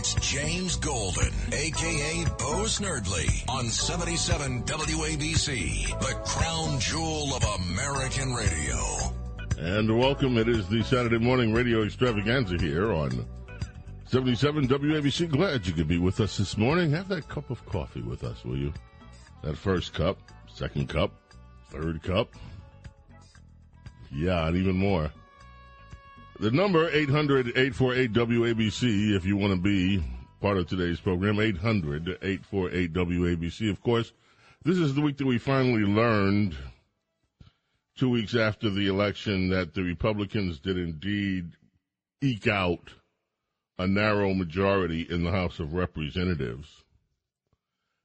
It's James Golden, aka Bo Snerdley, on 77 WABC, the crown jewel of American radio. And welcome. It is the Saturday morning radio extravaganza here on 77 WABC. Glad you could be with us this morning. Have that cup of coffee with us, will you? That first cup, second cup, third cup. Yeah, and even more. The number 800-848-WABC if you want to be part of today's program. 800-848-WABC. Of course, this is the week that we finally learned two weeks after the election that the Republicans did indeed eke out a narrow majority in the House of Representatives.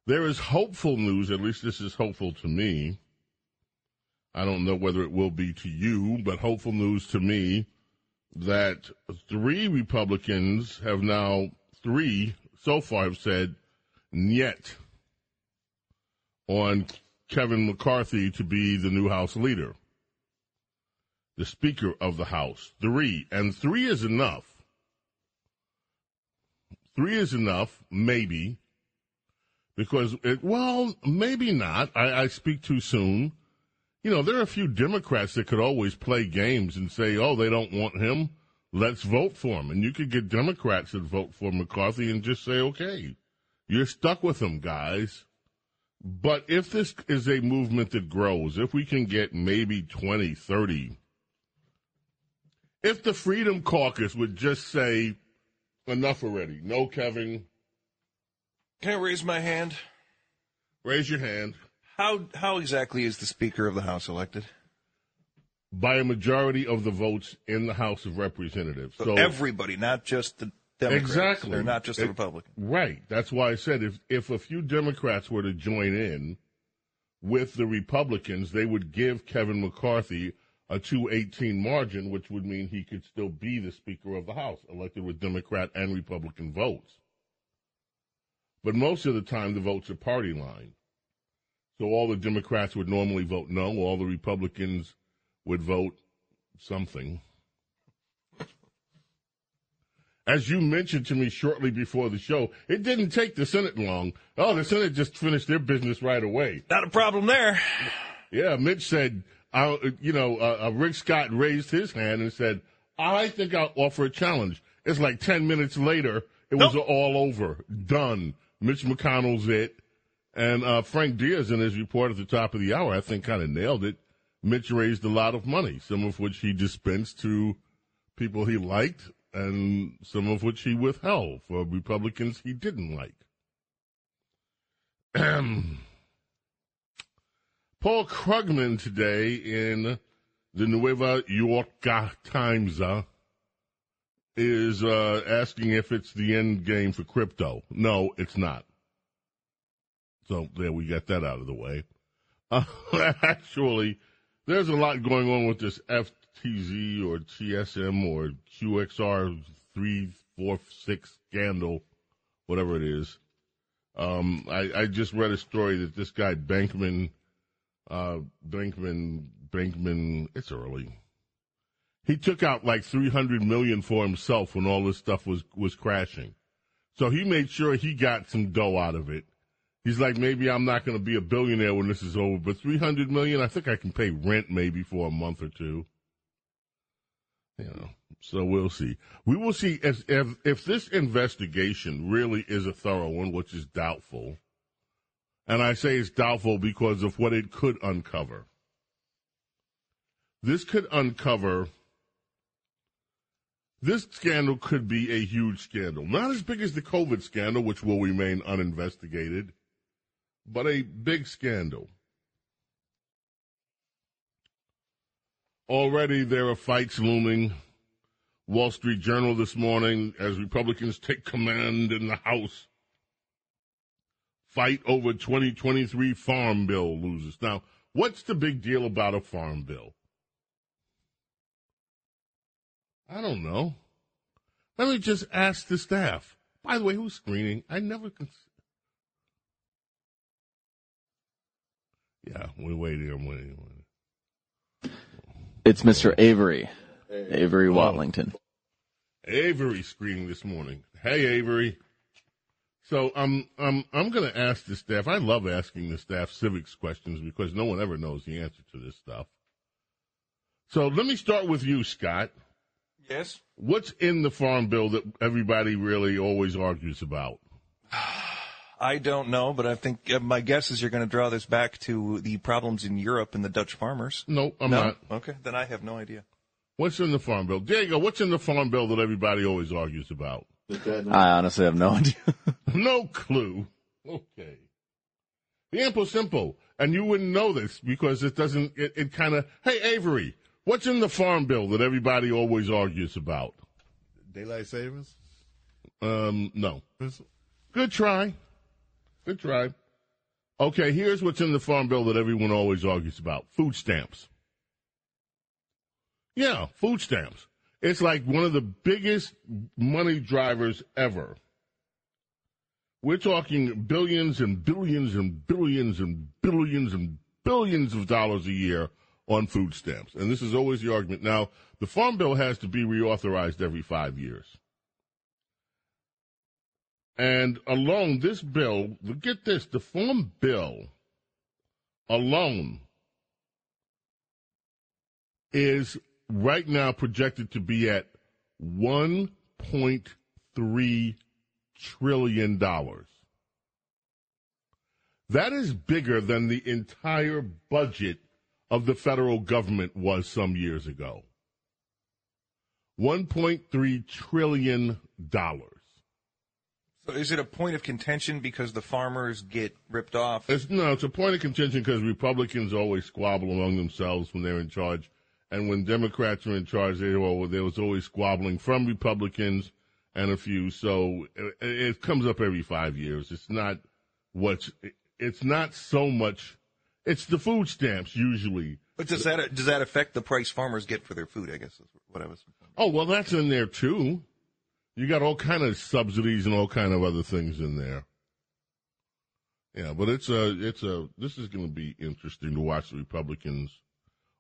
There is hopeful news, at least this is hopeful to me. I don't know whether it will be to you, but hopeful news to me that three Republicans have now, three so far have said, yet on Kevin McCarthy to be the new House leader, the Speaker of the House. Three. And three is enough. Three is enough, maybe, because, it, well, maybe not. I, I speak too soon you know, there are a few Democrats that could always play games and say, oh, they don't want him. Let's vote for him. And you could get Democrats that vote for McCarthy and just say, okay, you're stuck with him, guys. But if this is a movement that grows, if we can get maybe 20, 30, if the Freedom Caucus would just say, enough already, no, Kevin. Can I raise my hand? Raise your hand. How how exactly is the Speaker of the House elected? By a majority of the votes in the House of Representatives. So, so everybody, not just the Democrats. Exactly. They're not just the Republicans. Right. That's why I said if if a few Democrats were to join in with the Republicans, they would give Kevin McCarthy a 218 margin, which would mean he could still be the Speaker of the House, elected with Democrat and Republican votes. But most of the time, the votes are party line. So all the Democrats would normally vote no. All the Republicans would vote something. As you mentioned to me shortly before the show, it didn't take the Senate long. Oh, the Senate just finished their business right away. Not a problem there. Yeah, Mitch said, uh, you know, uh, uh, Rick Scott raised his hand and said, I think I'll offer a challenge. It's like 10 minutes later, it was all over. Done. Mitch McConnell's it. And uh, Frank Diaz, in his report at the top of the hour, I think kind of nailed it. Mitch raised a lot of money, some of which he dispensed to people he liked, and some of which he withheld for Republicans he didn't like. Paul Krugman today in the Nueva York Times uh, is uh, asking if it's the end game for crypto. No, it's not. So there, we got that out of the way. Uh, actually, there's a lot going on with this FTZ or TSM or QXR three, four, six scandal, whatever it is. Um, I, I just read a story that this guy Bankman, uh, Bankman, Bankman, it's early. He took out like 300 million for himself when all this stuff was, was crashing. So he made sure he got some dough out of it He's like, maybe I'm not going to be a billionaire when this is over, but 300 million, I think I can pay rent maybe for a month or two. You know, so we'll see. We will see if, if, if this investigation really is a thorough one, which is doubtful. And I say it's doubtful because of what it could uncover. This could uncover this scandal could be a huge scandal. Not as big as the COVID scandal, which will remain uninvestigated, but a big scandal. Already there are fights looming. Wall Street Journal this morning as Republicans take command in the House. Fight over 2023 Farm Bill loses. Now, what's the big deal about a Farm Bill? I don't know. Let me just ask the staff. By the way, who's screening? I never, Yeah, we're waiting. I'm waiting. It's Mr. Avery. Avery Watlington. Avery screening this morning. Hey, Avery. So um, um, I'm I'm I'm going to ask the staff. I love asking the staff civics questions because no one ever knows the answer to this stuff. So let me start with you, Scott. Yes. What's in the farm bill that everybody really always argues about? I don't know, but I think uh, my guess is you're going to draw this back to the problems in Europe and the Dutch farmers. No, I'm no? not. Okay, then I have no idea. What's in the farm bill? Diego, what's in the farm bill that everybody always argues about? I honestly have no idea. no clue. Okay. The ample simple. And you wouldn't know this because it doesn't, it, it kind of, hey, Avery, what's in the farm bill that everybody always argues about? Daylight savings? Um, no. Good try. Good try. Okay, here's what's in the farm bill that everyone always argues about food stamps. Yeah, food stamps. It's like one of the biggest money drivers ever. We're talking billions and billions and billions and billions and billions of dollars a year on food stamps. And this is always the argument. Now, the Farm Bill has to be reauthorized every five years. And alone, this bill, get this, the farm Bill alone is right now projected to be at $1.3 trillion. That is bigger than the entire budget of the federal government was some years ago. $1.3 trillion. So is it a point of contention because the farmers get ripped off? It's, no, it's a point of contention because Republicans always squabble among themselves when they're in charge. And when Democrats are in charge, they, well, there was always squabbling from Republicans and a few. So it, it comes up every five years. It's not what's, it's not so much, it's the food stamps usually. But does that does that affect the price farmers get for their food? I guess is what I was. Oh well, that's in there too. You got all kind of subsidies and all kind of other things in there. Yeah, but it's a it's a this is going to be interesting to watch the Republicans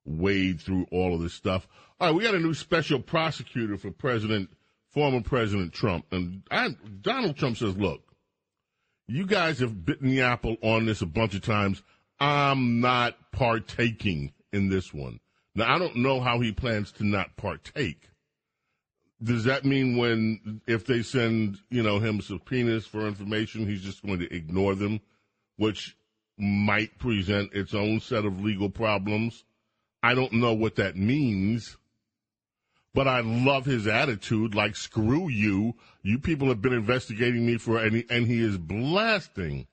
wade through all of this stuff. All right, we got a new special prosecutor for President former President Trump, and I, Donald Trump says, "Look, you guys have bitten the apple on this a bunch of times. I'm not partaking in this one." Now, I don't know how he plans to not partake does that mean when if they send you know him subpoenas for information, he's just going to ignore them, which might present its own set of legal problems? I don't know what that means, but I love his attitude. Like screw you, you people have been investigating me for any, and he is blasting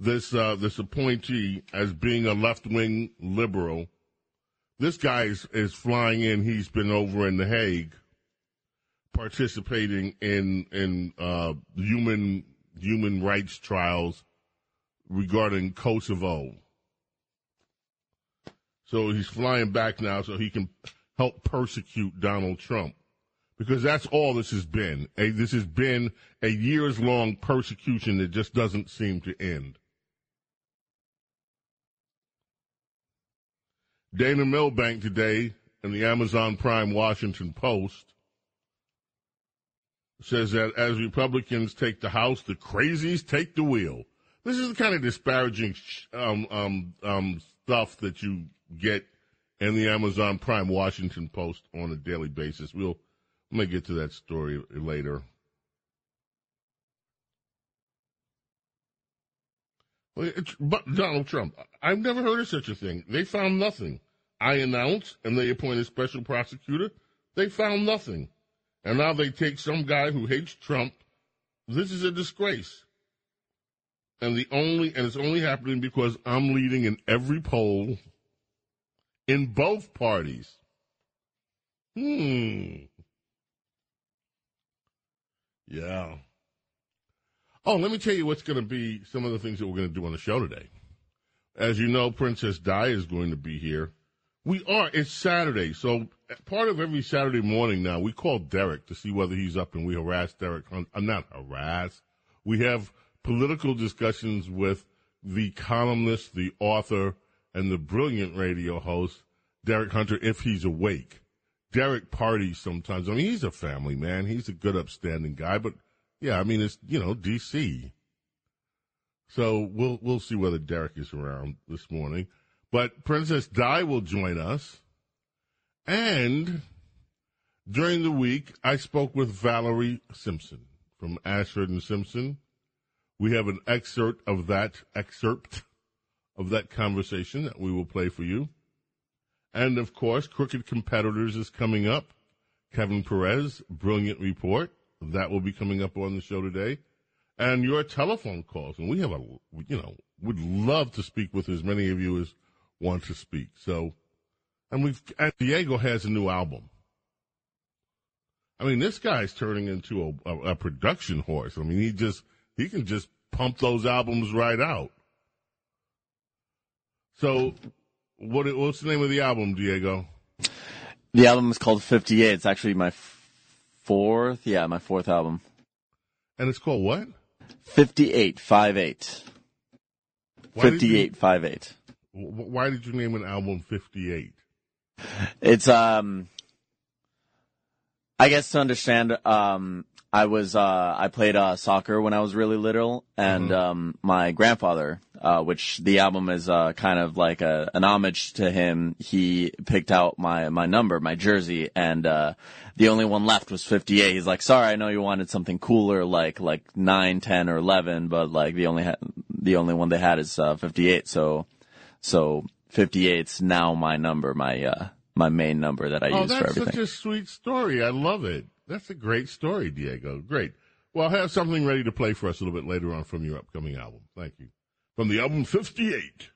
this uh, this appointee as being a left wing liberal. This guy is, is flying in. He's been over in The Hague participating in in uh, human human rights trials regarding Kosovo. So he's flying back now so he can help persecute Donald Trump. Because that's all this has been. A, this has been a years long persecution that just doesn't seem to end. Dana Milbank today in the Amazon Prime Washington Post says that as Republicans take the House, the crazies take the wheel. This is the kind of disparaging um, um, um, stuff that you get in the Amazon Prime Washington Post on a daily basis. We'll I'm gonna get to that story later. But Donald Trump, I've never heard of such a thing. They found nothing. I announced, and they appointed special prosecutor. They found nothing. And now they take some guy who hates Trump. This is a disgrace. And the only and it's only happening because I'm leading in every poll in both parties. Hmm. Yeah. Oh, let me tell you what's going to be some of the things that we're going to do on the show today. As you know, Princess Di is going to be here. We are. It's Saturday, so part of every Saturday morning now, we call Derek to see whether he's up, and we harass Derek. I'm uh, not harass. We have political discussions with the columnist, the author, and the brilliant radio host, Derek Hunter, if he's awake. Derek parties sometimes. I mean, he's a family man. He's a good, upstanding guy, but yeah, I mean, it's, you know, DC. So we'll, we'll see whether Derek is around this morning. But Princess Di will join us. And during the week, I spoke with Valerie Simpson from Ashford and Simpson. We have an excerpt of that excerpt of that conversation that we will play for you. And of course, Crooked Competitors is coming up. Kevin Perez, brilliant report. That will be coming up on the show today. And your telephone calls. And we have a, you know, would love to speak with as many of you as want to speak. So, and we've, and Diego has a new album. I mean, this guy's turning into a, a, a production horse. I mean, he just, he can just pump those albums right out. So, what what's the name of the album, Diego? The album is called 58. It's actually my fourth, yeah, my fourth album. And it's called what? 58, 58. 58, 58. Why did you name an album 58? It's, um, I guess to understand, um, I was uh, I played uh, soccer when I was really little, and mm-hmm. um, my grandfather, uh, which the album is uh, kind of like a, an homage to him. He picked out my my number, my jersey, and uh, the only one left was 58. He's like, "Sorry, I know you wanted something cooler, like like nine, ten, or 11, but like the only ha- the only one they had is uh, 58. So so 58's now my number, my uh, my main number that I oh, use for everything. Oh, that's such a sweet story. I love it. That's a great story, Diego. Great. Well, I'll have something ready to play for us a little bit later on from your upcoming album. Thank you. From the album 58.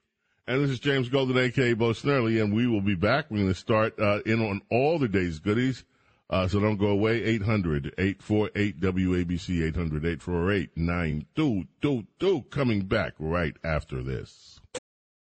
And this is James Golden, aka Bo Snerdley, and we will be back. We're going to start uh, in on all the day's goodies. Uh, so don't go away. 800 848 WABC 800 848 9222. Coming back right after this.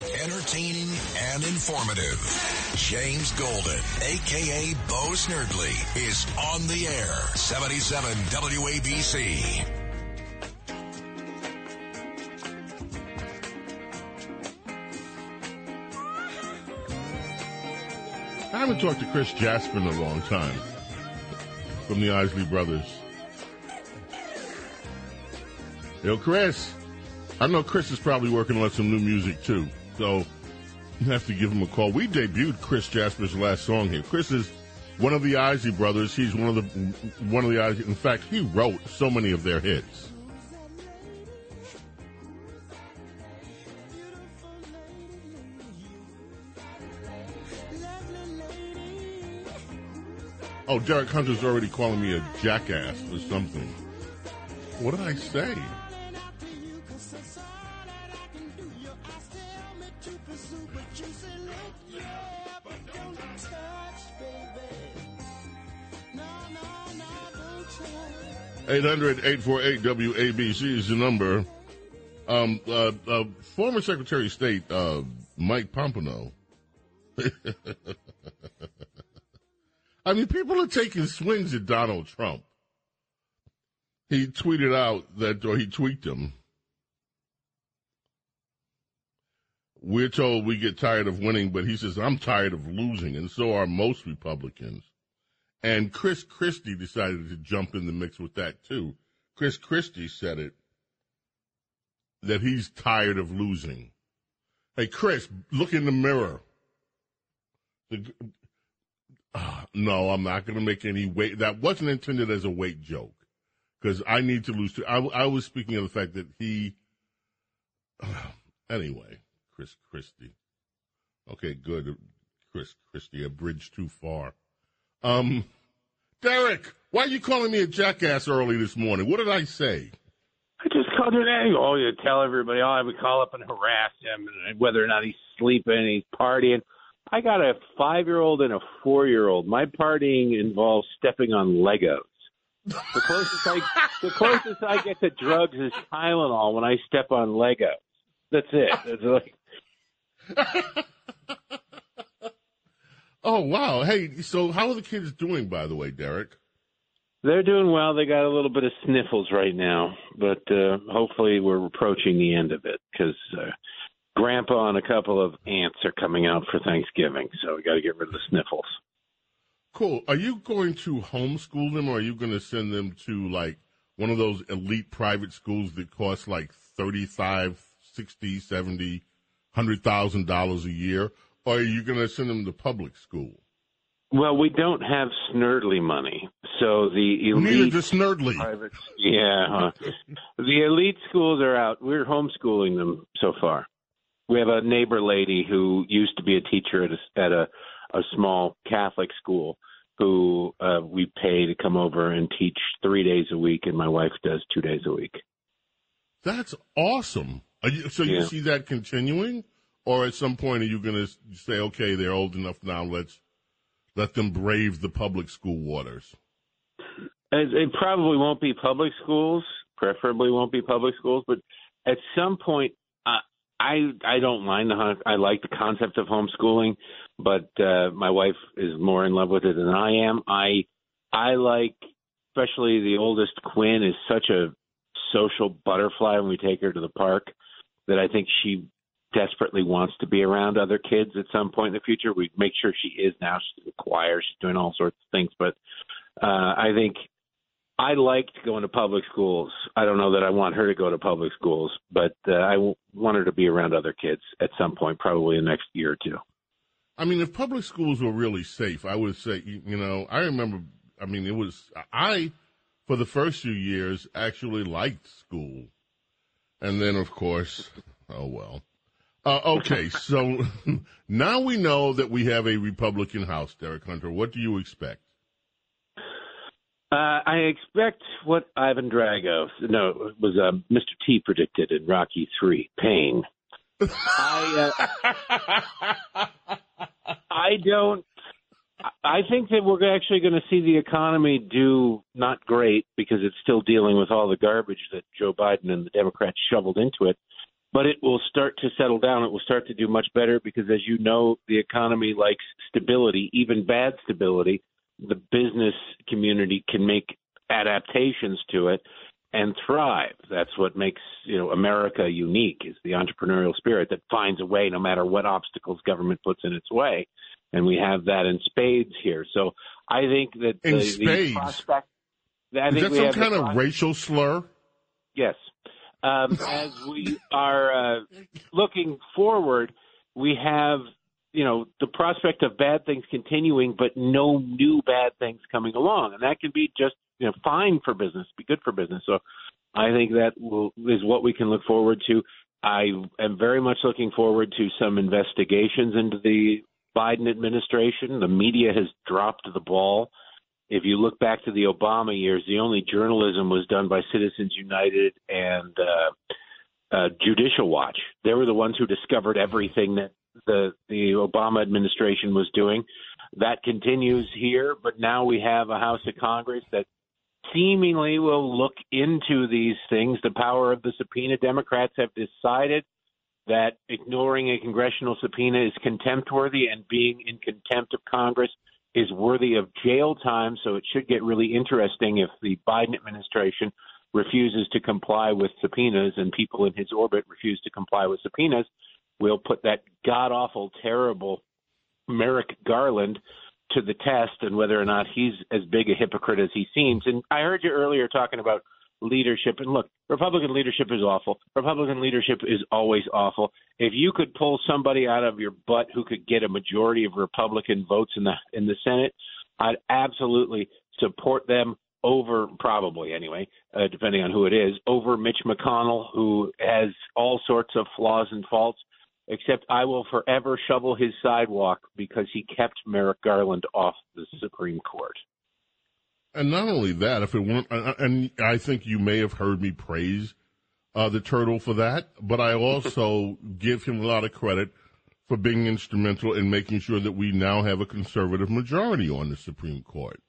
Entertaining and informative. James Golden, aka Bo Snerdley, is on the air. 77 WABC. I haven't talked to Chris Jasper in a long time from the Isley Brothers. Yo, Chris. I know Chris is probably working on some new music too. So you have to give him a call. We debuted Chris Jasper's last song here. Chris is one of the Isley brothers. He's one of the one of the Isley. In fact, he wrote so many of their hits. Oh, Derek Hunter's already calling me a jackass or something. What did I say? 800-848 WABC is the number. Um, uh, uh, former Secretary of State uh, Mike Pompeo. I mean, people are taking swings at Donald Trump. He tweeted out that, or he tweaked him. We're told we get tired of winning, but he says, I'm tired of losing, and so are most Republicans. And Chris Christie decided to jump in the mix with that too. Chris Christie said it that he's tired of losing. Hey, Chris, look in the mirror. The, uh, no, I'm not going to make any weight. That wasn't intended as a weight joke because I need to lose. I, I was speaking of the fact that he. anyway, Chris Christie. Okay, good. Chris Christie, a bridge too far. Um, Derek, why are you calling me a jackass early this morning? What did I say? I just called you an angle. Oh, you tell everybody, oh, I would call up and harass him, and whether or not he's sleeping, he's partying. I got a five year old and a four year old. My partying involves stepping on Legos. The closest I the closest I get to drugs is Tylenol when I step on Legos. That's it. It's like, oh wow! Hey, so how are the kids doing, by the way, Derek? they're doing well. They got a little bit of sniffles right now, but uh, hopefully we're approaching the end of it because uh, Grandpa and a couple of aunts are coming out for Thanksgiving, so we got to get rid of the sniffles. Cool. Are you going to homeschool them, or are you going to send them to like one of those elite private schools that cost like thirty-five, sixty, seventy, hundred thousand dollars a year, or are you going to send them to public school? Well, we don't have Snerdley money, so the elite Neither does Snerdley. private, yeah, huh. the elite schools are out. We're homeschooling them so far. We have a neighbor lady who used to be a teacher at a, at a, a small Catholic school who uh, we pay to come over and teach three days a week, and my wife does two days a week. That's awesome. You, so you Yeah. see that continuing, or at some point are you going to say, okay, they're old enough now, let's let them brave the public school waters? It, probably won't be public schools. Preferably won't be public schools, but at some point, uh, I I don't mind the I like the concept of homeschooling, but uh, my wife is more in love with it than I am. I I like, especially the oldest Quinn is such a social butterfly when we take her to the park that I think she desperately wants to be around other kids at some point in the future. We make sure she is now. She's in the choir. She's doing all sorts of things, but uh, I think I liked going to public schools. I don't know that I want her to go to public schools, but uh, I w- want her to be around other kids at some point, probably the next year or two. I mean, if public schools were really safe, I would say, you know, I remember, I mean, it was, I, for the first few years, actually liked school. And then, of course, oh well. Uh, okay, so now we know that we have a Republican House, Derek Hunter. What do you expect? Uh, I expect what Ivan Drago, no, it was uh, Mr. T predicted in Rocky Three, pain. I uh, I don't. I think that we're actually going to see the economy do not great because it's still dealing with all the garbage that Joe Biden and the Democrats shoveled into it. But it will start to settle down. It will start to do much better because, as you know, the economy likes stability, even bad stability. The business community can make adaptations to it and thrive. That's what makes you know America unique is the entrepreneurial spirit that finds a way no matter what obstacles government puts in its way. And we have that in spades here. So I think that In the, spades? the prospect. I Is that some kind of racial slur? Yes. Um, as we are uh, looking forward, we have, you know, the prospect of bad things continuing, but no new bad things coming along, and that can be just, you know, fine for business, be good for business. So, I think that will, is what we can look forward to. I am very much looking forward to some investigations into the Biden administration. The media has dropped the ball if you look back to the Obama years, the only journalism was done by Citizens United and uh, uh, Judicial Watch. They were the ones who discovered everything that the the Obama administration was doing. That continues here, but now we have a House of Congress that seemingly will look into these things. The power of the subpoena. Democrats have decided that ignoring a congressional subpoena is contempt worthy, and being in contempt of Congress is worthy of jail time. So it should get really interesting if the Biden administration refuses to comply with subpoenas and people in his orbit refuse to comply with subpoenas. We'll put that god awful, terrible Merrick Garland to the test and whether or not he's as big a hypocrite as he seems. And I heard you earlier talking about leadership. And look, Republican leadership is awful. Republican leadership is always awful. If you could pull somebody out of your butt who could get a majority of Republican votes in the in the Senate, I'd absolutely support them over probably anyway, uh, depending on who it is, over Mitch McConnell, who has all sorts of flaws and faults. Except I will forever shovel his sidewalk because he kept Merrick Garland off the Supreme Court. And not only that, if it weren't, and I think you may have heard me praise uh, the turtle for that, but I also give him a lot of credit for being instrumental in making sure that we now have a conservative majority on the Supreme Court.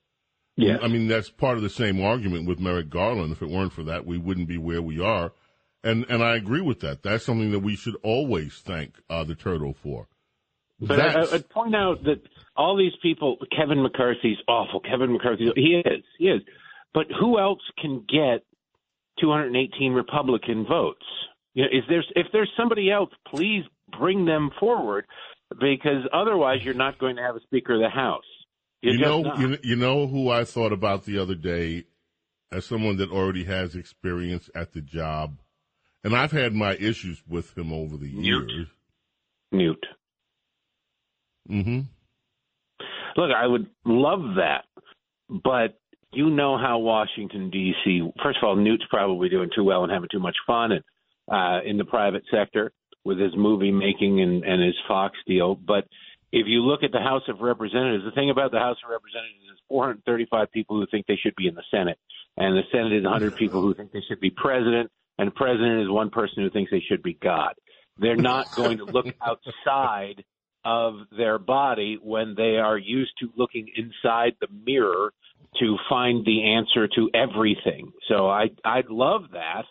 Yeah. I mean, that's part of the same argument with Merrick Garland. If it weren't for that, we wouldn't be where we are. And and I agree with that. That's something that we should always thank uh, the turtle for. But I, I'd point out that all these people, Kevin McCarthy's awful. Kevin McCarthy, he is, he is. But who else can get 218 Republican votes? You know, is there if there's somebody else, please bring them forward, because otherwise you're not going to have a Speaker of the House. You're you know, you, you know who I thought about the other day, as someone that already has experience at the job, and I've had my issues with him over the Newt. years. Newt. Mm-hmm. Look, I would love that, but you know how Washington D.C. First of all, Newt's probably doing too well and having too much fun and uh, in the private sector with his movie making and, and his Fox deal. But if you look at the House of Representatives, the thing about the House of Representatives is 435 people who think they should be in the Senate, and the Senate is 100 people who think they should be president, and president is one person who thinks they should be God. They're not going to look outside of their body when they are used to looking inside the mirror to find the answer to everything. So I I'd love that.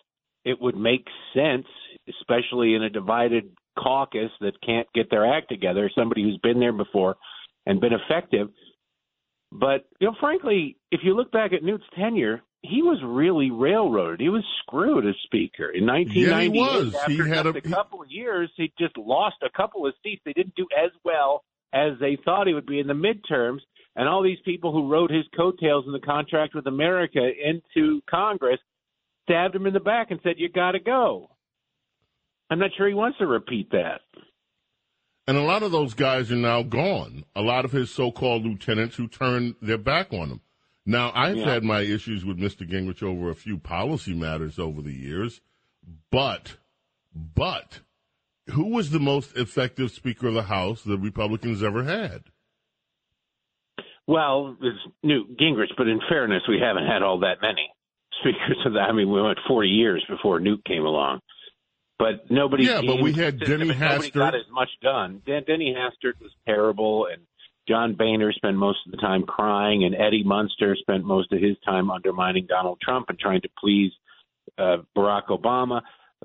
It would make sense, especially in a divided caucus that can't get their act together, somebody who's been there before and been effective. But you know, frankly, if you look back at Newt's tenure, he was really railroaded. He was screwed as speaker in 1998. Yeah, he was. After He had a- a couple of years, he just lost a couple of seats. They didn't do as well as they thought he would be in the midterms. And all these people who rode his coattails in the contract with America into Congress stabbed him in the back and said, "You got to go." I'm not sure he wants to repeat that. And a lot of those guys are now gone. A lot of his so-called lieutenants who turned their back on him. Now, I've Yeah. had my issues with Mr. Gingrich over a few policy matters over the years, but, but, who was the most effective Speaker of the House the Republicans ever had? Well, it's Newt Gingrich, but in fairness, we haven't had all that many speakers of that. I mean, we went 40 years before Newt came along. But nobody. Yeah, but we had Denny Nobody got Hastert. as much done. Den- Denny Hastert was terrible, and John Boehner spent most of the time crying, and Eddie Munster spent most of his time undermining Donald Trump and trying to please uh, Barack Obama.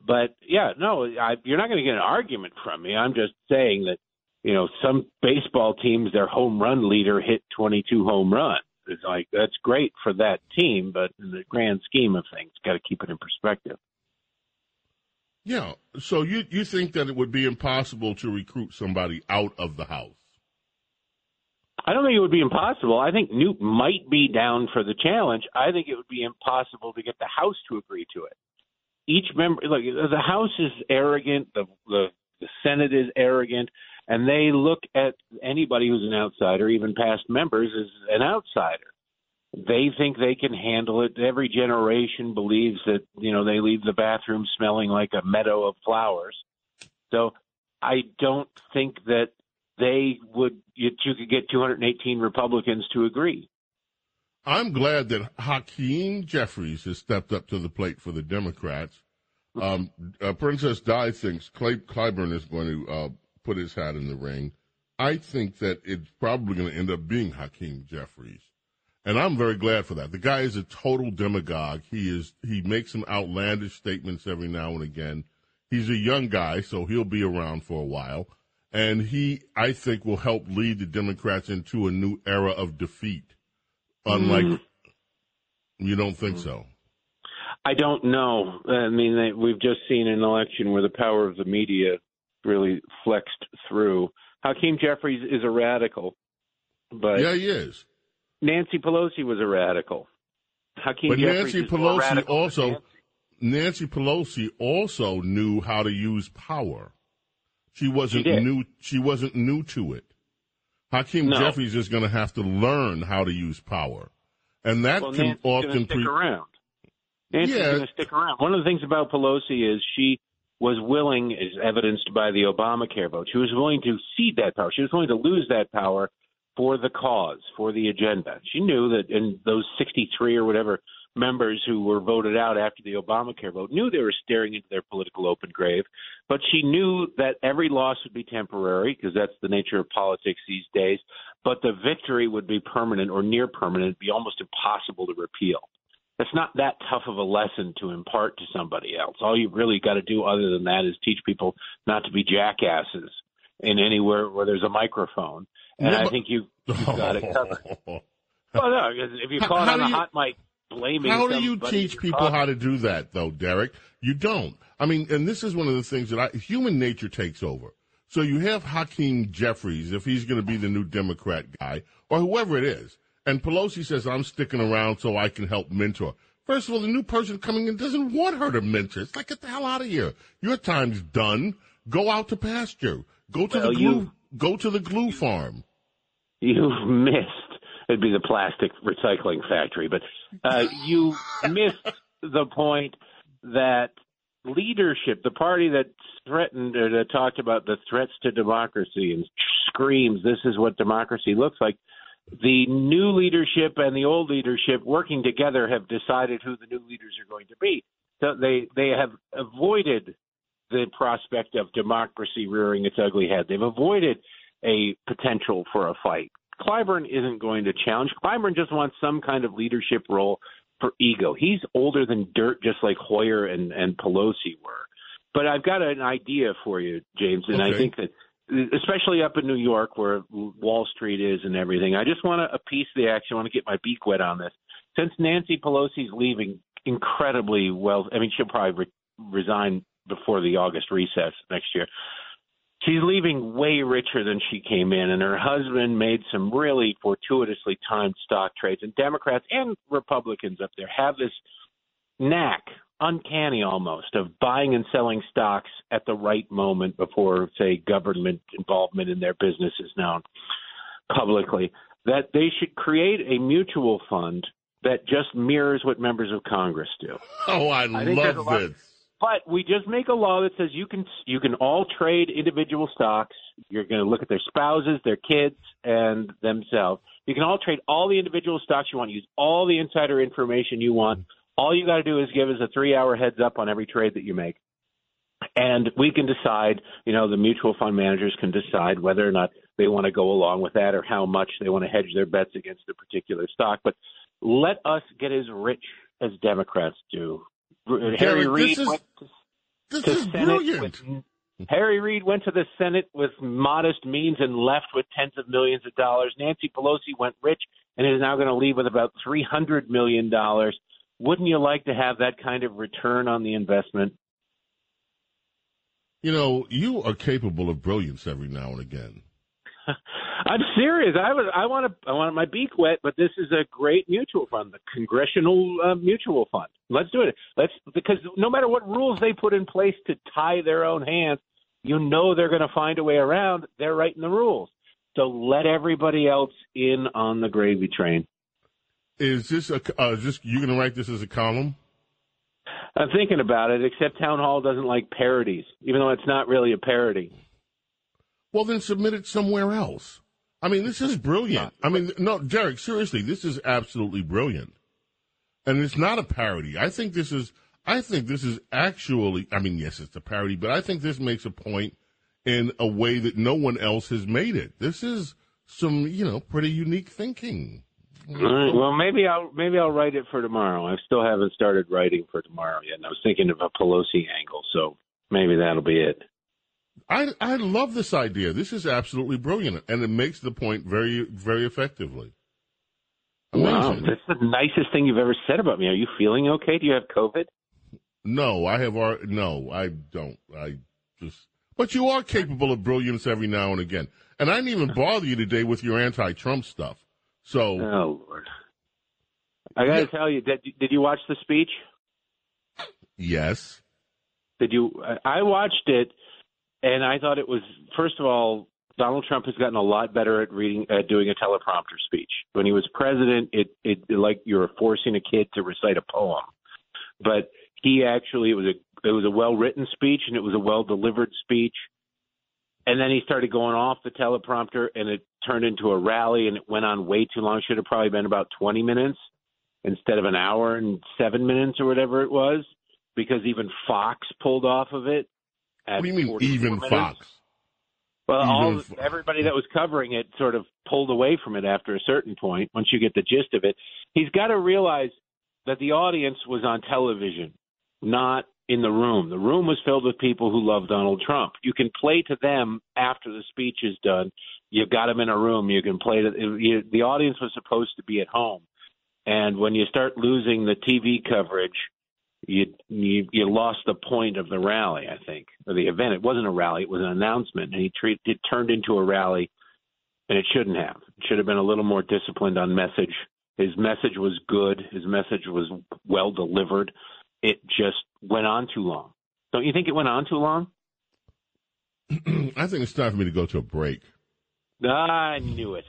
But yeah, no, I, you're not going to get an argument from me. I'm just saying that you know some baseball teams, their home run leader hit 22 home runs. It's like that's great for that team, but in the grand scheme of things, got to keep it in perspective. Yeah. So you, you think that it would be impossible to recruit somebody out of the House? I don't think it would be impossible. I think Newt might be down for the challenge. I think it would be impossible to get the House to agree to it. Each member, look, the House is arrogant, the the, the Senate is arrogant, and they look at anybody who's an outsider, even past members, as an outsider. They think they can handle it. Every generation believes that you know they leave the bathroom smelling like a meadow of flowers. So I don't think that they would you, could get 218 Republicans to agree. I'm glad that Hakeem Jeffries has stepped up to the plate for the Democrats. Um, uh, Princess Di thinks Clay Clyburn is going to uh, put his hat in the ring. I think that it's probably going to end up being Hakeem Jeffries, and I'm very glad for that. The guy is a total demagogue. He is he makes some outlandish statements every now and again. He's a young guy, so he'll be around for a while, and he I think will help lead the Democrats into a new era of defeat. Unlike, mm. you don't think so? I don't know. I mean, they, we've just seen an election where the power of the media really flexed through. Hakeem Jeffries is a radical, but Yeah, he is. Nancy Pelosi was a radical. Hakeem But Jeffries Nancy Pelosi also, Nancy. Nancy Pelosi also knew how to use power. She wasn't She new. She wasn't new to it. Hakeem No. Jeffries is going to have to learn how to use power, and that Well, can Nancy's often stick pre- around. Nancy's Yeah. going to stick around. One of the things about Pelosi is she was willing, as evidenced by the Obamacare vote, she was willing to cede that power. She was willing to lose that power for the cause, for the agenda. She knew that, and those 63 or whatever members who were voted out after the Obamacare vote knew they were staring into their political open grave. But she knew that every loss would be temporary because that's the nature of politics these days. But the victory would be permanent or near permanent, It'd be almost impossible to repeal. That's not that tough of a lesson to impart to somebody else. All you've really got to do, other than that, is teach people not to be jackasses in anywhere where there's a microphone. And Yeah, I think you, you've got it covered. Oh, well, no, if caught how on a you- hot mic blaming How do you teach people talking- how to do that, though, Derek? You don't. I mean, and this is one of the things that I, human nature takes over. So you have Hakeem Jeffries, if he's going to be the new Democrat guy, or whoever it is, and Pelosi says, I'm sticking around so I can help mentor. First of all, the new person coming in doesn't want her to mentor. It's like, get the hell out of here. Your time's done. Go out to pasture. Go to Well, the glue. you- Go to the glue farm. you've missed. It'd be the plastic recycling factory, but uh, you missed the point that leadership, the party that threatened or that talked about the threats to democracy and screams, "This is what democracy looks like." The new leadership and the old leadership working together have decided who the new leaders are going to be. So they they have avoided the prospect of democracy rearing its ugly head. They've avoided a potential for a fight. Clyburn isn't going to challenge. Clyburn just wants some kind of leadership role for ego. He's older than dirt, just like Hoyer and, and Pelosi were. But I've got an idea for you, James, and I think that, especially up in New York where Wall Street is and everything, I just want to of the action. I want to get my beak wet on this. Since Nancy Pelosi's leaving incredibly well, I mean, she'll probably re- resign before the August recess next year. She's leaving way richer than she came in, and her husband made some really fortuitously timed stock trades. And Democrats and Republicans up there have this knack, uncanny almost, of buying and selling stocks at the right moment before, say, government involvement in their business is known publicly. That they should create a mutual fund that just mirrors what members of Congress do. Oh, I, I think there's love lot- this. But we just make a law that says you can you can all trade individual stocks. You're going to look at their spouses, their kids, and themselves. You can all trade all the individual stocks you want. Use all the insider information you want. All you got to do is give us a three-hour heads up on every trade that you make, and we can decide. You know, the mutual fund managers can decide whether or not they want to go along with that or how much they want to hedge their bets against a particular stock. But let us get as rich as Democrats do. Harry Derek, Reid this is- went to This to is Senate brilliant. with- Harry Reid went to the Senate with modest means and left with tens of millions of dollars. Nancy Pelosi went rich and is now going to leave with about three hundred million dollars. Wouldn't you like to have that kind of return on the investment? You know, you are capable of brilliance every now and again. I'm serious. I was. I want to. I want my beak wet, but this is a great mutual fund, the Congressional uh, Mutual Fund. Let's do it. Let's because no matter what rules they put in place to tie their own hands, you know they're going to find a way around. They're writing the rules. So let everybody else in on the gravy train. Is this a? Uh, is this you going to write this as a column? I'm thinking about it. Except Townhall doesn't like parodies, even though it's not really a parody. Well, then submit it somewhere else. I mean, this is brilliant. I mean, no, Derek, seriously, this is absolutely brilliant, and it's not a parody. I think this is. I think this is actually. I mean, yes, it's a parody, but I think this makes a point in a way that no one else has made it. This is some, you know, pretty unique thinking. All right. Well, maybe I'll maybe I'll write it for tomorrow. I still haven't started writing for tomorrow yet. And I was thinking of a Pelosi angle, so maybe that'll be it. I I love this idea. This is absolutely brilliant, and it makes the point very very effectively. Wow, that's the nicest thing you've ever said about me. Are you feeling okay? Do you have COVID? No, I have. No, I don't. I just. But you are capable of brilliance every now and again. And I didn't even bother you today with your anti-Trump stuff. So Oh Lord. I got to tell you, did, did you watch the speech? Yes. Did you? I watched it, and I thought it was first of all, Donald Trump has gotten a lot better at reading, at doing a teleprompter speech. When he was president, it it like you were forcing a kid to recite a poem, but he actually it was a it was a well written speech and it was a well delivered speech. And then he started going off the teleprompter, and it turned into a rally, and it went on way too long. Should have probably been about 20 minutes instead of an hour and seven minutes or whatever it was, because even Fox pulled off of it. What do you mean, even minutes. Fox? Well, all Even Fo- everybody that was covering it sort of pulled away from it after a certain point. Once you get the gist of it, he's got to realize that the audience was on television, not in the room. The room was filled with people who love Donald Trump. You can play to them after the speech is done. You've got them in a room. You can play to you, the audience was supposed to be at home. And when you start losing the TV coverage, you you you lost the point of the rally. I think or the event. It wasn't a rally; it was an announcement, and he treat, it turned into a rally, and it shouldn't have. It should have been a little more disciplined on message. His message was good. His message was well delivered. It just went on too long. Don't you think it went on too long? I think it's time for me to go to a break. I knew it.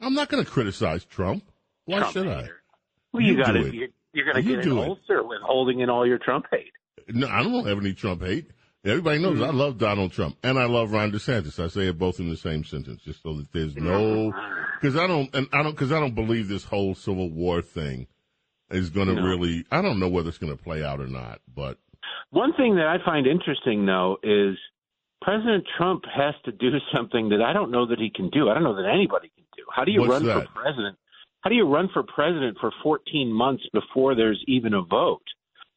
I'm not going to criticize Trump. Why Trump should I? Well, You you, got it. You're, going to get an do ulcer with holding in all your Trump hate. No, I don't have any Trump hate. Everybody knows Mm-hmm. I love Donald Trump and I love Ron DeSantis. I say it both in the same sentence, just so that there's no, because I don't, and I don't, because I don't believe this whole Civil War thing is going to No. really. I don't know whether it's going to play out or not, but One thing that I find interesting, though, is President Trump has to do something that I don't know that he can do. I don't know that anybody can do. How do you What's run that? for president? How do you run for president for 14 months before there's even a vote?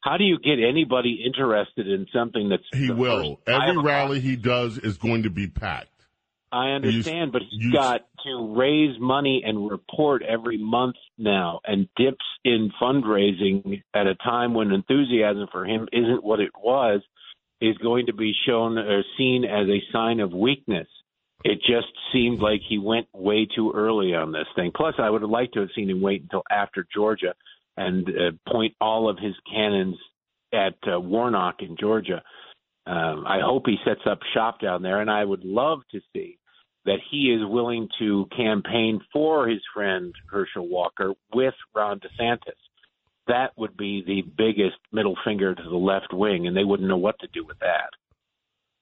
How do you get anybody interested in something that's he will. first Every rally he does is going to be packed. I understand, but he's you- got to raise money and report every month now, and dips in fundraising at a time when enthusiasm for him isn't what it was, is going to be shown or seen as a sign of weakness. It just seemed like he went way too early on this thing. Plus, I would have liked to have seen him wait until after Georgia and uh, point all of his cannons at uh, Warnock in Georgia. Um, I hope he sets up shop down there, and I would love to see that he is willing to campaign for his friend Herschel Walker with Ron DeSantis. That would be the biggest middle finger to the left wing, and they wouldn't know what to do with that.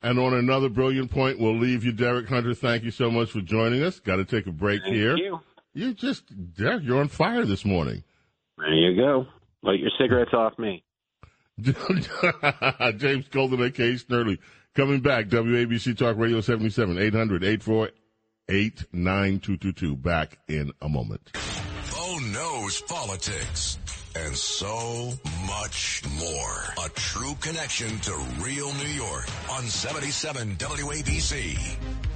And on another brilliant point, we'll leave you, Derek Hunter. Thank you so much for joining us. Got to take a break Thank here. you. You just, Derek, you're on fire this morning. There you go. Light your cigarettes off me. James Golden, aka Snerdley, coming back. WABC Talk Radio 77, 800 848 9222. Back in a moment. Oh, Bo knows politics and so much more. A true connection to real New York on 77 WABC.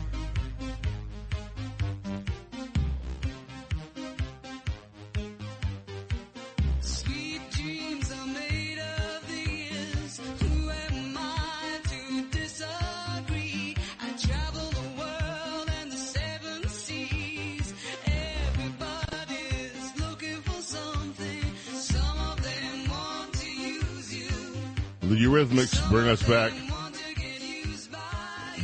The Eurythmics bring us back.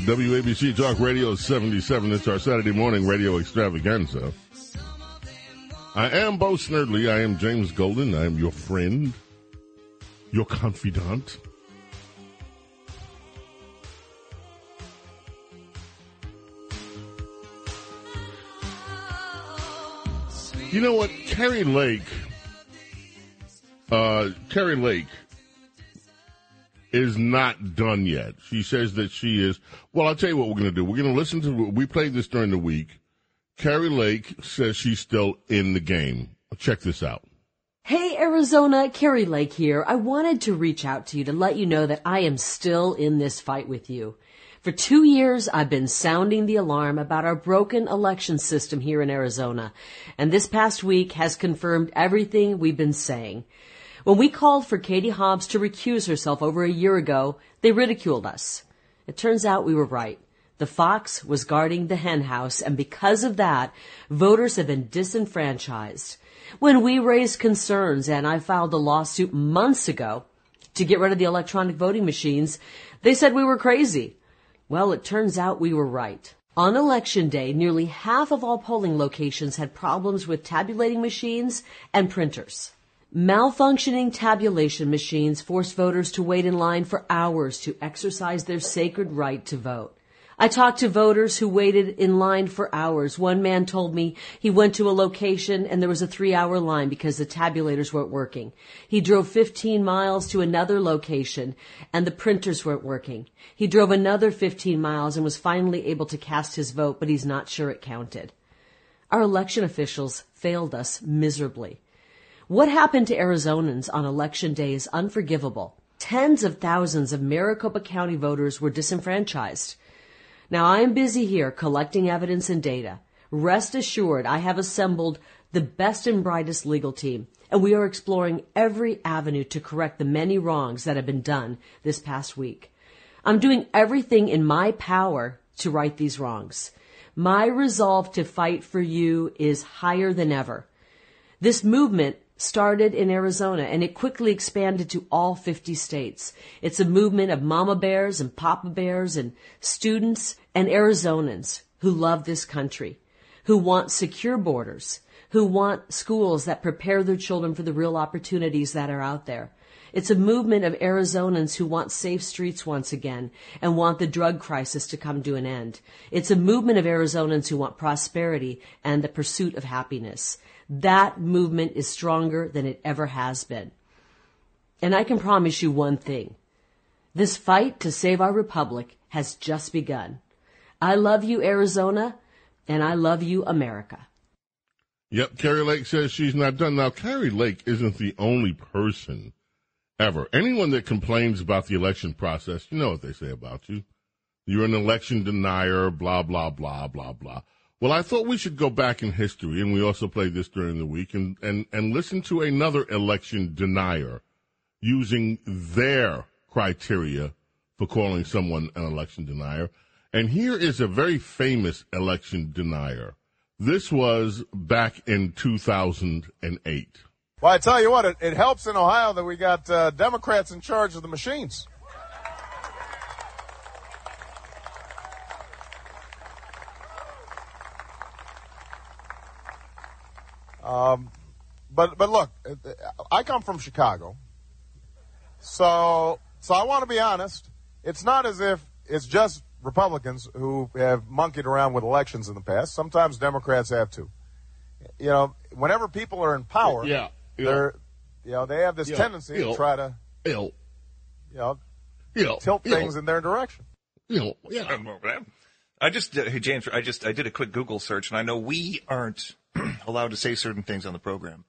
WABC Talk Radio 77. It's our Saturday morning radio extravaganza. I am Bo Snerdley. I am James Golden. I am your friend, your confidant. You know what? Kari Lake, uh, Kari Lake is not done yet. She says that she is. Well, I'll tell you what we're going to do. We're going to listen to. We played this during the week. Kari Lake says she's still in the game. Check this out. Hey Arizona, Kari Lake here. I wanted to reach out to you to let you know that I am still in this fight with you. For two years, I've been sounding the alarm about our broken election system here in Arizona, and this past week has confirmed everything we've been saying. When we called for Katie Hobbs to recuse herself over a year ago, they ridiculed us. It turns out we were right. The fox was guarding the hen house, and because of that, voters have been disenfranchised. When we raised concerns, and I filed a lawsuit months ago to get rid of the electronic voting machines, they said we were crazy. Well, it turns out we were right. On election day, nearly half of all polling locations had problems with tabulating machines and printers. Malfunctioning tabulation machines forced voters to wait in line for hours to exercise their sacred right to vote. I talked to voters who waited in line for hours. One man told me he went to a location and there was a three hour line because the tabulators weren't working. He drove 15 miles to another location and the printers weren't working. He drove another 15 miles and was finally able to cast his vote, but he's not sure it counted. Our election officials failed us miserably. What happened to Arizonans on election day is unforgivable. Tens of thousands of Maricopa County voters were disenfranchised. Now I am busy here collecting evidence and data. Rest assured I have assembled the best and brightest legal team, and we are exploring every avenue to correct the many wrongs that have been done this past week. I'm doing everything in my power to right these wrongs. My resolve to fight for you is higher than ever. This movement started in Arizona and it quickly expanded to all 50 states. It's a movement of mama bears and papa bears and students and Arizonans who love this country, who want secure borders, who want schools that prepare their children for the real opportunities that are out there. It's a movement of Arizonans who want safe streets once again and want the drug crisis to come to an end. It's a movement of Arizonans who want prosperity and the pursuit of happiness. That movement is stronger than it ever has been. And I can promise you one thing. This fight to save our republic has just begun. I love you, Arizona, and I love you, America. Yep, Kari Lake says she's not done. Now, Kari Lake isn't the only person ever. Anyone that complains about the election process, you know what they say about you. You're an election denier, blah, blah, blah, blah, blah. Well, I thought we should go back in history, and we also played this during the week, and, and, and listen to another election denier using their criteria for calling someone an election denier. And here is a very famous election denier. This was back in 2008. Well, I tell you what, it, it helps in Ohio that we got uh, Democrats in charge of the machines. Um, but but look, I come from Chicago, so so I want to be honest. It's not as if it's just Republicans who have monkeyed around with elections in the past. Sometimes Democrats have too. You know, whenever people are in power, Yeah, yeah. they're you know they have this Yeah, tendency yeah. to try to Ill, you know ill, tilt ill, things in their direction. ill, yeah. I just, uh, hey James, I just, I did a quick Google search, and I know we aren't allowed to say certain things on the program.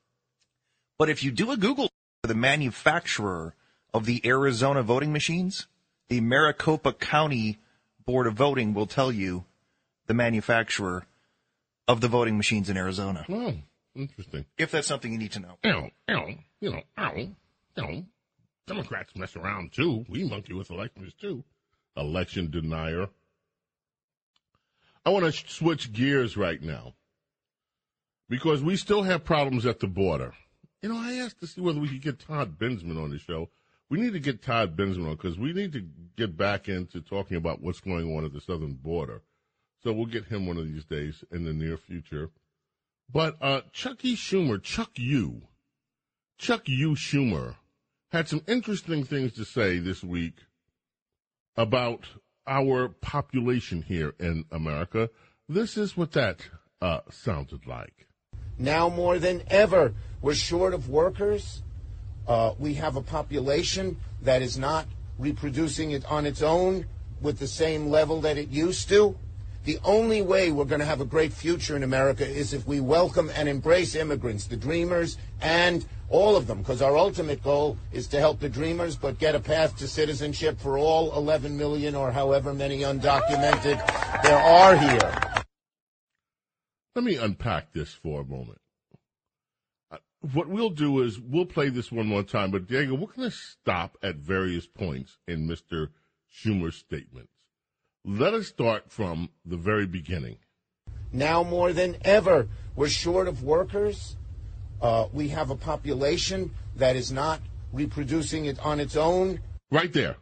But if you do a Google for the manufacturer of the Arizona voting machines, the Maricopa County Board of Voting will tell you the manufacturer of the voting machines in Arizona. Oh, interesting. If that's something you need to know. Ow, ow, you know, ow, know. Democrats mess around too. We monkey with elections too. Election denier. I want to switch gears right now because we still have problems at the border. You know, I asked to see whether we could get Todd Bensman on the show. We need to get Todd Bensman on because we need to get back into talking about what's going on at the southern border. So we'll get him one of these days in the near future. But uh, Chucky Schumer, Chuck U, Chuck U. Schumer, had some interesting things to say this week about our population here in America. This is what that uh, sounded like. Now more than ever, we're short of workers. Uh, we have a population that is not reproducing it on its own with the same level that it used to. The only way we're going to have a great future in America is if we welcome and embrace immigrants, the dreamers, and all of them, because our ultimate goal is to help the dreamers, but get a path to citizenship for all 11 million or however many undocumented there are here. Let me unpack this for a moment. Uh, What we'll do is we'll play this one more time, but Diego, we're going to stop at various points in Mr. Schumer's statements. Let us start from the very beginning. Now more than ever, we're short of workers. Uh, we have a population that is not reproducing it on its own. Right there.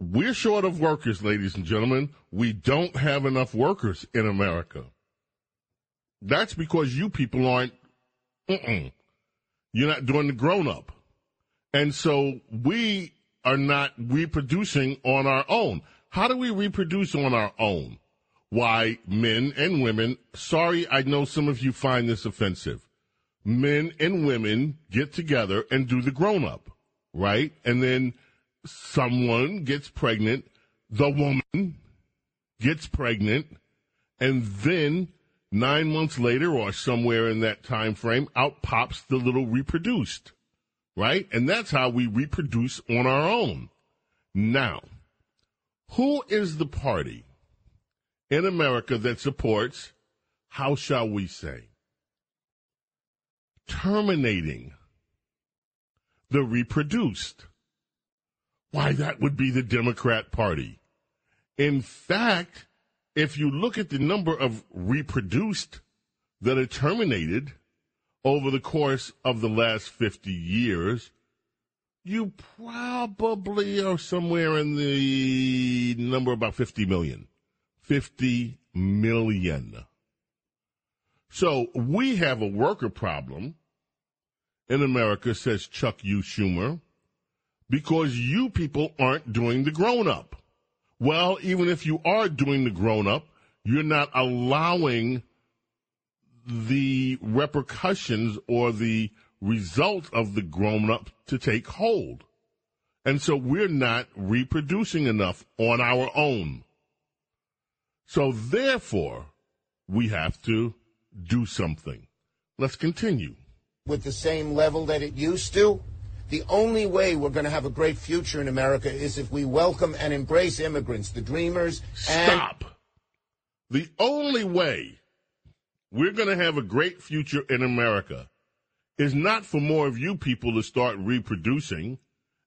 We're short of workers, ladies and gentlemen. We don't have enough workers in America. That's because you people aren't, mm-mm. you're not doing the grown up. And so we are not reproducing on our own. How do we reproduce on our own? Why, men and women, sorry, I know some of you find this offensive. Men and women get together and do the grown up, right? And then someone gets pregnant, the woman gets pregnant, and then nine months later or somewhere in that time frame, out pops the little reproduced, right? And that's how we reproduce on our own. Now, who is the party in America that supports, how shall we say, terminating the reproduced? Why, that would be the Democrat Party. In fact, if you look at the number of reproduced that are terminated over the course of the last 50 years, you probably are somewhere in the number about 50 million. 50 million. So we have a worker problem in America, says Chuck U. Schumer, because you people aren't doing the grown up. Well, even if you are doing the grown up, you're not allowing the repercussions or the result of the grown up to take hold. And so we're not reproducing enough on our own. So therefore, we have to do something. Let's continue. with the same level that it used to. The only way we're going to have a great future in America is if we welcome and embrace immigrants, the dreamers. And Stop. The only way we're going to have a great future in America is not for more of you people to start reproducing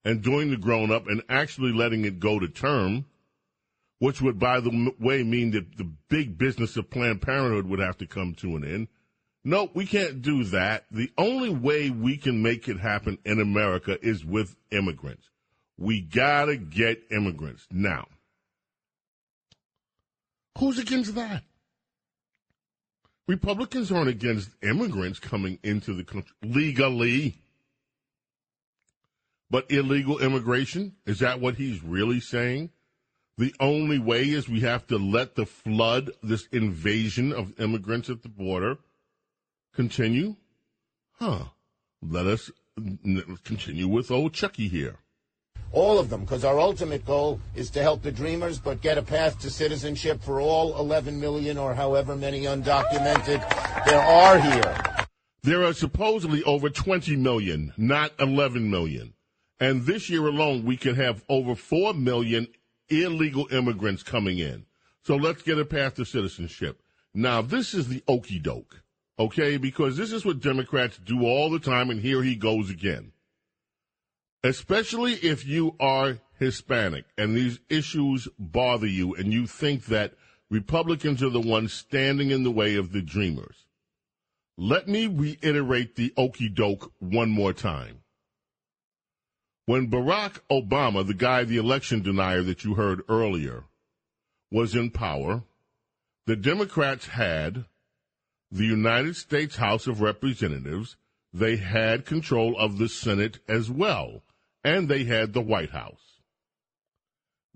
and doing the grown up and actually letting it go to term, which would, by the way, mean that the big business of Planned Parenthood would have to come to an end. No, we can't do that. The only way we can make it happen in America is with immigrants. We gotta get immigrants. Now, who's against that? Republicans aren't against immigrants coming into the country legally. But illegal immigration, is that what he's really saying? The only way is we have to let the flood, this invasion of immigrants at the border, continue? Huh. Let us continue with old Chucky here. all of them, because our ultimate goal is to help the dreamers, but get a path to citizenship for all 11 million or however many undocumented there are here. There are supposedly over 20 million, not 11 million. And this year alone, we can have over 4 million illegal immigrants coming in. So let's get a path to citizenship. Now, this is the okey doke, okay? Because this is what Democrats do all the time, and here he goes again. Especially if you are Hispanic and these issues bother you and you think that Republicans are the ones standing in the way of the dreamers. Let me reiterate the okey doke one more time. When Barack Obama, the guy, the election denier that you heard earlier, was in power, the Democrats had the United States House of Representatives. They had control of the Senate as well, and they had the White House.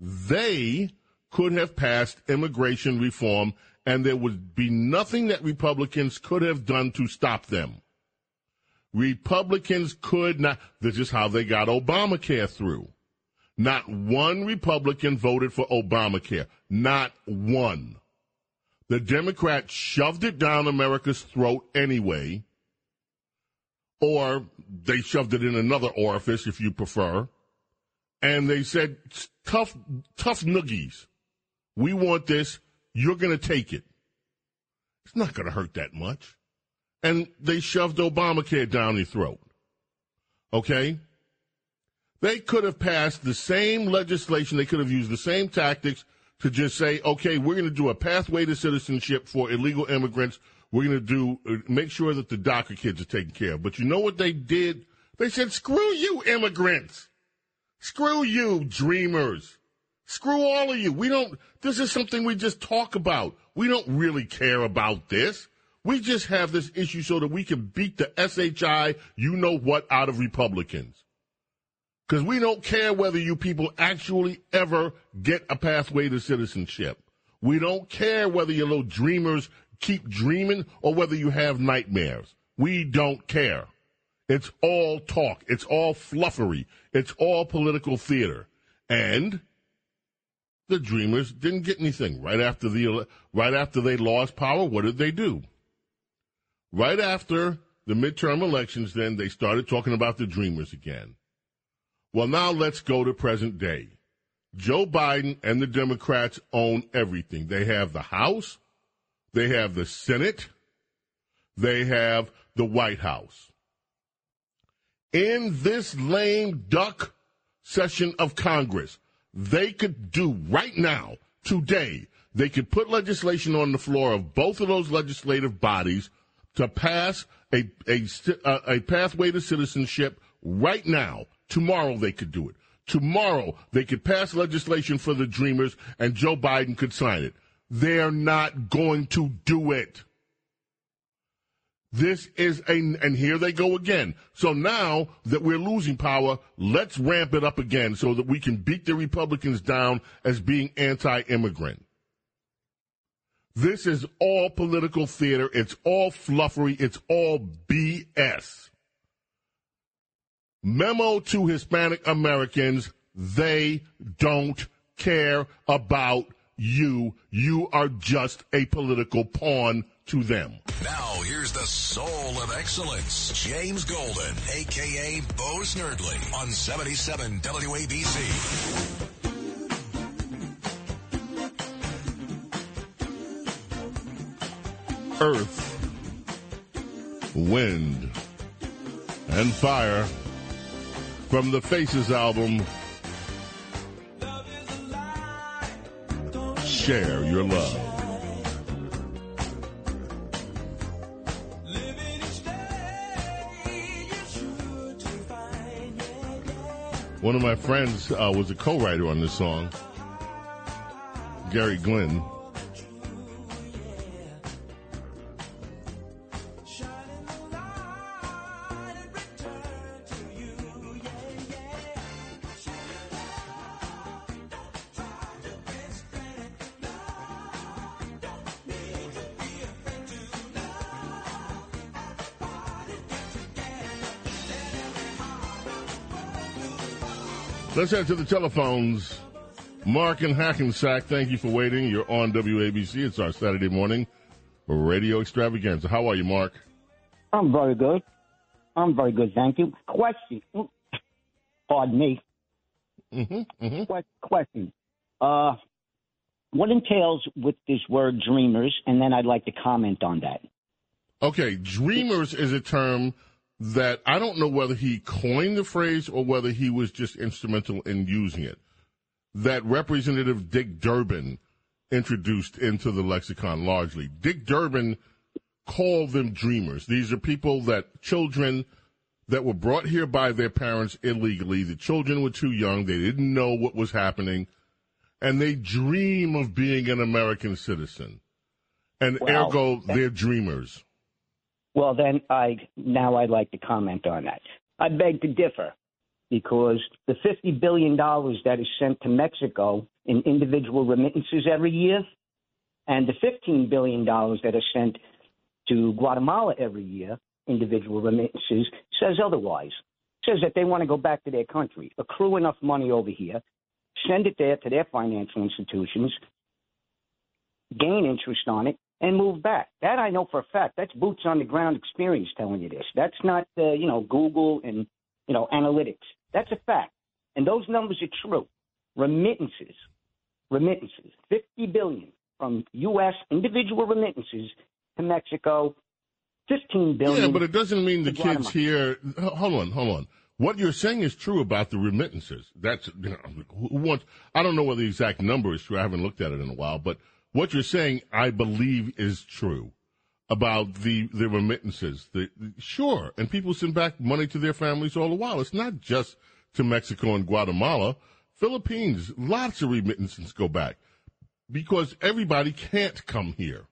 They could have passed immigration reform, and there would be nothing that Republicans could have done to stop them. Republicans could not. This is how they got Obamacare through. Not one Republican voted for Obamacare. Not one. The Democrats shoved it down America's throat anyway, or they shoved it in another orifice, if you prefer, and they said, tough, tough noogies. We want this. You're going to take it. It's not going to hurt that much and they shoved Obamacare down your throat. Okay? They could have passed the same legislation, they could have used the same tactics to just say, okay, we're going to do a pathway to citizenship for illegal immigrants. We're going to do uh, make sure that the DACA kids are taken care of. But you know what they did? They said, screw you, immigrants. Screw you, dreamers. Screw all of you. We don't, this is something we just talk about. We don't really care about this. We just have this issue so that we can beat the SHI, you know what, out of Republicans. Because we don't care whether you people actually ever get a pathway to citizenship. We don't care whether your little dreamers keep dreaming or whether you have nightmares. We don't care. It's all talk. It's all fluffery. It's all political theater. And the dreamers didn't get anything right after the right after they lost power. What did they do? Right after the midterm elections, then they started talking about the dreamers again. Well, now let's go to present day. Joe Biden and the Democrats own everything. They have the House, they have the Senate, they have the White House. In this lame duck session of Congress, they could do right now, today, they could put legislation on the floor of both of those legislative bodies to pass a, a, a, pathway to citizenship right now. Tomorrow they could do it. Tomorrow they could pass legislation for the dreamers and Joe Biden could sign it. They're not going to do it. This is a, and here they go again. So now that we're losing power, let's ramp it up again so that we can beat the Republicans down as being anti-immigrant. This is all political theater. It's all fluffery. It's all BS. Memo to Hispanic Americans. They don't care about you. You are just a political pawn to them. Now, here's the soul of excellence, James Golden, a.k.a. Bo Snerdley, on 77 WABC. Earth, Wind, and Fire from the Faces album. Share your love. One of my friends uh, was a co-writer on this song, Gary Glenn. Let's head to the telephones. Mark and Hackensack, thank you for waiting. You're on WABC. It's our Saturday morning radio extravaganza. How are you, Mark? I'm very good. I'm very good, thank you. Question. Pardon me. Mm-hmm, Que- Question. Uh, what entails with this word dreamers? And then I'd like to comment on that. Okay, dreamers is a term that I don't know whether he coined the phrase or whether he was just instrumental in using it. That Representative Dick Durbin introduced into the lexicon largely. Dick Durbin called them dreamers. These are people that children that were brought here by their parents illegally. The children were too young. They didn't know what was happening. And they dream of being an American citizen. And ergo, they're dreamers. Well, then I now I'd like to comment on that. I beg to differ because the fifty billion dollars that is sent to Mexico in individual remittances every year, and the fifteen billion dollars that are sent to Guatemala every year, individual remittances, says otherwise. Says that they want to go back to their country, accrue enough money over here, send it there to their financial institutions, gain interest on it, and move back. That I know for a fact. That's boots on the ground experience telling you this. That's not uh, you know Google and you know analytics. That's a fact, and those numbers are true. Remittances, remittances, fifty billion from U.S. individual remittances to Mexico, fifteen billion. Yeah, but it doesn't mean the to kids Guatemala. here. Hold on, hold on. What you're saying is true about the remittances. That's you know, who wants. I don't know what the exact number is true. I haven't looked at it in a while, but what you're saying, I believe, is true about the the remittances. The, sure, and people send back money to their families all the while. It's not just to Mexico and Guatemala, Philippines. Lots of remittances go back because everybody can't come here.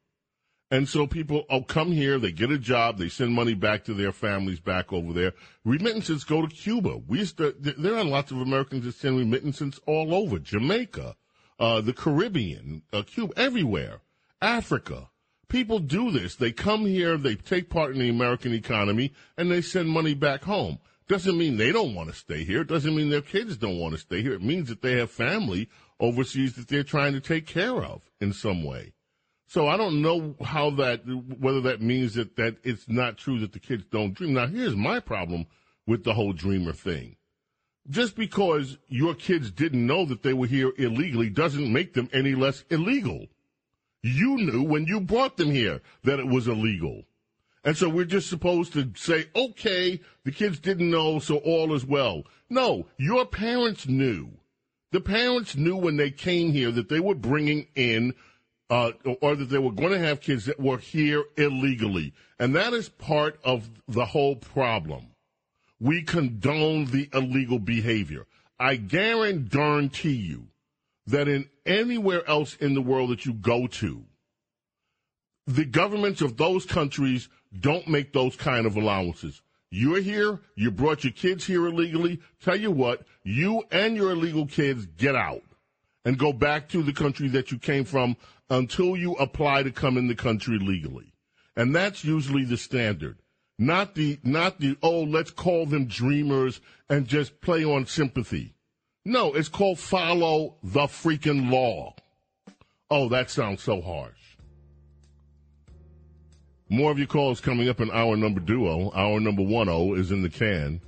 And so people oh, come here, they get a job, they send money back to their families back over there. Remittances go to Cuba. We used to, there are lots of Americans that send remittances all over Jamaica, uh, the Caribbean, uh, Cuba, everywhere, Africa. People do this. They come here, they take part in the American economy, and they send money back home. Doesn't mean they don't want to stay here. Doesn't mean their kids don't want to stay here. It means that they have family overseas that they're trying to take care of in some way. So I don't know how that, whether that means that, that it's not true that the kids don't dream. Now, here's my problem with the whole dreamer thing. Just because your kids didn't know that they were here illegally doesn't make them any less illegal. You knew when you brought them here that it was illegal. And so we're just supposed to say, okay, the kids didn't know, so all is well. No, your parents knew. The parents knew when they came here that they were bringing in, uh, or that they were going to have kids that were here illegally. And that is part of the whole problem. We condone the illegal behavior. I guarantee you that in anywhere else in the world that you go to, the governments of those countries don't make those kind of allowances. You're here, you brought your kids here illegally. Tell you what, you and your illegal kids get out and go back to the country that you came from until you apply to come in the country legally. And that's usually the standard. Not the, not the, oh, let's call them dreamers and just play on sympathy. No, it's called follow the freaking law. Oh, that sounds so harsh. More of your calls coming up in hour number duo. Hour number one oh is in the can.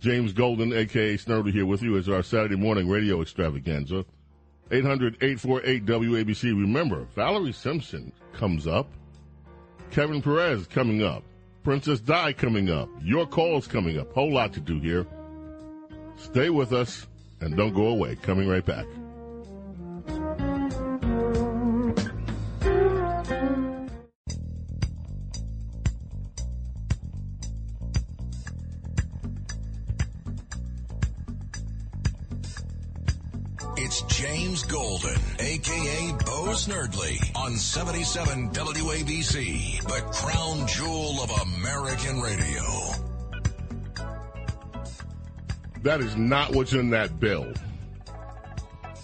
James Golden, aka Snerdley, here with you as our Saturday morning radio extravaganza. 800-848 WABC. Remember, Valerie Simpson comes up. Kevin Perez coming up. Princess Di coming up. Your calls coming up. Whole lot to do here. Stay with us and don't go away. Coming right back. It's James Golden, aka Bo Snerdley, on 77 WABC, the crown jewel of American radio. That is not what's in that bill.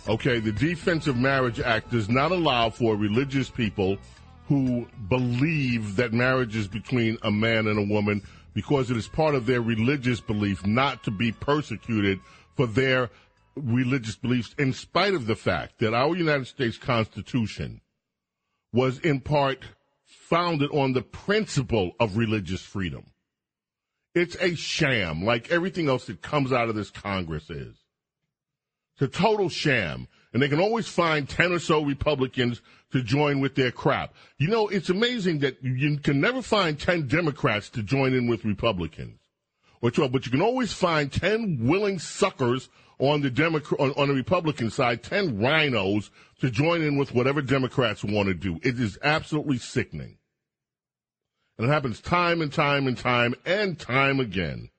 Okay, the Defense of Marriage Act does not allow for religious people who believe that marriage is between a man and a woman because it is part of their religious belief not to be persecuted for their religious beliefs, in spite of the fact that our United States Constitution was in part founded on the principle of religious freedom. It's a sham, like everything else that comes out of this Congress is. It's a total sham. And they can always find 10 or so Republicans to join with their crap. You know, it's amazing that you can never find 10 Democrats to join in with Republicans. Or 12, but you can always find 10 willing suckers on the Democrat, on, on the Republican side, 10 RINOs to join in with whatever Democrats want to do. It is absolutely sickening. And it happens time and time and time and time again.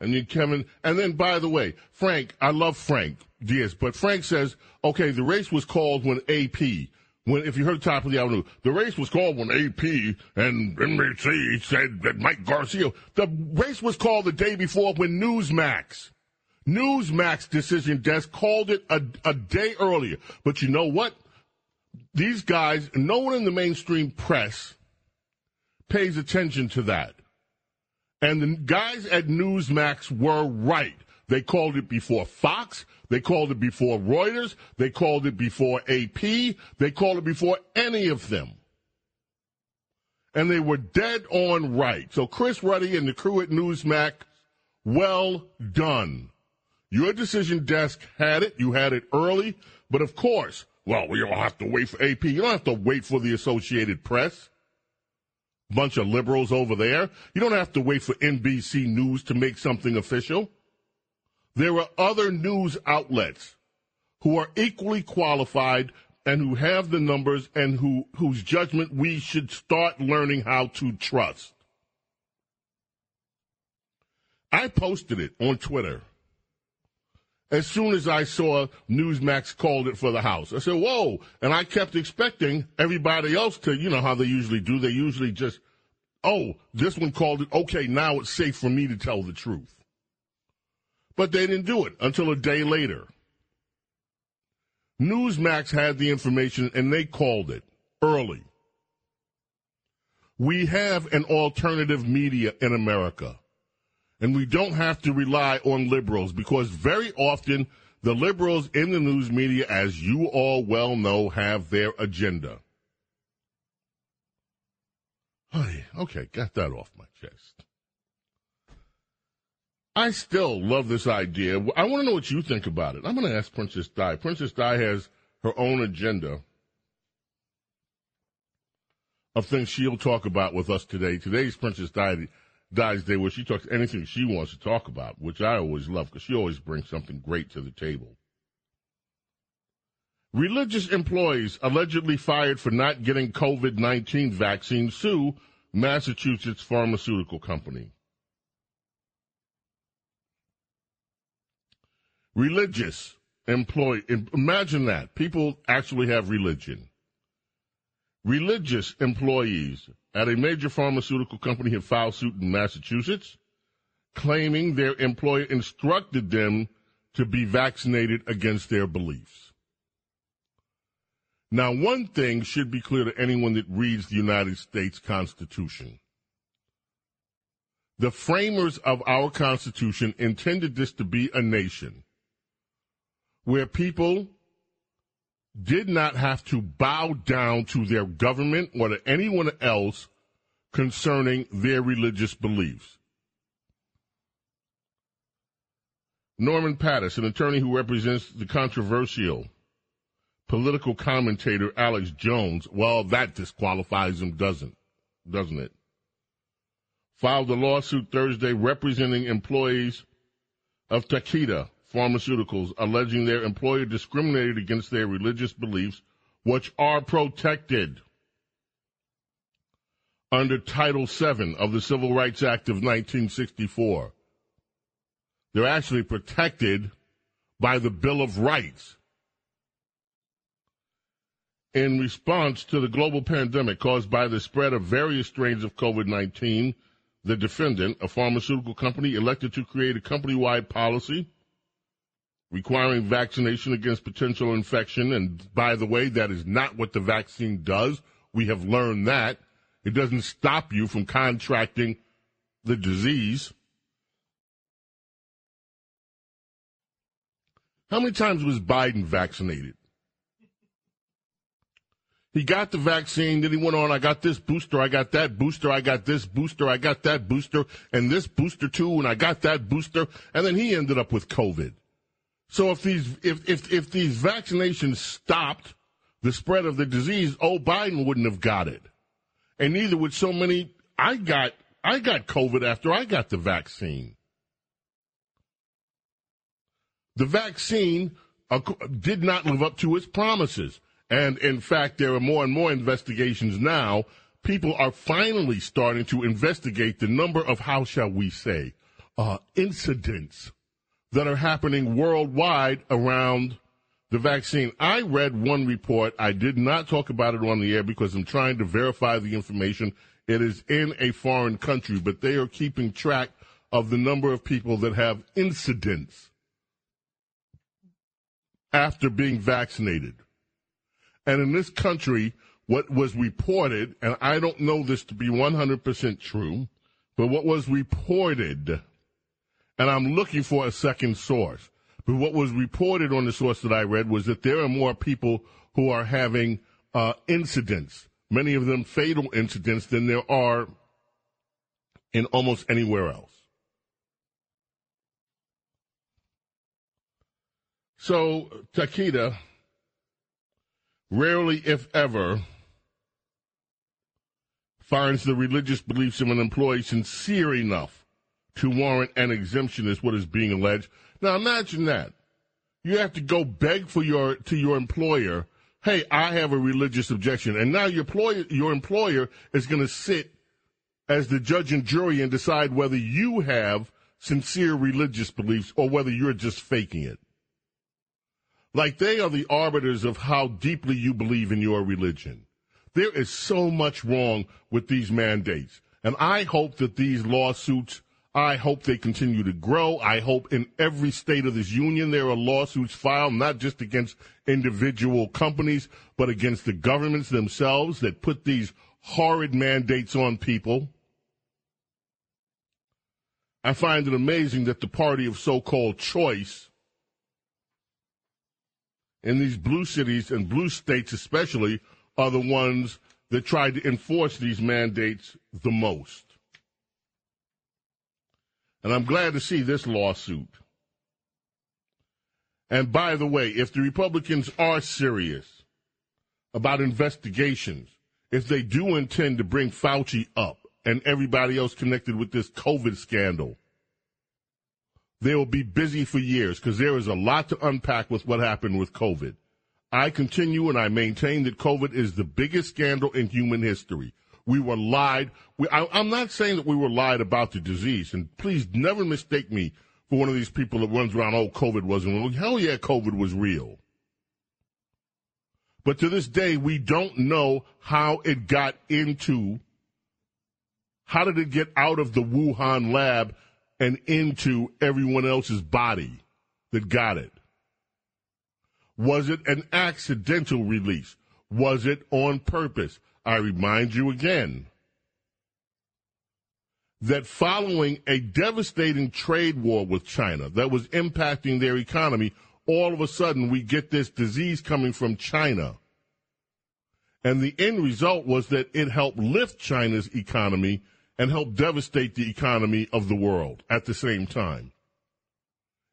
And you, Kevin, and then by the way, Frank, I love Frank Diaz, but Frank says, okay, the race was called when AP, when, if you heard the top of the hour, the race was called when AP and NBC said that Mike Garcia, the race was called the day before when Newsmax, Newsmax decision desk called it a, a day earlier. But you know what? These guys, no one in the mainstream press pays attention to that. And the guys at Newsmax were right. They called it before Fox. They called it before Reuters. They called it before AP. They called it before any of them. And they were dead on right. So Chris Ruddy and the crew at Newsmax, well done. Your decision desk had it. You had it early. But of course, well, we all have to wait for AP. You don't have to wait for the Associated Press. bunch of liberals over there. You don't have to wait for NBC News to make something official. There are other news outlets who are equally qualified and who have the numbers and who whose judgment we should start learning how to trust. I posted it on Twitter as soon as I saw Newsmax called it for the House. I said, whoa. And I kept expecting everybody else to, you know how they usually do. They usually just, oh, this one called it. Okay, now it's safe for me to tell the truth. But they didn't do it until a day later. Newsmax had the information and they called it early. We have an alternative media in America. And we don't have to rely on liberals because very often the liberals in the news media, as you all well know, have their agenda. Okay, got that off my chest. I still love this idea. I want to know what you think about it. I'm going to ask Princess Di. Princess Di has her own agenda of things she'll talk about with us today. Today's Princess Di Di's Day, where she talks anything she wants to talk about, which I always love because she always brings something great to the table. Religious employees allegedly fired for not getting COVID 19 vaccine sue Massachusetts pharmaceutical company. Religious employee, imagine that. People actually have religion. Religious employees at a major pharmaceutical company have filed suit in Massachusetts, claiming their employer instructed them to be vaccinated against their beliefs. Now, one thing should be clear to anyone that reads the United States Constitution. The framers of our Constitution intended this to be a nation where people did not have to bow down to their government or to anyone else concerning their religious beliefs. Norman Pattis, an attorney who represents the controversial political commentator Alex Jones, well, that disqualifies him, doesn't, doesn't it? Filed a lawsuit Thursday representing employees of Takeda Pharmaceuticals, alleging their employer discriminated against their religious beliefs, which are protected under Title VII of the Civil Rights Act of 1964. They're actually protected by the Bill of Rights. In response to the global pandemic caused by the spread of various strains of COVID 19, the defendant, a pharmaceutical company, elected to create a company wide policy requiring vaccination against potential infection. And by the way, that is not what the vaccine does. We have learned that. It doesn't stop you from contracting the disease. How many times was Biden vaccinated? He got the vaccine, then he went on, I got this booster, I got that booster, I got this booster, I got that booster, and this booster too, and I got that booster, and then he ended up with COVID. So if these if if if these vaccinations stopped the spread of the disease, oh Biden wouldn't have got it. And neither would so many I got I got COVID after I got the vaccine. The vaccine did not live up to its promises. And in fact, there are more and more investigations now. People are finally starting to investigate the number of, how shall we say, uh, incidents that are happening worldwide around the vaccine. I read one report. I did not talk about it on the air because I'm trying to verify the information. It is in a foreign country, but they are keeping track of the number of people that have incidents after being vaccinated. And in this country, what was reported, and I don't know this to be 100% true, but what was reported and I'm looking for a second source. But what was reported on the source that I read was that there are more people who are having uh, incidents, many of them fatal incidents, than there are in almost anywhere else. So, Takeda rarely, if ever, finds the religious beliefs of an employee sincere enough to warrant an exemption, is what is being alleged. Now imagine that. You have to go beg for your to your employer, hey, I have a religious objection. And now your employer your employer is gonna sit as the judge and jury and decide whether you have sincere religious beliefs or whether you're just faking it. Like they are the arbiters of how deeply you believe in your religion. There is so much wrong with these mandates. And I hope that these lawsuits, I hope they continue to grow. I hope in every state of this union there are lawsuits filed, not just against individual companies, but against the governments themselves that put these horrid mandates on people. I find it amazing that the party of so called choice in these blue cities and blue states, especially, are the ones that try to enforce these mandates the most. And I'm glad to see this lawsuit. And by the way, if the Republicans are serious about investigations, if they do intend to bring Fauci up and everybody else connected with this COVID scandal, they will be busy for years because there is a lot to unpack with what happened with COVID. I continue and I maintain that COVID is the biggest scandal in human history. We were lied. We, I, I'm not saying that we were lied about the disease, and please never mistake me for one of these people that runs around, oh, COVID wasn't real. Hell yeah, COVID was real. But to this day, we don't know how it got into, how did it get out of the Wuhan lab and into everyone else's body that got it? Was it an accidental release? Was it on purpose? I remind you again that following a devastating trade war with China that was impacting their economy, all of a sudden we get this disease coming from China. And the end result was that it helped lift China's economy and help devastate the economy of the world at the same time.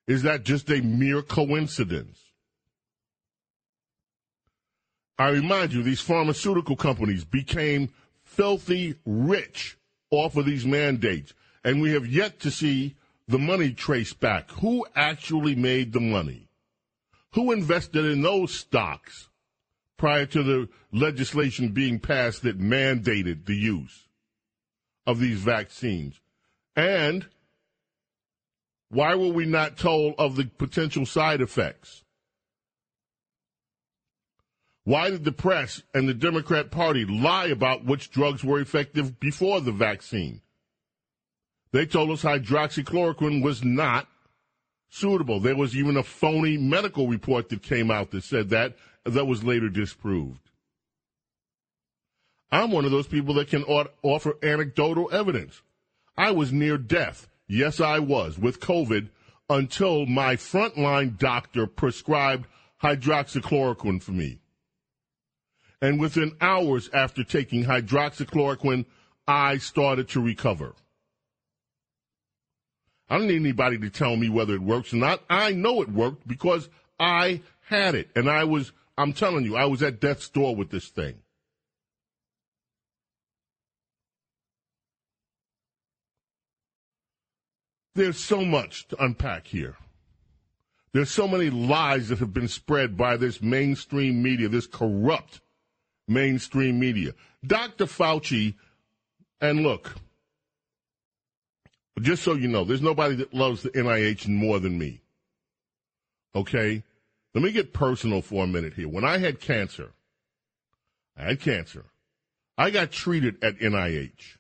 Is that just a mere coincidence? I remind you, these pharmaceutical companies became filthy rich off of these mandates, and we have yet to see the money traced back. Who actually made the money? Who invested in those stocks prior to the legislation being passed that mandated the use of these vaccines? And why were we not told of the potential side effects? Why did the press and the Democrat Party lie about which drugs were effective before the vaccine? They told us hydroxychloroquine was not suitable. There was even a phony medical report that came out that said that, that was later disproved. I'm one of those people that can offer anecdotal evidence. I was near death. Yes, I was with COVID until my frontline doctor prescribed hydroxychloroquine for me. And within hours after taking hydroxychloroquine, I started to recover. I don't need anybody to tell me whether it works or not. I know it worked because I had it. And I was, I'm telling you, I was at death's door with this thing. There's so much to unpack here. There's so many lies that have been spread by this mainstream media, this corrupt mainstream media. Dr. Fauci, and look, just so you know, there's nobody that loves the NIH more than me. Okay? Let me get personal for a minute here. When I had cancer, I had cancer. I got treated at NIH.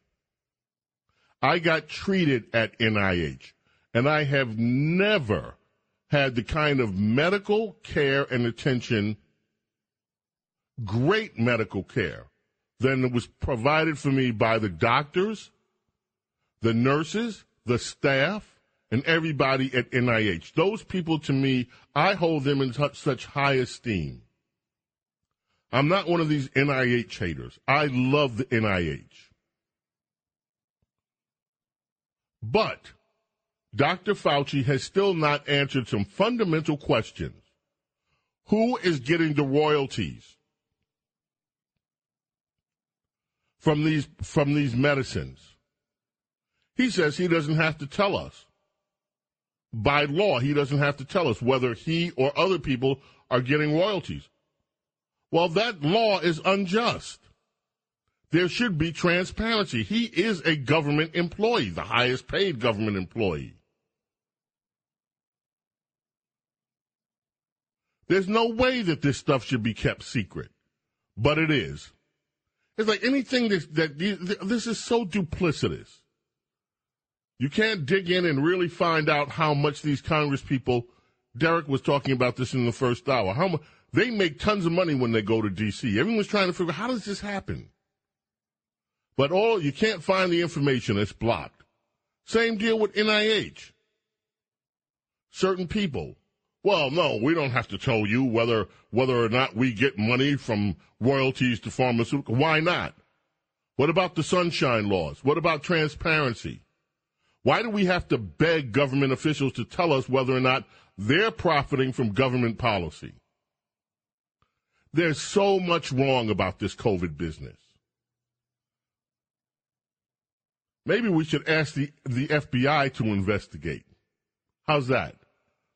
I got treated at NIH. And I have never had the kind of medical care and attention, great medical care, than was provided for me by the doctors, the nurses, the staff, and everybody at NIH. Those people, to me, I hold them in such, high esteem. I'm not one of these NIH haters. I love the NIH. But Dr. Fauci has still not answered some fundamental questions. Who is getting the royalties from these from these medicines. He says he doesn't have to tell us. By law, he doesn't have to tell us whether he or other people are getting royalties. Well, that law is unjust. There should be transparency. He is a government employee, the highest paid government employee. There's no way that this stuff should be kept secret, but it is. It's like anything that, that this is so duplicitous. You can't dig in and really find out how much these Congress people. Derek was talking about this in the first hour. How much they make tons of money when they go to D.C. Everyone's trying to figure out how does this happen. But all you can't find the information; it's blocked. Same deal with NIH. Certain people. Well, no, we don't have to tell you whether whether or not we get money from royalties to pharmaceutical. Why not? What about the sunshine laws? What about transparency? Why do we have to beg government officials to tell us whether or not they're profiting from government policy? There's so much wrong about this COVID business. Maybe we should ask the, the FBI to investigate. How's that?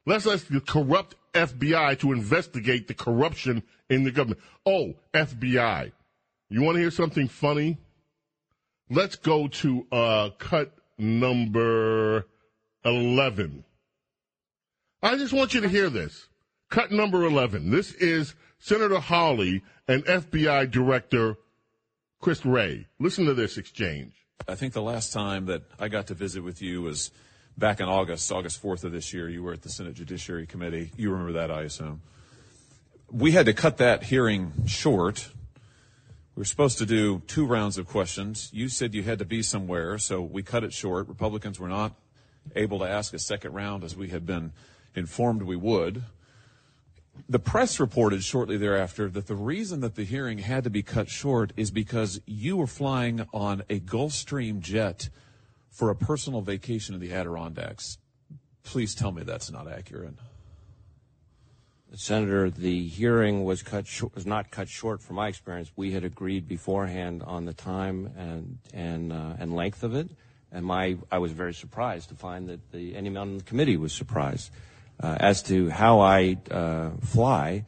Let's ask the corrupt FBI to investigate the corruption in the government. Oh, FBI. You want to hear something funny? Let's go to uh, cut number 11. I just want you to hear this. Cut number 11. This is Senator Hawley and FBI Director Chris Wray. Listen to this exchange. I think the last time that I got to visit with you was back in August, August 4th of this year. You were at the Senate Judiciary Committee. You remember that, I assume. We had to cut that hearing short. We were supposed to do two rounds of questions. You said you had to be somewhere, so we cut it short. Republicans were not able to ask a second round as we had been informed we would. The press reported shortly thereafter that the reason that the hearing had to be cut short is because you were flying on a Gulfstream jet for a personal vacation in the Adirondacks. Please tell me that's not accurate. Senator, the hearing was cut short, was not cut short from my experience. We had agreed beforehand on the time and and uh, and length of it, and my I was very surprised to find that the any member on the committee was surprised uh, as to how I uh, fly.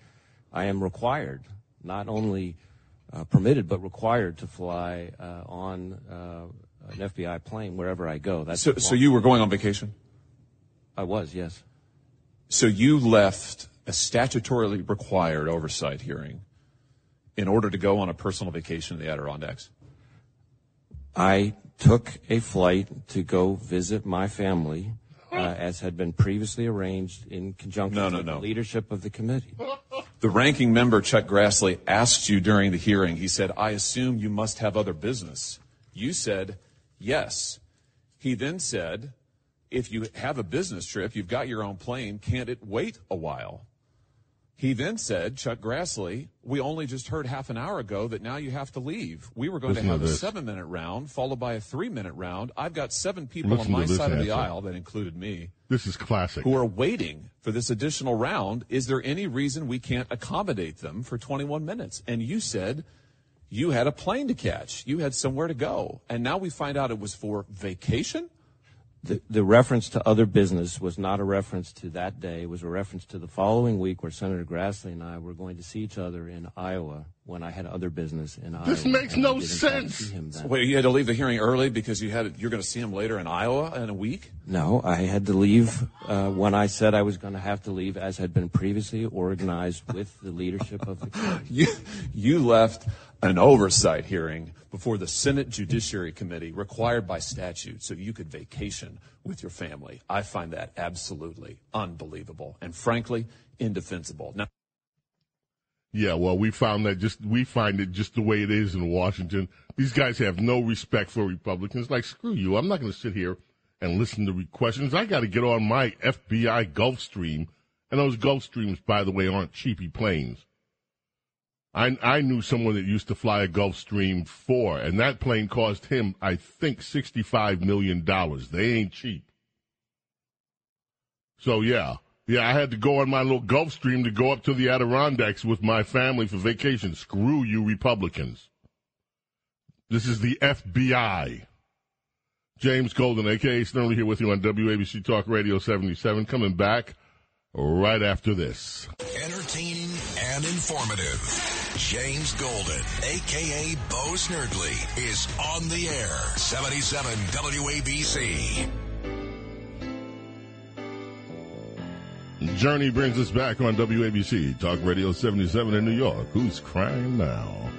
I am required, not only uh, permitted, but required to fly uh, on uh, an FBI plane wherever I go. That's So, so you were going on vacation? I was, yes. So you left a statutorily required oversight hearing in order to go on a personal vacation in the Adirondacks? I took a flight to go visit my family, uh, as had been previously arranged in conjunction No, no, with no. the leadership of the committee. The ranking member, Chuck Grassley, asked you during the hearing, he said, I assume you must have other business. You said, yes. He then said, if you have a business trip, you've got your own plane, can't it wait a while? He then said, Chuck Grassley, we only just heard half an hour ago that now you have to leave. We were going Listen to to have a seven minute round followed by a three minute round. I've got seven people Listen on my side of the aisle that included me This is classic. who are waiting for this additional round. Is there any reason we can't accommodate them for 21 minutes? And you said you had a plane to catch. You had somewhere to go. And now we find out it was for vacation? The, the reference to other business was not a reference to that day. It was a reference to the following week where Senator Grassley and I were going to see each other in Iowa when I had other business in Iowa. This makes no did in fact sense. see him then. Wait, you had to leave the hearing early because you had you're going to see him later in Iowa in a week? No, I had to leave uh, when I said I was going to have to leave, as had been previously organized with the leadership of the committee. You, you left an oversight hearing before the Senate Judiciary Committee required by statute so you could vacation with your family. I find that absolutely unbelievable and frankly indefensible. Now, Yeah, well, we found that just we find it just the way it is in Washington. These guys have no respect for Republicans. Like, screw you. I'm not going to sit here and listen to questions. I got to get on my FBI Gulfstream, and those Gulfstreams, by the way, aren't cheapy planes. I I knew someone that used to fly a Gulfstream four, and that plane cost him, I think, sixty five million dollars. They ain't cheap. So yeah, yeah, I had to go on my little Gulfstream to go up to the Adirondacks with my family for vacation. Screw you, Republicans. This is the FBI. James Golden, aka Snerdley, here with you on WABC Talk Radio 77. Coming back right after this. Entertaining and informative. James Golden, aka Bo Snerdley, is on the air. 77 WABC. Journey brings us back on WABC Talk Radio 77 in New York. Who's crying now?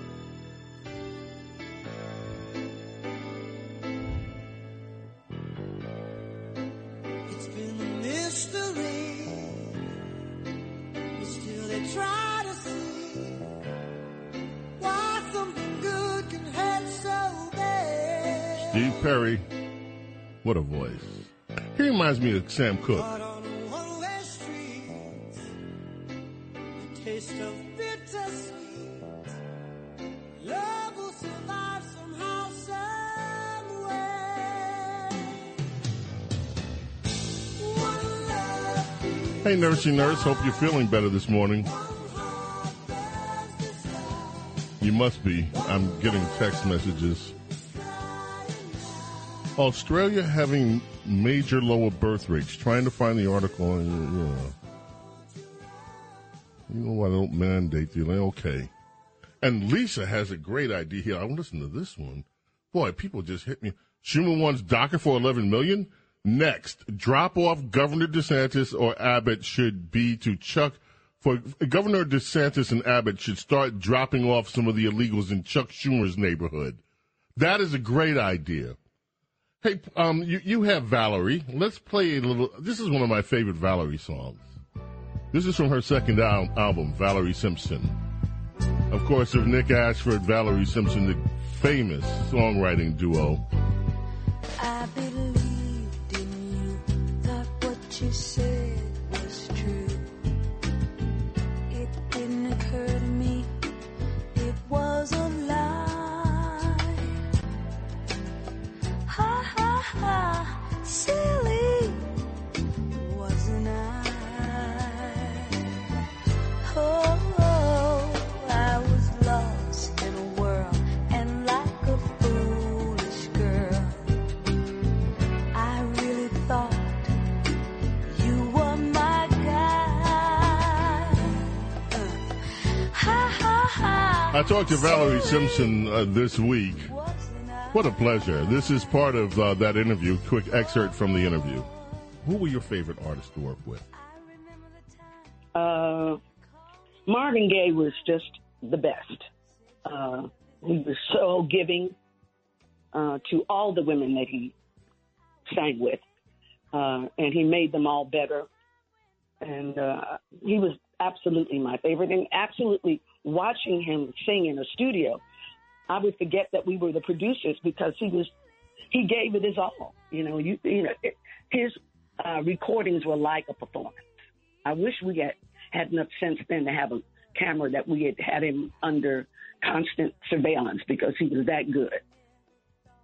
Perry. What a voice. He reminds me of Sam Cooke. One-way streets, the taste of bittersweet. Love will survive somehow, some way. One love Hey, Nursey Nurse. Hope you're feeling better this morning. You must be. I'm getting text messages. Australia having major lower birth rates. Trying to find the article. And, you know, you know they don't mandate the Okay. And Lisa has a great idea here. I'm listen to this one. Boy, people just hit me. Schumer wants DACA for 11 million. Next, drop off Governor DeSantis or Abbott should be to Chuck. For Governor DeSantis and Abbott should start dropping off some of the illegals in Chuck Schumer's neighborhood. That is a great idea. Hey, um, you, you have Valerie. Let's play a little. This is one of my favorite Valerie songs. This is from her second al- album, Valerie Simpson. Of course, of Nick Ashford, Valerie Simpson, the famous songwriting duo. I believed in you, thought what you said was true. It didn't occur to me, it was a I? Talked to Valerie Simpson uh, this week. What a pleasure. This is part of uh, that interview. Quick excerpt from the interview. Who were your favorite artists to work with? Uh, Marvin Gaye was just the best. Uh, he was so giving uh, to all the women that he sang with, uh, and he made them all better. And uh, he was absolutely my favorite. And absolutely watching him sing in a studio, I would forget that we were the producers because he was he gave it his all. You know, you you know it, his uh, recordings were like a performance. I wish we had had enough sense then to have a camera that we had had him under constant surveillance because he was that good.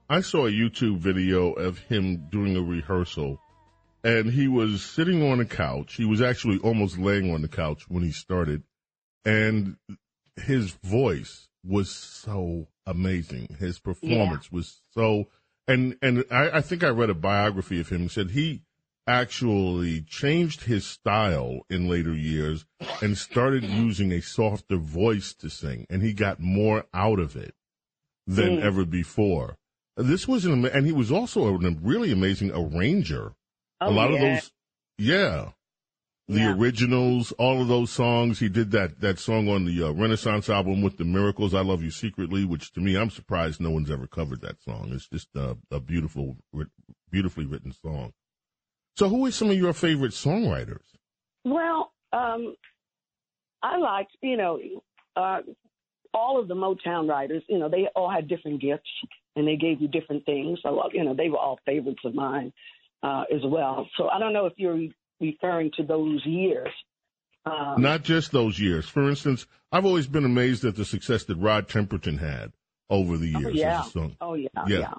I saw a YouTube video of him doing a rehearsal, and he was sitting on a couch. He was actually almost laying on the couch when he started, and his voice was so amazing. His performance was so, and and I, I think I read a biography of him. He said he actually changed his style in later years and started using a softer voice to sing, and he got more out of it than Mm. ever before. This was an, and he was also a really amazing arranger. a Oh, lot of those, yeah, the originals, all of those songs. He did that that song on the uh, Renaissance album with the Miracles, "I Love You Secretly," which to me, I'm surprised no one's ever covered that song. It's just a, a beautiful, beautifully written song. So, who are some of your favorite songwriters? Well, um, I liked, you know, uh, all of the Motown writers, you know, they all had different gifts and they gave you different things. So, you know, they were all favorites of mine uh, as well. So I don't know if you're re- referring to those years. Um, Not just those years. For instance, I've always been amazed at the success that Rod Temperton had over the oh, years yeah. as a song. Oh, yeah. Yeah. Yeah.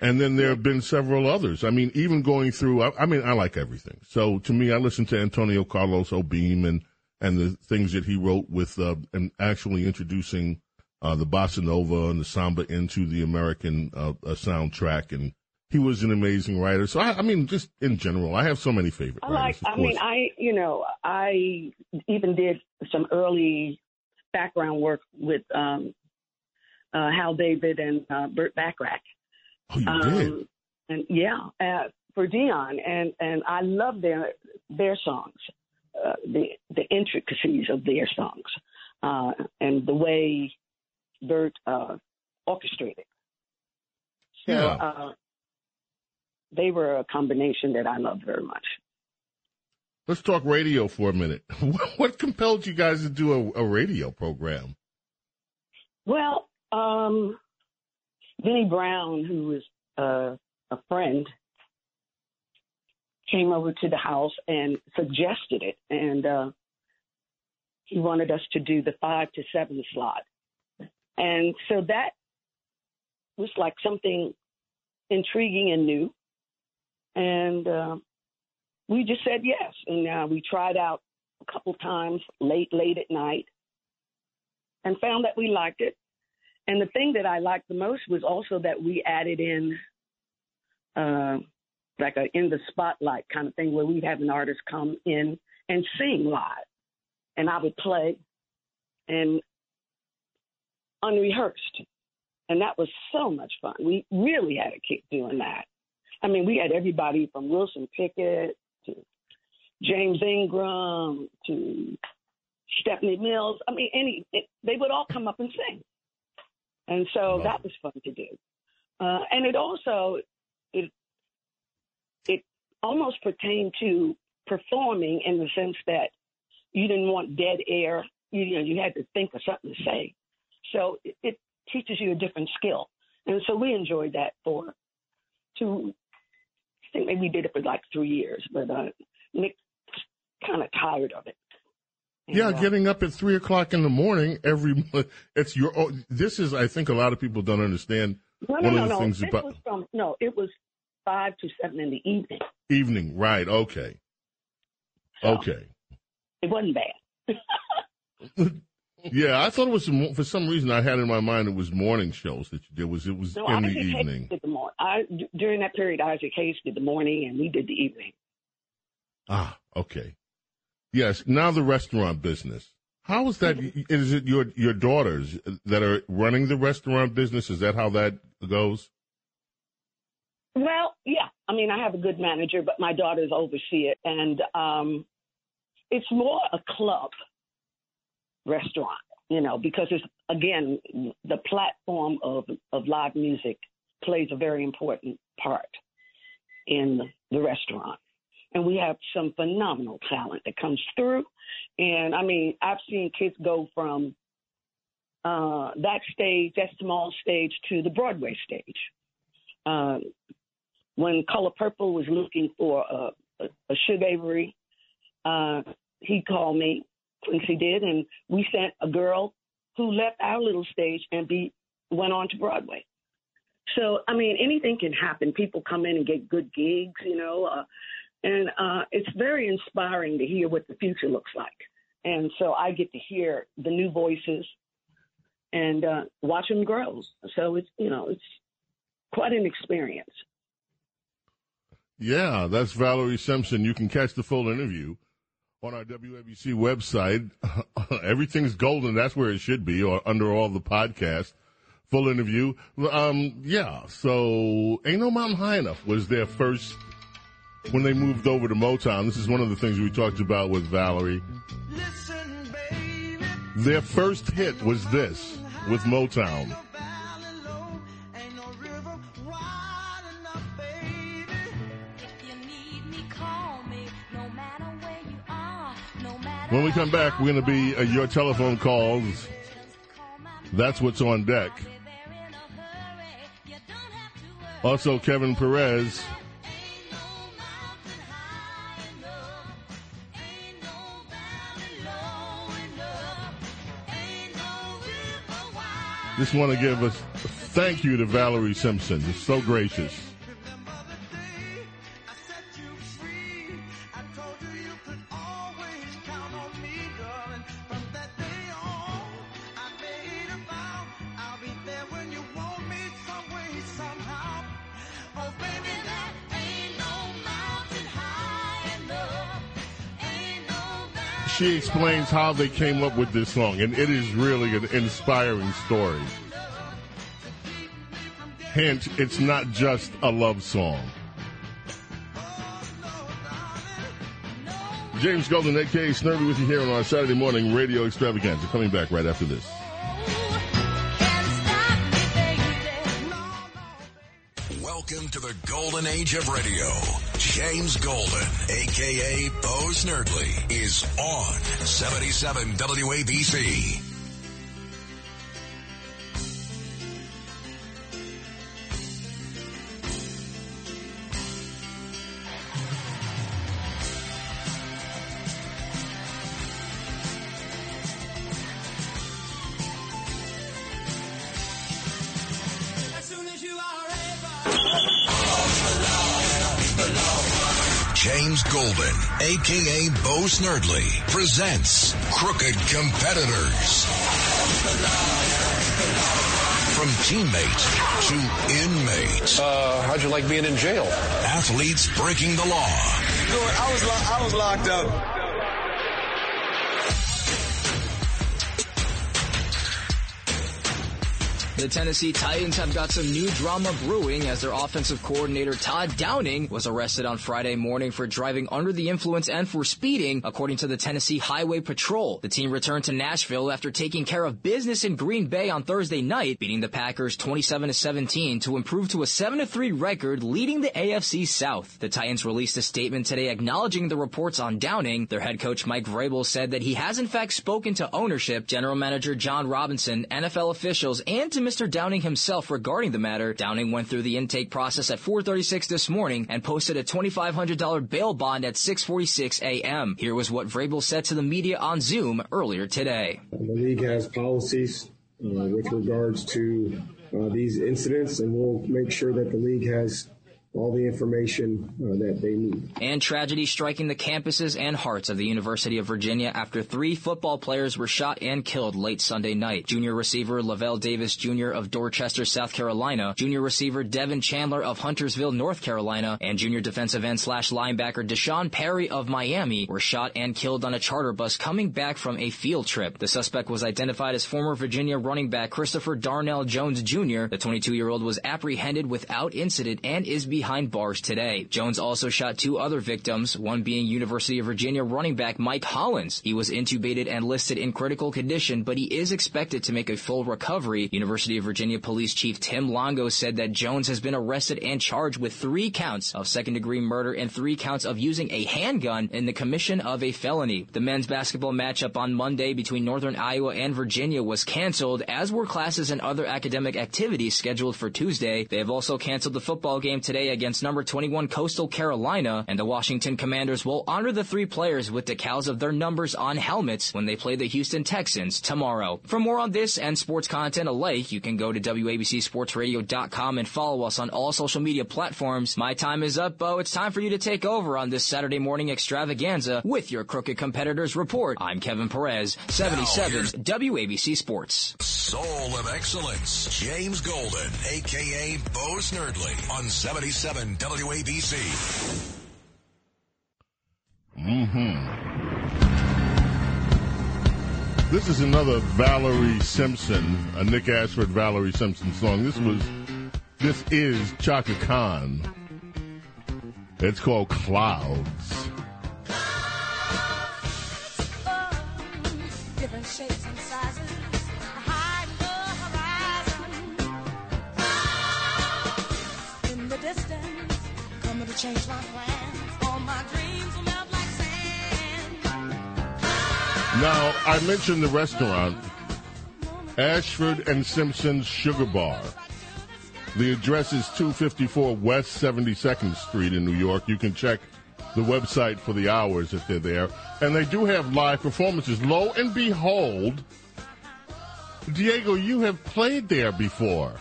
And then there have been several others. I mean, even going through, I, I mean, I like everything. So to me, I listen to Antonio Carlos Jobim and, and the things that he wrote with, uh, and actually introducing, uh, the bossa nova and the samba into the American uh, uh, soundtrack, and he was an amazing writer. So I, I mean, just in general, I have so many favorite I like. writers. I mean. I you know I even did some early background work with um, uh, Hal David and uh, Burt Bacharach. Oh, you um, did? And yeah, uh, for Dion, and and I love their their songs, uh, the the intricacies of their songs, uh, and the way Burt uh, orchestrated. So Yeah. uh, they were a combination that I loved very much. Let's talk radio for a minute. What, what compelled you guys to do a, a radio program? Well, um, Vinnie Brown, who was uh, a friend, came over to the house and suggested it, and uh, he wanted us to do the five to seven slot, and so that was like something intriguing and new, and uh, we just said yes, and uh, we tried out a couple times late, late at night, and found that we liked it. And the thing that I liked the most was also that we added in uh, like a in the spotlight kind of thing where we'd have an artist come in and sing live. And I would play and unrehearsed. And that was so much fun. We really had a kick doing that. I mean, we had everybody from Wilson Pickett to James Ingram to Stephanie Mills. I mean, any it, they would all come up and sing, and so that was fun to do. Uh, and it also it it almost pertained to performing in the sense that you didn't want dead air. You, you know, you had to think of something to say. So it, it teaches you a different skill, and so we enjoyed that for two. I think maybe we did it for like three years, but uh, Nick kind of tired of it. Yeah, uh, getting up at three o'clock in the morning every it's your. Oh, this is, I think, a lot of people don't understand. No, one no, of the no. things This about was from no. It was five to seven in the evening. evening, right? Okay, okay. It wasn't bad. Yeah, I thought it was some- for some reason I had in my mind it was morning shows that you did. Was it was No, in the Isaac Hayes evening? did the morning. I during that period, Isaac Hayes did the morning, and we did the evening. Ah, okay. Yes. Now the restaurant business. How is that? Is it your your daughters that are running the restaurant business? Is that how that goes? Well, yeah. I mean, I have a good manager, but my daughters oversee it, and um, it's more a club restaurant, you know, because it's again the platform of of live music plays a very important part in the restaurant. And we have some phenomenal talent that comes through. And I mean, I've seen kids go from uh, that stage, that small stage, to the Broadway stage. Uh, when Color Purple was looking for a, a, a Sugar Avery, uh, he called me, Quincy did, and we sent a girl who left our little stage and be went on to Broadway. So I mean, anything can happen. People come in and get good gigs, you know, uh, and uh, it's very inspiring to hear what the future looks like. And so I get to hear the new voices and uh, watch them grow. So it's you know it's quite an experience. Yeah, that's Valerie Simpson. You can catch the full interview on our WABC website. Everything's golden. That's where it should be, or under all the podcasts. Full interview. Um, yeah. So, Ain't No Mountain High Enough was their first when they moved over to Motown. This is one of the things we talked about with Valerie. Their first hit was this with Motown. When we come back, we're going to be uh, your telephone calls. That's what's on deck. Also, Kevin Perez. Just want to give a thank you to Valerie Simpson. It's so gracious. She explains how they came up with this song, and it is really an inspiring story. Hint, it's not just a love song. James Golden, aka Snerdley, with you here on our Saturday morning radio extravaganza. Coming back right after this. Welcome to the golden age of radio. James Golden, aka Bo Snerdley, is on 77 WABC. Aka Bo Snerdley, presents Crooked Competitors. From teammate to inmate. Uh, how'd you like being in jail? Athletes breaking the law. I was lo- I was locked up. The Tennessee Titans have got some new drama brewing as their offensive coordinator Todd Downing was arrested on Friday morning for driving under the influence and for speeding, according to the Tennessee Highway Patrol. The team returned to Nashville after taking care of business in Green Bay on Thursday night, beating the Packers 27-17 to improve to a 7-3 record, leading the AFC South. The Titans released a statement today acknowledging the reports on Downing. Their head coach Mike Vrabel said that he has in fact spoken to ownership, general manager John Robinson, NFL officials, and to Mr. Downing himself regarding the matter. Downing went through the intake process at 4:36 this morning and posted a $2,500 bail bond at 6:46 a.m. Here was what Vrabel said to the media on Zoom earlier today. The league has policies uh, with regards to uh, these incidents, and we'll make sure that the league has all the information uh, that they need. And tragedy striking the campuses and hearts of the University of Virginia after three football players were shot and killed late Sunday night. Junior receiver Lavel Davis Jr. of Dorchester, South Carolina, junior receiver Devin Chandler of Huntersville, North Carolina, and junior defensive end slash linebacker D'Sean Perry of Miami were shot and killed on a charter bus coming back from a field trip. The suspect was identified as former Virginia running back Christopher Darnell Jones Jr. The 22-year-old was apprehended without incident and is behind bars today. Jones also shot two other victims, one being University of Virginia running back Mike Hollins. He was intubated and listed in critical condition, but he is expected to make a full recovery. University of Virginia Police Chief Tim Longo said that Jones has been arrested and charged with three counts of second degree murder and three counts of using a handgun in the commission of a felony. The men's basketball matchup on Monday between Northern Iowa and Virginia was canceled, as were classes and other academic activities scheduled for Tuesday. They have also canceled the football game today against number 21 Coastal Carolina, and the Washington Commanders will honor the three players with decals of their numbers on helmets when they play the Houston Texans tomorrow. For more on this and sports content alike, you can go to WABCSportsRadio.com and follow us on all social media platforms. My time is up, Bo. It's time for you to take over on this Saturday morning extravaganza with your Crooked Competitors Report. I'm Kevin Perez, 77 WABC Sports. Soul of Excellence, James Golden, aka Bo Snerdley, on 77 WABC. Mm-hmm. This is another Valerie Simpson, a Nick Ashford Valerie Simpson song. This was, this is Chaka Khan. It's called Clouds. different change my plans. All my dreams will melt like sand. Now, I mentioned the restaurant, Ashford and Simpson's Sugar Bar. The address is 254 West 72nd Street in New York. You can check the website for the hours if they're there. And they do have live performances. Lo and behold, Diego, you have played there before.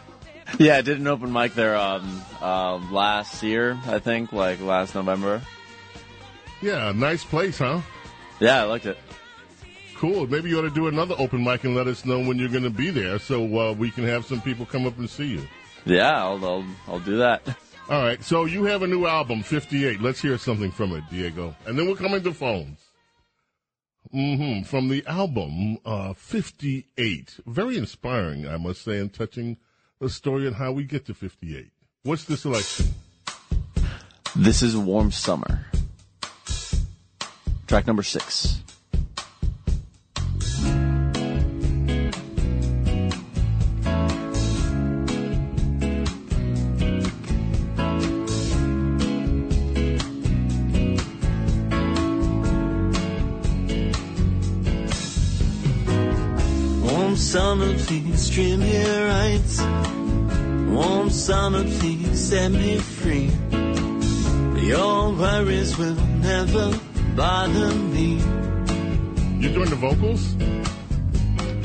Yeah, I did an open mic there um, uh, last year, I think, like last November. Yeah, nice place, huh? Yeah, I liked it. Cool. Maybe you ought to do another open mic and let us know when you're going to be there so uh, we can have some people come up and see you. Yeah, I'll I'll, I'll do that. All right. So you have a new album, 58. Let's hear something from it, Diego. And then we're coming to phones. hmm From the album uh, 58. Very inspiring, I must say, and touching the story on how we get to 58. What's the selection? This is Warm Summer. Track number six. Warm summer, please stream your rights. Warm summer, please set me free. Your worries will never bother me. You doing the vocals?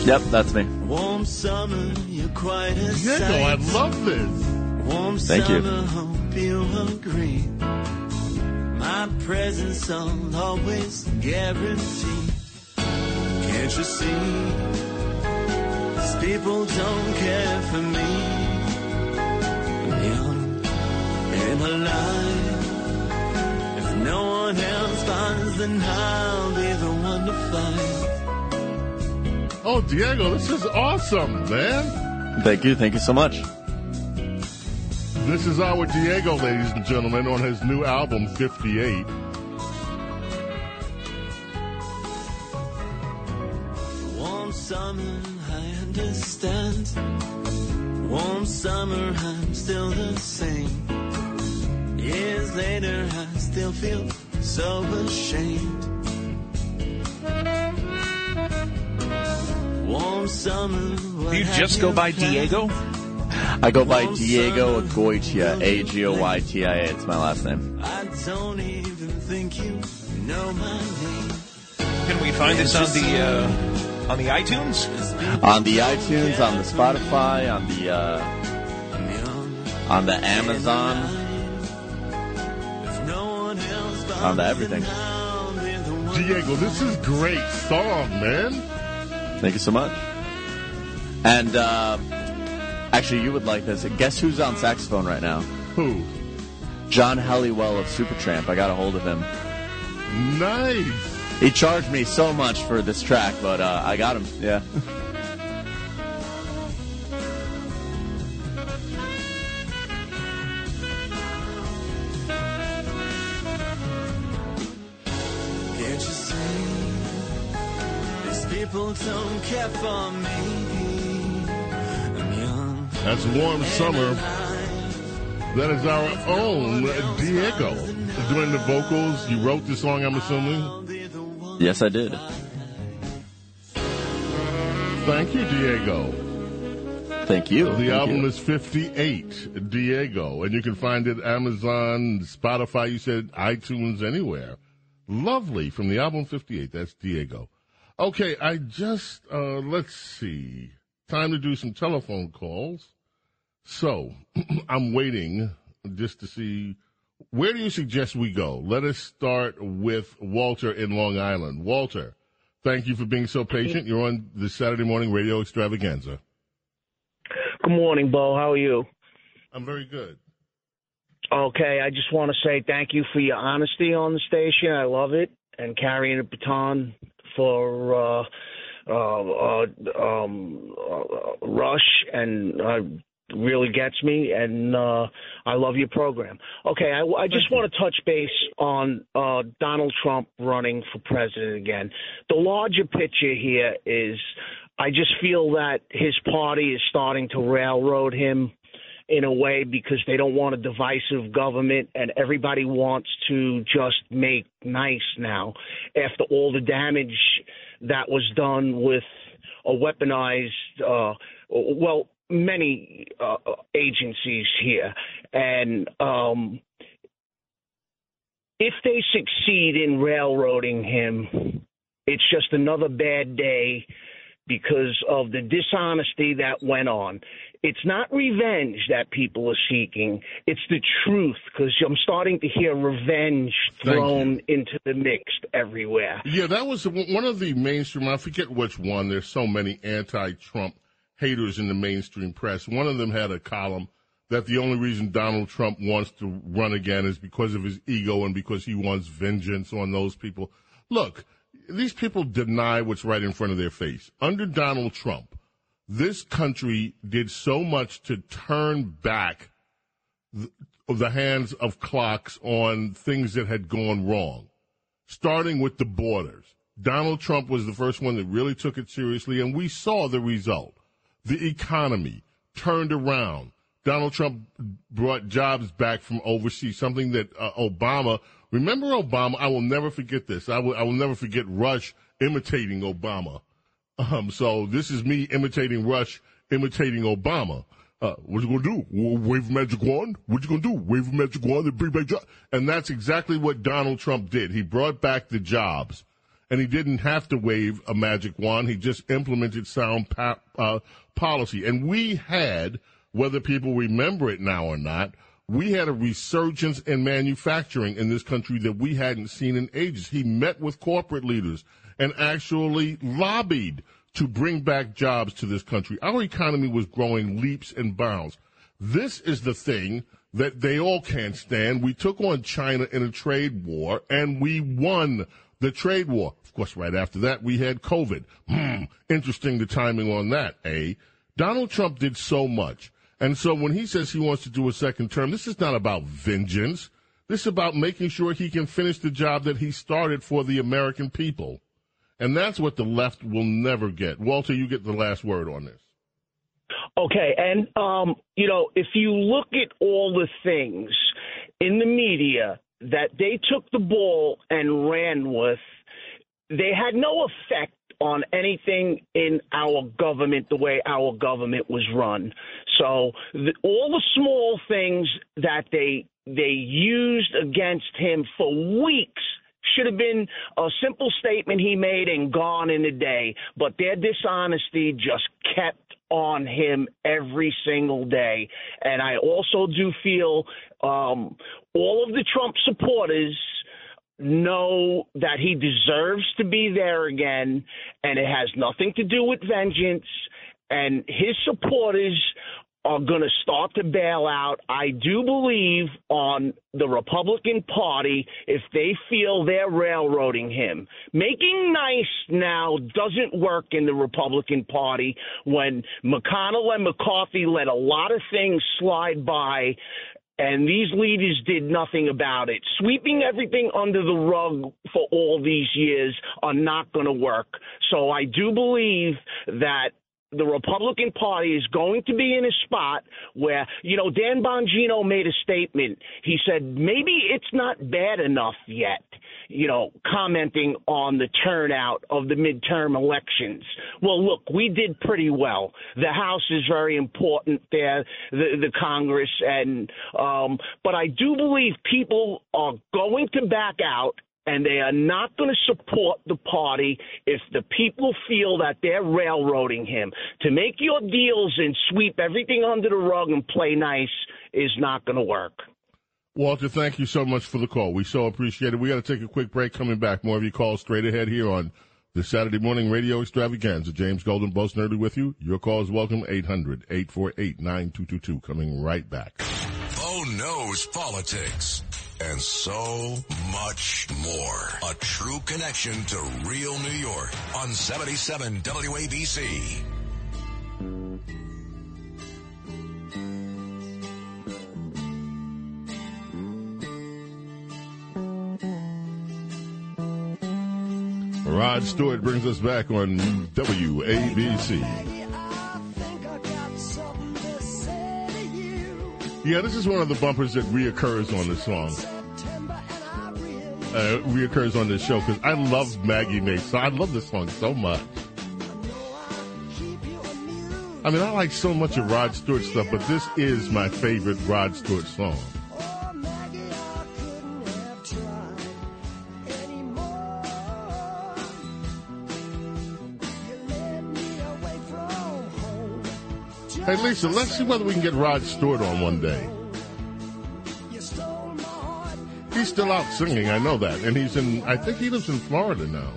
Yep, that's me. Warm summer, you're quite a Diego, sight. I love this. Warm Thank you. summer, hope you agree. My presence I'll always guarantee. Can't you see? These people don't care for me. I'm young and alive. If no one else finds, then I'll be the one to find. Oh, Diego, this is awesome, man. Thank you. Thank you so much. This is our Diego, ladies and gentlemen, on his new album, 58. Warm summer, I understand. Warm summer, I'm still the same. Years later, I still feel so ashamed. Warm summer. Do you just go by Diego? I go by Diego Agoytia, A G O Y T I A. It's my last name. I don't even think you know my name. Can we find this on the uh, on the iTunes? On the iTunes, on the Spotify, on the uh, on the Amazon, on the everything. Diego, this is great song, man. Thank you so much. And uh, actually, you would like this. Guess who's on saxophone right now? Who? John Helliwell of Supertramp. I got a hold of him. Nice. He charged me so much for this track, but uh, I got him. Yeah. Can't you see? These people don't care for me. I'm young. That's Warm Summer. That is our own Diego doing the vocals. You wrote the song, I'm assuming. Yes, I did. Thank you, Diego. Thank you. The Thank album you. is 58, Diego, and you can find it Amazon, Spotify, you said iTunes, anywhere. Lovely from the album 58. That's Diego. Okay, I just, uh, let's see. Time to do some telephone calls. So, I'm waiting just to see where do you suggest we go? Let us start with Walter in Long Island. Walter, thank you for being so patient. You're on the Saturday morning radio extravaganza. Good morning, Bo. How are you? I'm very good. Okay, I just want to say thank you for your honesty on the station. I love it, and carrying a baton for uh, uh, uh, um, uh, Rush, and uh, really gets me. And uh, I love your program. Okay, I, I just want to touch base on uh, Donald Trump running for president again. The larger picture here is, I just feel that his party is starting to railroad him in a way because they don't want a divisive government and everybody wants to just make nice now after all the damage that was done with a weaponized uh well many uh, agencies here and um if they succeed in railroading him it's just another bad day because of the dishonesty that went on. It's not revenge that people are seeking. It's the truth because I'm starting to hear revenge thrown into the mix everywhere. Yeah, that was one of the mainstream. I forget which one. There's so many anti-Trump haters in the mainstream press. One of them had a column that the only reason Donald Trump wants to run again is because of his ego and because he wants vengeance on those people. Look, these people deny what's right in front of their face. Under Donald Trump, this country did so much to turn back the, the hands of clocks on things that had gone wrong, starting with the borders. Donald Trump was the first one that really took it seriously, and we saw the result. The economy turned around. Donald Trump brought jobs back from overseas, something that uh, Obama, remember Obama? I will never forget this. I will, I will never forget Rush imitating Obama. Um, so this is me imitating Rush, imitating Obama. Uh, what you gonna do? Wave magic wand? What you gonna do? Wave magic wand and bring back jobs? And that's exactly what Donald Trump did. He brought back the jobs, and he didn't have to wave a magic wand. He just implemented sound pa- uh, policy, and we had, whether people remember it now or not, we had a resurgence in manufacturing in this country that we hadn't seen in ages. He met with corporate leaders and actually lobbied to bring back jobs to this country. Our economy was growing leaps and bounds. This is the thing that they all can't stand. We took on China in a trade war and we won the trade war. Of course, right after that, we had COVID. Hmm, interesting the timing on that, eh? Donald Trump did so much. And so when he says he wants to do a second term, this is not about vengeance. This is about making sure he can finish the job that he started for the American people. And that's what the left will never get. Walter, you get the last word on this. Okay, and um, you know, if you look at all the things in the media that they took the ball and ran with, they had no effect on anything in our government the way our government was run. So the, all the small things that they they used against him for weeks should have been a simple statement he made and gone in a day. But their dishonesty just kept on him every single day. And I also do feel um, all of the Trump supporters know that he deserves to be there again, and it has nothing to do with vengeance. And his supporters are going to start to bail out. I do believe on the Republican Party if they feel they're railroading him. Making nice now doesn't work in the Republican Party when McConnell and McCarthy let a lot of things slide by and these leaders did nothing about it. Sweeping everything under the rug for all these years are not going to work. So I do believe that the Republican Party is going to be in a spot where, you know, Dan Bongino made a statement. He said, maybe it's not bad enough yet, you know, commenting on the turnout of the midterm elections. Well, look, we did pretty well. The House is very important there, the, the Congress, and, um, but I do believe people are going to back out and they are not going to support the party if the people feel that they're railroading him. To make your deals and sweep everything under the rug and play nice is not going to work. Walter, thank you so much for the call. We so appreciate it. We got to take a quick break. Coming back, more of your calls straight ahead here on the Saturday morning radio extravaganza. James Golden, Bo Snerdley with you. Your call is welcome. 800-848-9222. Coming right back. Oh, Bo knows politics and so much more. A true connection to real New York on 77 WABC. Rod Stewart brings us back on WABC. Yeah, this is one of the bumpers that reoccurs on the song. Uh, reoccurs on this show because I love Maggie May. So I love this song so much. I mean, I like so much of Rod Stewart stuff, but this is my favorite Rod Stewart song. Hey, Lisa, let's see whether we can get Rod Stewart on one day. He's still out singing, I know that. And he's in, I think he lives in Florida now.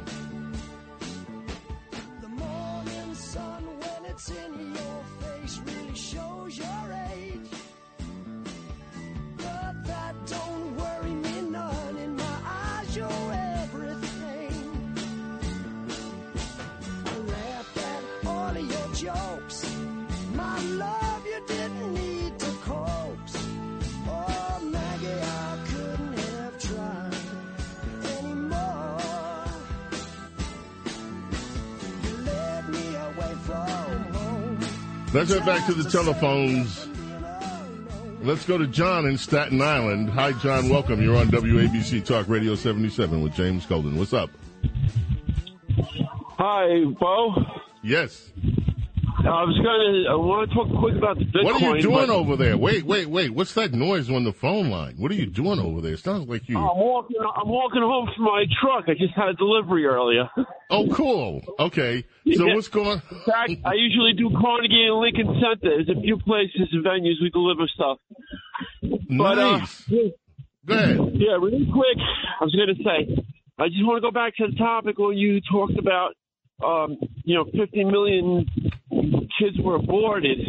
Let's head back to the telephones. Let's go to John in Staten Island. Hi, John. Welcome. You're on WABC Talk Radio 77 with James Golden. What's up? Hi, Bo. Yes. I was going to. I want to talk quick about the Bitcoin. What are you doing but- over there? Wait, wait, wait. What's that noise on the phone line? What are you doing over there? It sounds like you. I'm walking. I'm walking home from my truck. I just had a delivery earlier. Oh, cool. Okay. So Yeah. what's going? In fact, I usually do Carnegie and Lincoln Center. There's a few places and venues we deliver stuff. But, uh, Nice. Go ahead. Yeah, really quick. I was going to say, I just want to go back to the topic where you talked about, um, you know, 50 million kids were aborted.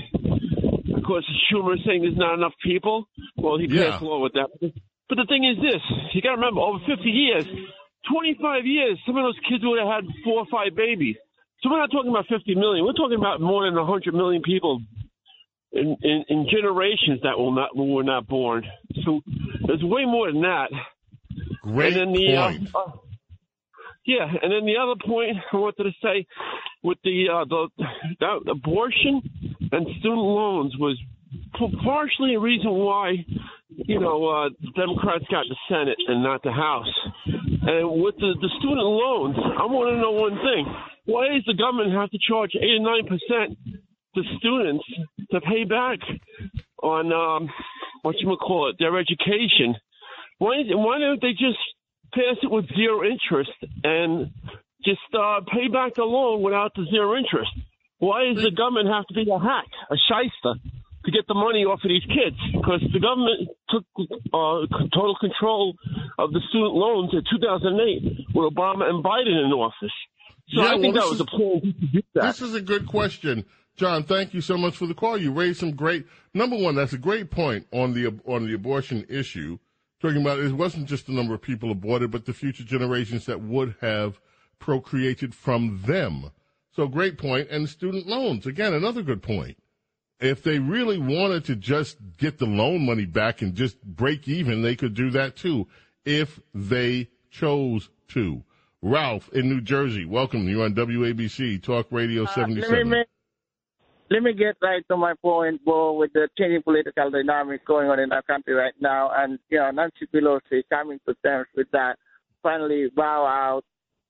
Of course, Schumer is saying there's not enough people. Well, he Yeah. passed a law with that. But the thing is this: you got to remember, over 50 years, 25 years, some of those kids would have had four or five babies. So we're not talking about 50 million. We're talking about more than 100 million people in, in, in generations that will not were not born. So there's way more than that. Great and then the, uh, point. uh, yeah, and then the other point I wanted to say with the uh, the that abortion and student loans was partially a reason why you know uh, Democrats got the Senate and not the House. And with the, the student loans, I want to know one thing: why does the government have to charge eight or nine percent to students to pay back on um, what you would call it their education? Why why don't they just pass it with zero interest and just uh, pay back the loan without the zero interest? Why does the government have to be a hack, a shyster, to get the money off of these kids? Because the government took uh, total control of the student loans in 2008 with Obama and Biden in office. So Yeah, I think well, that was a plan to do that. This is a good question, John. Thank you so much for the call. You raised some great. Number one, that's a great point on the on the abortion issue. Talking about it wasn't just the number of people aborted, but the future generations that would have procreated from them. So great point. And student loans again, another good point. If they really wanted to just get the loan money back and just break even, they could do that too, if they chose to. Ralph in New Jersey, welcome. You're on WABC Talk Radio Uh, 77. let, me, make- let me get right to my point, Bo, with the changing political dynamics going on in our country right now, and you know Nancy Pelosi coming to terms with that, finally bow out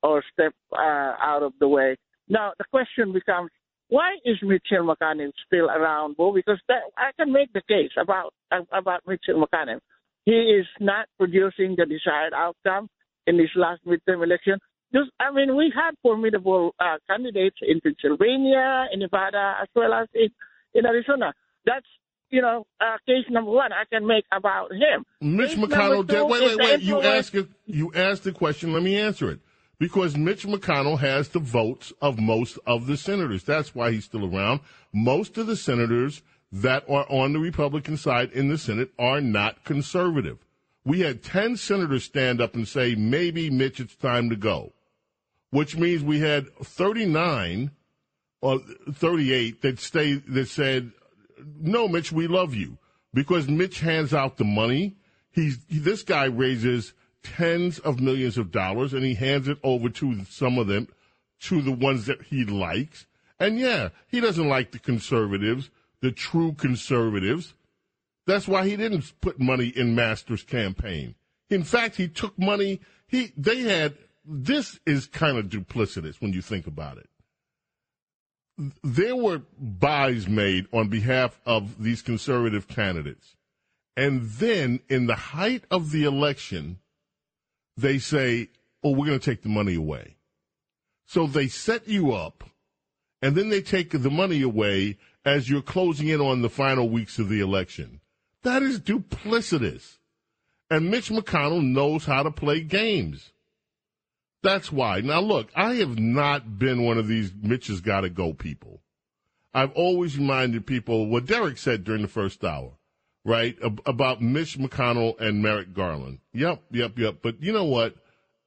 or step uh, out of the way. Now the question becomes, why is Mitchell McConnell still around, Bo? Because that, I can make the case about about Mitchell McConnell. He is not producing the desired outcome in this last midterm election. Just, I mean, we had formidable uh, candidates in Pennsylvania, in Nevada, as well as in, in Arizona. That's, you know, uh, case number one I can make about him. Mitch Case McConnell did. Wait, wait, wait. You ask it. You asked the question. Let me answer it. Because Mitch McConnell has the votes of most of the senators. That's why he's still around. Most of the senators that are on the Republican side in the Senate are not conservative. We had 10 senators stand up and say, maybe Mitch, it's time to go. Which means we had 39 or 38 that stay, that said, no, Mitch, we love you. Because Mitch hands out the money. He's, this guy raises tens of millions of dollars and he hands it over to some of them, to the ones that he likes. And yeah, he doesn't like the conservatives, the true conservatives. That's why he didn't put money in Masters' campaign. In fact, he took money. He they had this is kind of duplicitous when you think about it. There were buys made on behalf of these conservative candidates. And then in the height of the election, they say, Oh, we're going to take the money away. So they set you up and then they take the money away as you're closing in on the final weeks of the election. That is duplicitous. And Mitch McConnell knows how to play games. That's why. Now, look, I have not been one of these Mitch has got to go people. I've always reminded people what Derek said during the first hour, right? Ab- about Mitch McConnell and Merrick Garland. Yep, yep, yep. But you know what?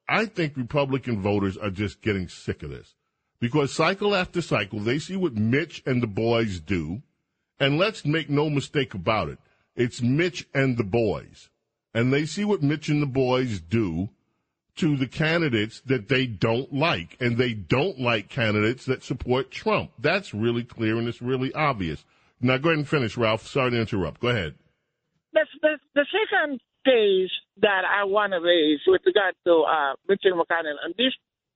I think Republican voters are just getting sick of this because cycle after cycle, they see what Mitch and the boys do. And let's make no mistake about it. It's Mitch and the boys. And they see what Mitch and the boys do to the candidates that they don't like, and they don't like candidates that support Trump. That's really clear and it's really obvious. Now, go ahead and finish, Ralph. Sorry to interrupt. Go ahead. the, the, the second case that I want to raise with regard to uh, Mitchell McConnell, and this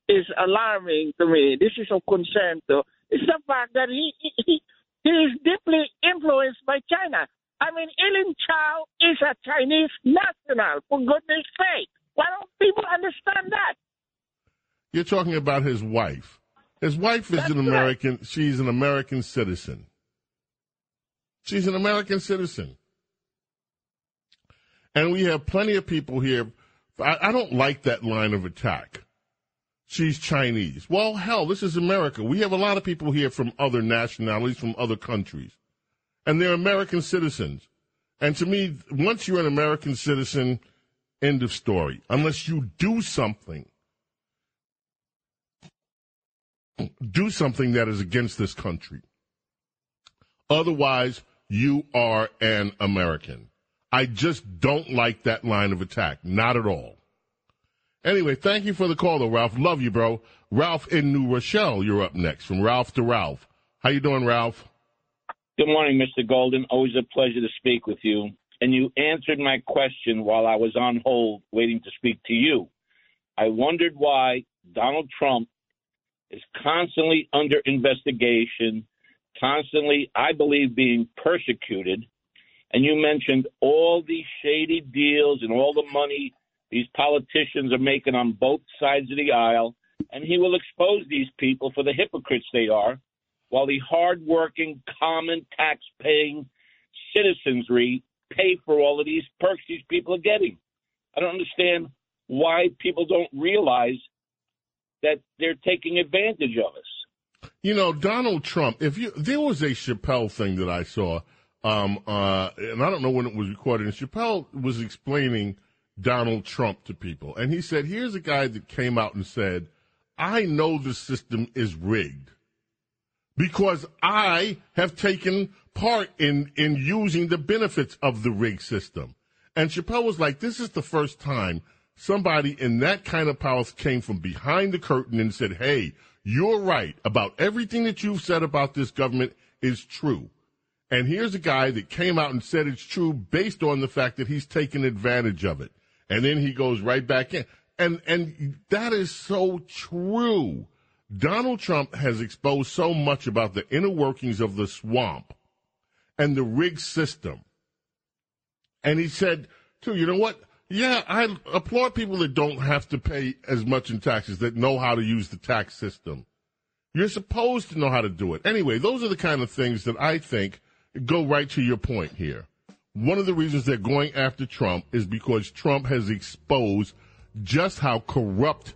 is alarming to me, this is of concern to, is the fact that he, he, he is deeply influenced by China. I mean, Elaine Chao is a Chinese national, for goodness sake. Why don't people understand that? You're talking about his wife. His wife is an American. She's an American citizen. She's an American citizen. And we have plenty of people here. I, I don't like that line of attack. She's Chinese. Well, hell, this is America. We have a lot of people here from other nationalities, from other countries. And they're American citizens. And to me, once you're an American citizen, end of story. Unless you do something do something that is against this country. Otherwise, you are an American. I just don't like that line of attack. Not at all. Anyway, thank you for the call, though, Ralph. Love you, bro. Ralph in New Rochelle, you're up next. From Ralph to Ralph. How you doing, Ralph? Good morning, Mr. Golden. Always a pleasure to speak with you. And you answered my question while I was on hold waiting to speak to you. I wondered why Donald Trump is constantly under investigation, constantly, I believe, being persecuted. And you mentioned all these shady deals and all the money these politicians are making on both sides of the aisle. And he will expose these people for the hypocrites they are, while the hardworking, common, tax paying citizenry pay for all of these perks these people are getting. I don't understand why people don't realize that they're taking advantage of us. You know, Donald Trump, if you there was a Chappelle thing that I saw, um, uh, and I don't know when it was recorded, and Chappelle was explaining Donald Trump to people. And he said, here's a guy that came out and said, I know the system is rigged because I have taken part in, in using the benefits of the rigged system. And Chappelle was like, this is the first time somebody in that kind of power came from behind the curtain and said, hey, you're right about everything that you've said about this government is true. And here's a guy that came out and said it's true based on the fact that he's taken advantage of it. And then he goes right back in. And, and that is so true. Donald Trump has exposed so much about the inner workings of the swamp and the rigged system. And he said, too, you know what? Yeah, I applaud people that don't have to pay as much in taxes, that know how to use the tax system. You're supposed to know how to do it. Anyway, those are the kind of things that I think go right to your point here. One of the reasons they're going after Trump is because Trump has exposed just how corrupt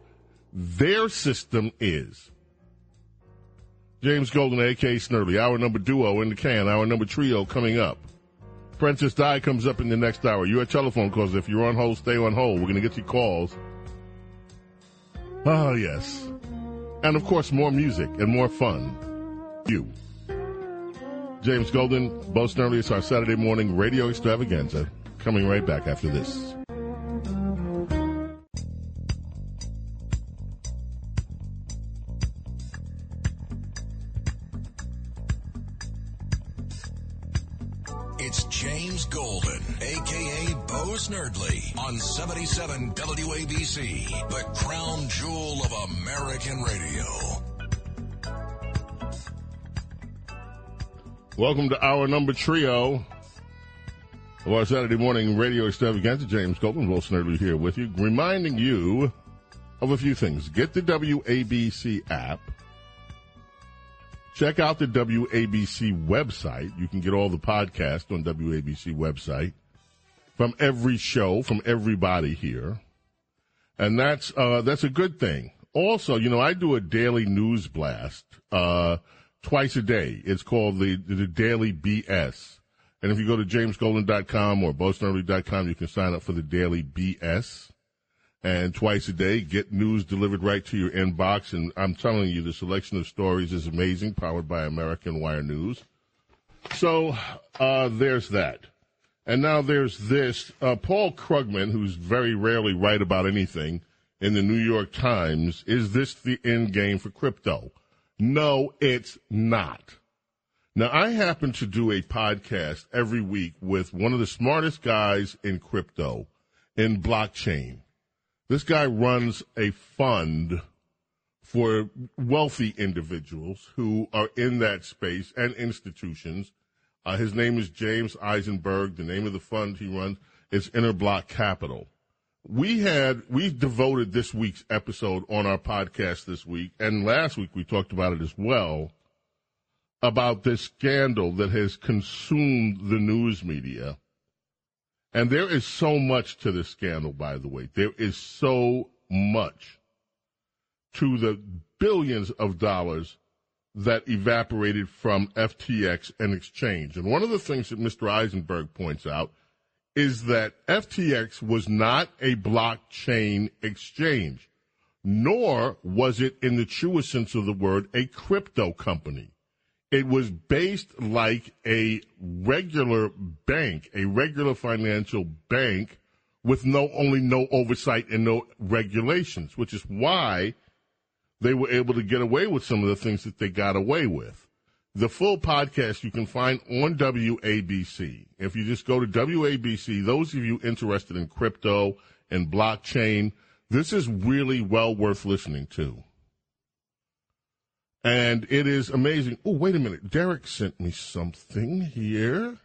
their system is. James Golden, A.K. Snerdley, our number duo in the can, our number trio coming up. Princess Di comes up in the next hour. You're telephone calls. If you're on hold, stay on hold. We're going to get you calls. Oh, yes. And of course, more music and more fun. You. James Golden, Bo Snerdley, it's our Saturday morning radio extravaganza. Coming right back after this. Bo Snerdley, on 77 WABC, the crown jewel of American radio. Welcome to our number trio of our Saturday morning radio extravaganza. James Golden, Bo Snerdley here with you, reminding you of a few things. Get the WABC app. Check out the WABC website. You can get all the podcasts on WABC website from every show, from everybody here. And that's, uh, that's a good thing. Also, you know, I do a daily news blast, uh, twice a day. It's called the, the Daily BS. And if you go to jamesgolden.com or bosnerdley.com, you can sign up for the Daily BS. And twice a day, get news delivered right to your inbox. And I'm telling you, the selection of stories is amazing, powered by American Wire News. So, uh, there's that. And now there's this. Uh, Paul Krugman, who's very rarely right about anything, in the New York Times, is this the end game for crypto? No, it's not. Now, I happen to do a podcast every week with one of the smartest guys in crypto, in blockchain. This guy runs a fund for wealthy individuals who are in that space and institutions. Uh, his name is James Eisenberg. The name of the fund he runs is Interblock Capital. We had we devoted this week's episode on our podcast this week, and last week we talked about it as well about this scandal that has consumed the news media. And there is so much to this scandal, by the way. There is so much to the billions of dollars that evaporated from FTX and exchange. And one of the things that Mr. Eisenberg points out is that FTX was not a blockchain exchange, nor was it, in the truest sense of the word, a crypto company. It was based like a regular bank, a regular financial bank with no only no oversight and no regulations, which is why they were able to get away with some of the things that they got away with. The full podcast you can find on WABC. If you just go to WABC, those of you interested in crypto and blockchain, this is really well worth listening to. And it is amazing. Oh, wait a minute. Derek sent me something here.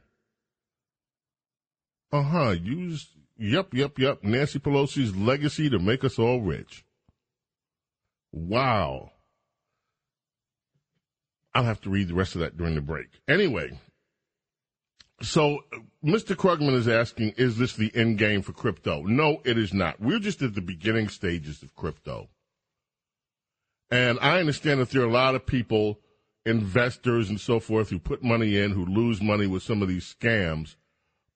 Uh huh. Use, yep, yep, yep. Nancy Pelosi's legacy to make us all rich. Wow. I'll have to read the rest of that during the break. Anyway, so uh, Mr. Krugman is asking, is this the end game for crypto? No, it is not. We're just at the beginning stages of crypto. And I understand that there are a lot of people, investors and so forth, who put money in, who lose money with some of these scams.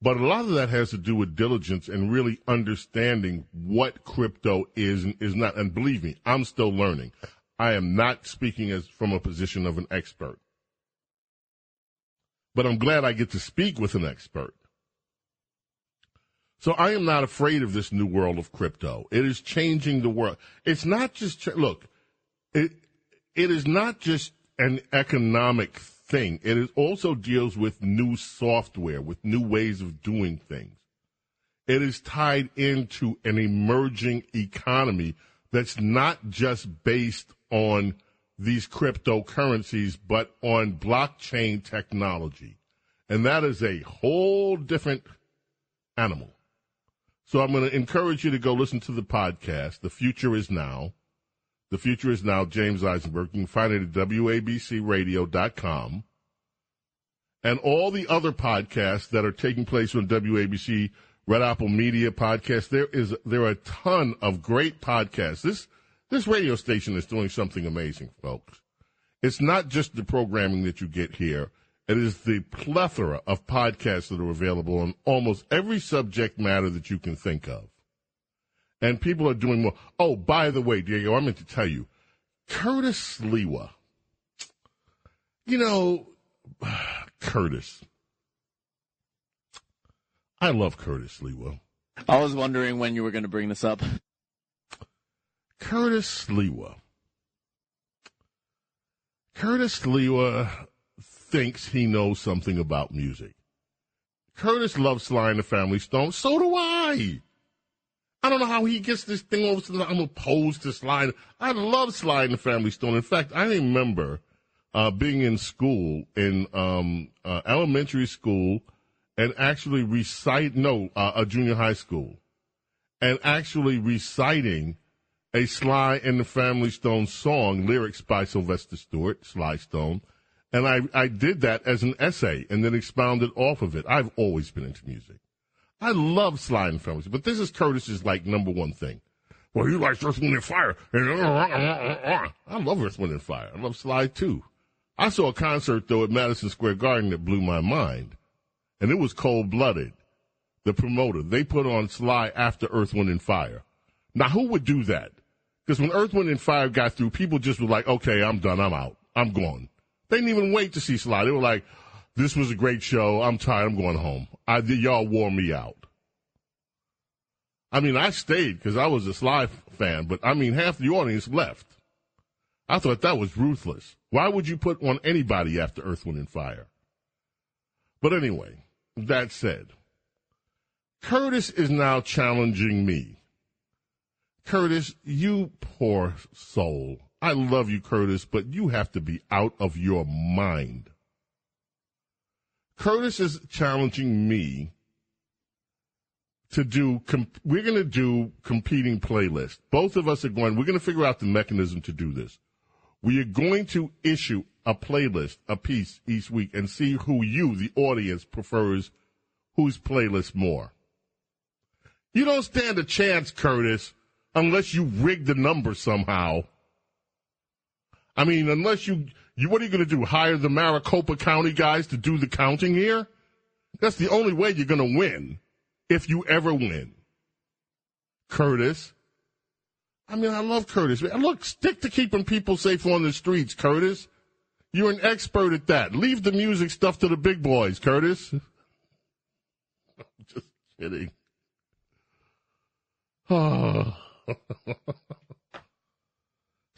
But a lot of that has to do with diligence and really understanding what crypto is and is not. And believe me, I'm still learning. I am not speaking as from a position of an expert. But I'm glad I get to speak with an expert. So I am not afraid of this new world of crypto. It is changing the world. It's not just, look, it, it is not just an economic thing. It is also deals with new software, with new ways of doing things. It is tied into an emerging economy that's not just based on these cryptocurrencies, but on blockchain technology. And that is a whole different animal. So I'm going to encourage you to go listen to the podcast. The future is now. The future is now. James Eisenberg. You can find it at WABCRadio.com. And all the other podcasts that are taking place on WABC, Red Apple Media podcast, there is, there are a ton of great podcasts. This, this radio station is doing something amazing, folks. It's not just the programming that you get here. It is the plethora of podcasts that are available on almost every subject matter that you can think of. And people are doing more. Oh, by the way, Diego, I meant to tell you, Curtis Sliwa. You know, Curtis. I love Curtis Sliwa. I was wondering when you were going to bring this up. Curtis Sliwa. Curtis Sliwa thinks he knows something about music. Curtis loves Sly and the Family Stone. So do I. I don't know how he gets this thing over to the, I'm opposed to Sly. I love and the Family Stone. In fact, I remember uh, being in school, in um, uh, elementary school, and actually recite, no, uh, a junior high school, and actually reciting a Sly and the Family Stone song, lyrics by Sylvester Stewart, Sly Stone. And I, I did that as an essay and then expounded off of it. I've always been into music. I love and the but this is Curtis's like number one thing. Well, he likes Earth, Wind, and Fire. I love Earth, Wind, and Fire. I love Sly too. I saw a concert though at Madison Square Garden that blew my mind. And it was cold blooded. The promoter, they put on Sly after Earth, Wind, and Fire. Now, who would do that? Because when Earth, Wind, and Fire got through, people just were like, okay, I'm done. I'm out. I'm gone. They didn't even wait to see Sly. They were like, this was a great show. I'm tired. I'm going home. I, y'all wore me out. I mean, I stayed because I was a Sly fan, but I mean, half the audience left. I thought that was ruthless. Why would you put on anybody after Earth, Wind, and Fire? But anyway, that said, Curtis is now challenging me. Curtis, you poor soul. I love you, Curtis, but you have to be out of your mind. Curtis is challenging me to do, we're going to do competing playlists. Both of us are going, we're going to figure out the mechanism to do this. We are going to issue a playlist, a piece each week and see who you, the audience, prefers whose playlist more. You don't stand a chance, Curtis, unless you rig the number somehow. I mean, unless you, you what are you going to do? Hire the Maricopa County guys to do the counting here? That's the only way you're going to win, if you ever win. Curtis. I mean, I love Curtis. Look, stick to keeping people safe on the streets, Curtis. You're an expert at that. Leave the music stuff to the big boys, Curtis. I'm Just kidding. Oh.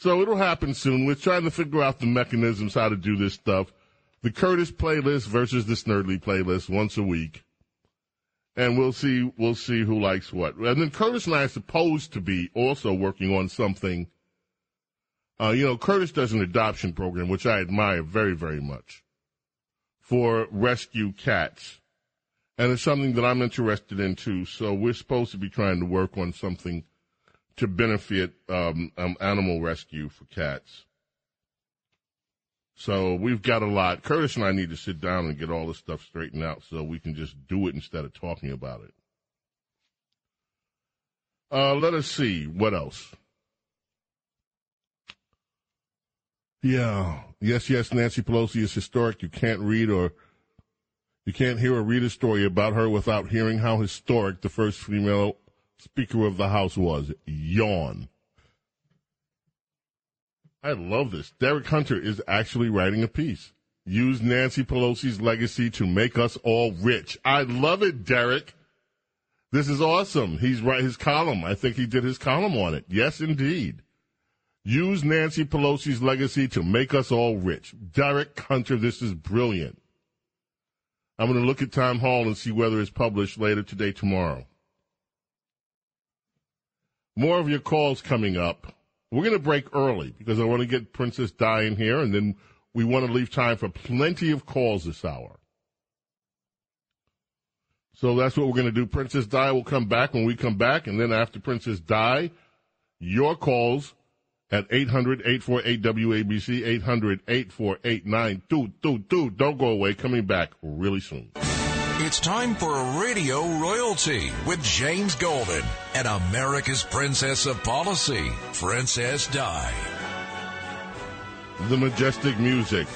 so it'll happen soon. We're trying to figure out the mechanisms how to do this stuff. The Curtis playlist versus the Snerdley playlist once a week. And we'll see we'll see who likes what. And then Curtis and I are supposed to be also working on something. Uh, you know, Curtis does an adoption program, which I admire very, very much, for rescue cats. And it's something that I'm interested in too. So we're supposed to be trying to work on something to benefit um, um, animal rescue for cats. So we've got a lot. Curtis and I need to sit down and get all this stuff straightened out so we can just do it instead of talking about it. Uh, let us see what else. Yeah, yes, yes. Nancy Pelosi is historic. You can't read or you can't hear or read a story about her without hearing how historic the first female Speaker of the House was. Yawn. I love this. Derek Hunter is actually writing a piece. Use Nancy Pelosi's legacy to make us all rich. I love it, Derek. This is awesome. He's right. His column. I think he did his column on it. Yes, indeed. Use Nancy Pelosi's legacy to make us all rich. Derek Hunter, this is brilliant. I'm going to look at Townhall and see whether it's published later today, tomorrow. More of your calls coming up. We're going to break early because I want to get Princess Di in here, and then we want to leave time for plenty of calls this hour. So that's what we're going to do. Princess Di will come back when we come back, and then after Princess Di, your calls at 800-848-WABC, 800-848-9222. Don't go away. Coming back really soon. It's time for Radio Royalty with James Golden and America's Princess of Policy, Princess Di. The majestic music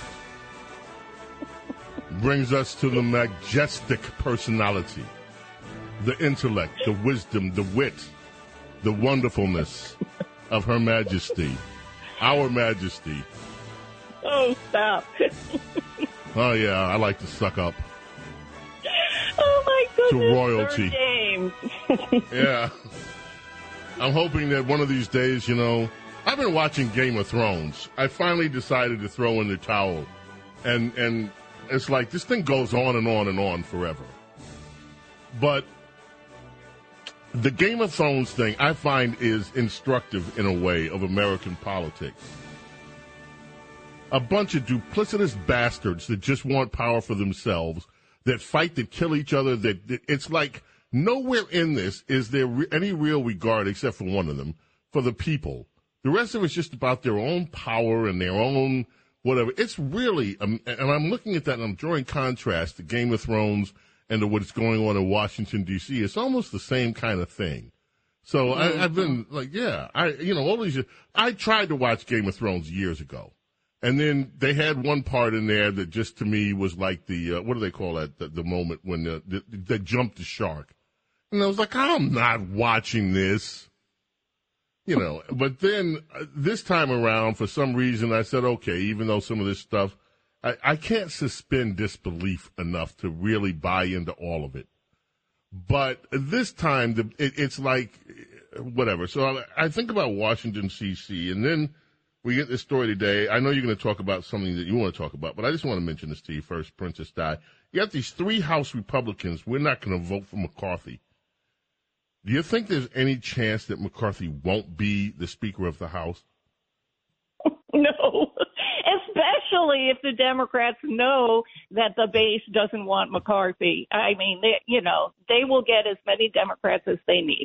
brings us to the majestic personality, the intellect, the wisdom, the wit, the wonderfulness of Her Majesty, our Majesty. Oh, stop. Oh yeah, I like to suck up. Oh, my To goodness. royalty. Sir James. Yeah. I'm hoping that one of these days, you know, I've been watching Game of Thrones. I finally decided to throw in the towel. And and it's like this thing goes on and on and on forever. But the Game of Thrones thing I find is instructive in a way of American politics. A bunch of duplicitous bastards that just want power for themselves, that fight, that kill each other, that, that it's like nowhere in this is there re- any real regard except for one of them for the people. The rest of it's just about their own power and their own whatever. It's really, um, and I'm looking at that and I'm drawing contrast to Game of Thrones and to what's going on in Washington D.C. It's almost the same kind of thing. So I, I've been like, yeah, I, you know, all these. I tried to watch Game of Thrones years ago, and then they had one part in there that just to me was like the uh, what do they call that? The, the moment when the, the, they jumped the shark, and I was like, I'm not watching this you know, but then uh, this time around, for some reason, I said, okay, even though some of this stuff, I, I can't suspend disbelief enough to really buy into all of it. But this time, the, it, it's like uh, whatever. So I, I think about Washington C.C. and then we get this story today. I know you're going to talk about something that you want to talk about, but I just want to mention this to you first, Princess Di. You got these three House Republicans. We're not going to vote for McCarthy. Do you think there's any chance that McCarthy won't be the Speaker of the House? No, especially if the Democrats know that the base doesn't want McCarthy. I mean, they, you know, they will get as many Democrats as they need.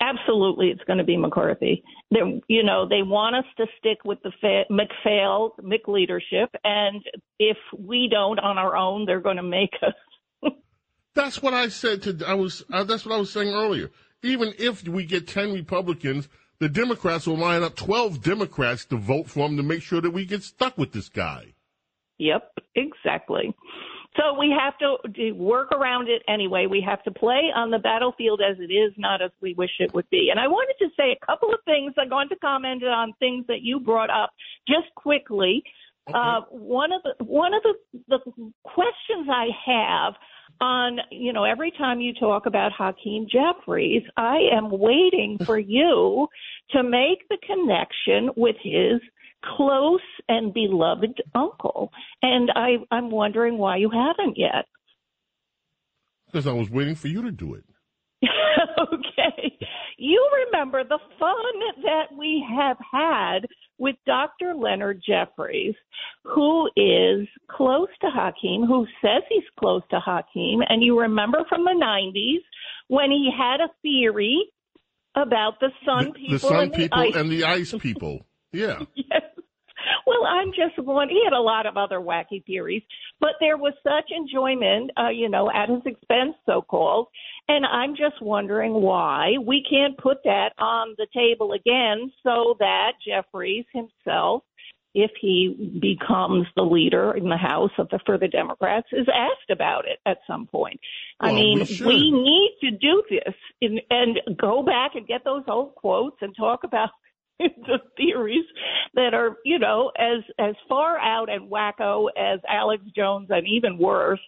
Absolutely, it's going to be McCarthy. They, you know, they want us to stick with the fa- McPhail, Mc leadership, and if we don't on our own, they're going to make us. That's what I said to. I was. Uh, that's what I was saying earlier. Even if we get ten Republicans, the Democrats will line up twelve Democrats to vote for him to make sure that we get stuck with this guy. Yep, exactly. So we have to work around it anyway. We have to play on the battlefield as it is, not as we wish it would be. And I wanted to say a couple of things. I'm going to comment on things that you brought up just quickly. Uh, one of the one of the, the questions I have on you know every time you talk about Hakeem Jeffries, I am waiting for you to make the connection with his close and beloved uncle, and I I'm wondering why you haven't yet. Because I was waiting for you to do it. okay. You remember the fun that we have had with Dr. Leonard Jeffries, who is close to Hakeem, who says he's close to Hakeem. And you remember from the 90s when he had a theory about the sun people the sun and the people ice and the ice people. Yeah. Yes. Well, I'm just one. He had a lot of other wacky theories, but there was such enjoyment, uh, you know, at his expense, so called. And I'm just wondering why we can't put that on the table again so that Jeffries himself, if he becomes the leader in the House of the for the Democrats, is asked about it at some point. I mean, we we need to do this and, and go back and get those old quotes and talk about the theories that are, you know, as as far out and wacko as Alex Jones and even worse.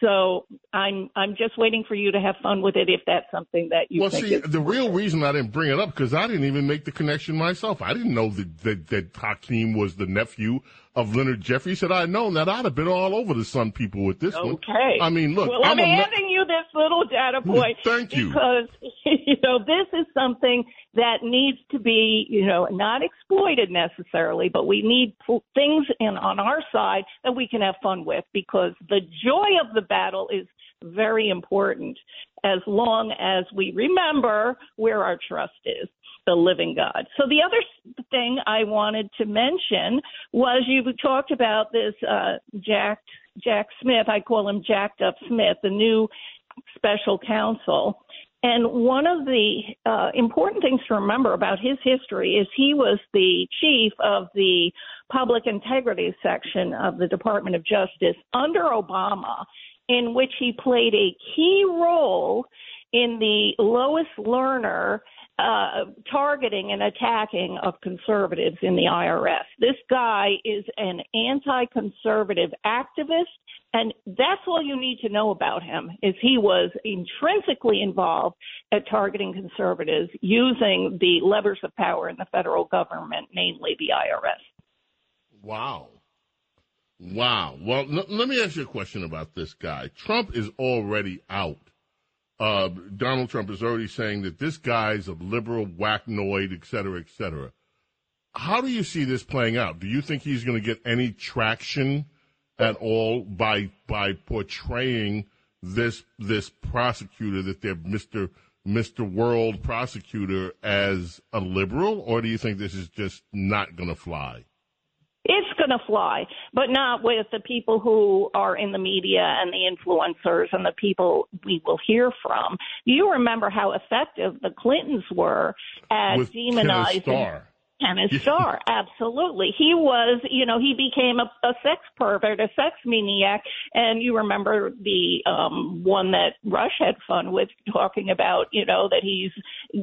So I'm I'm just waiting for you to have fun with it if that's something that you well, see, the real reason I didn't bring it up because I didn't even make the connection myself. I didn't know that that, that Hakeem was the nephew of Leonard Jeffries. Had I known that, I'd have been all over the Sun people with this one. Okay. I mean, look, well, I'm, I'm, adding you this little data hmm, point. Thank you. Because, you know, this is something that needs to be, you know, not exploited necessarily, but we need things in on our side that we can have fun with because the joy of the battle is very important as long as we remember where our trust is the living God. So the other thing I wanted to mention was you talked about this uh, Jack Jack Smith. I call him Jacked Up Smith, the new special counsel. And one of the uh, important things to remember about his history is he was the chief of the public integrity section of the Department of Justice under Obama, in which he played a key role in the Lois Lerner uh, targeting and attacking of conservatives in the IRS. This guy is an anti conservative activist. And that's all you need to know about him is he was intrinsically involved at targeting conservatives using the levers of power in the federal government, namely the IRS. Wow. Wow. Well, let me ask you a question about this guy. Trump is already out. Uh, Donald Trump is already saying that this guy's a liberal whacknoid, et cetera, et cetera. How do you see this playing out? Do you think he's going to get any traction at all by by portraying this this prosecutor that they're Mr. Mr. World prosecutor as a liberal, or do you think this is just not going to fly? Going to fly, but not with the people who are in the media and the influencers and the people we will hear from. You remember how effective the Clintons were at With demonizing Kenneth Starr, absolutely. He was, you know, he became a, a sex pervert, a sex maniac, and you remember the um one that Rush had fun with, talking about, you know, that he's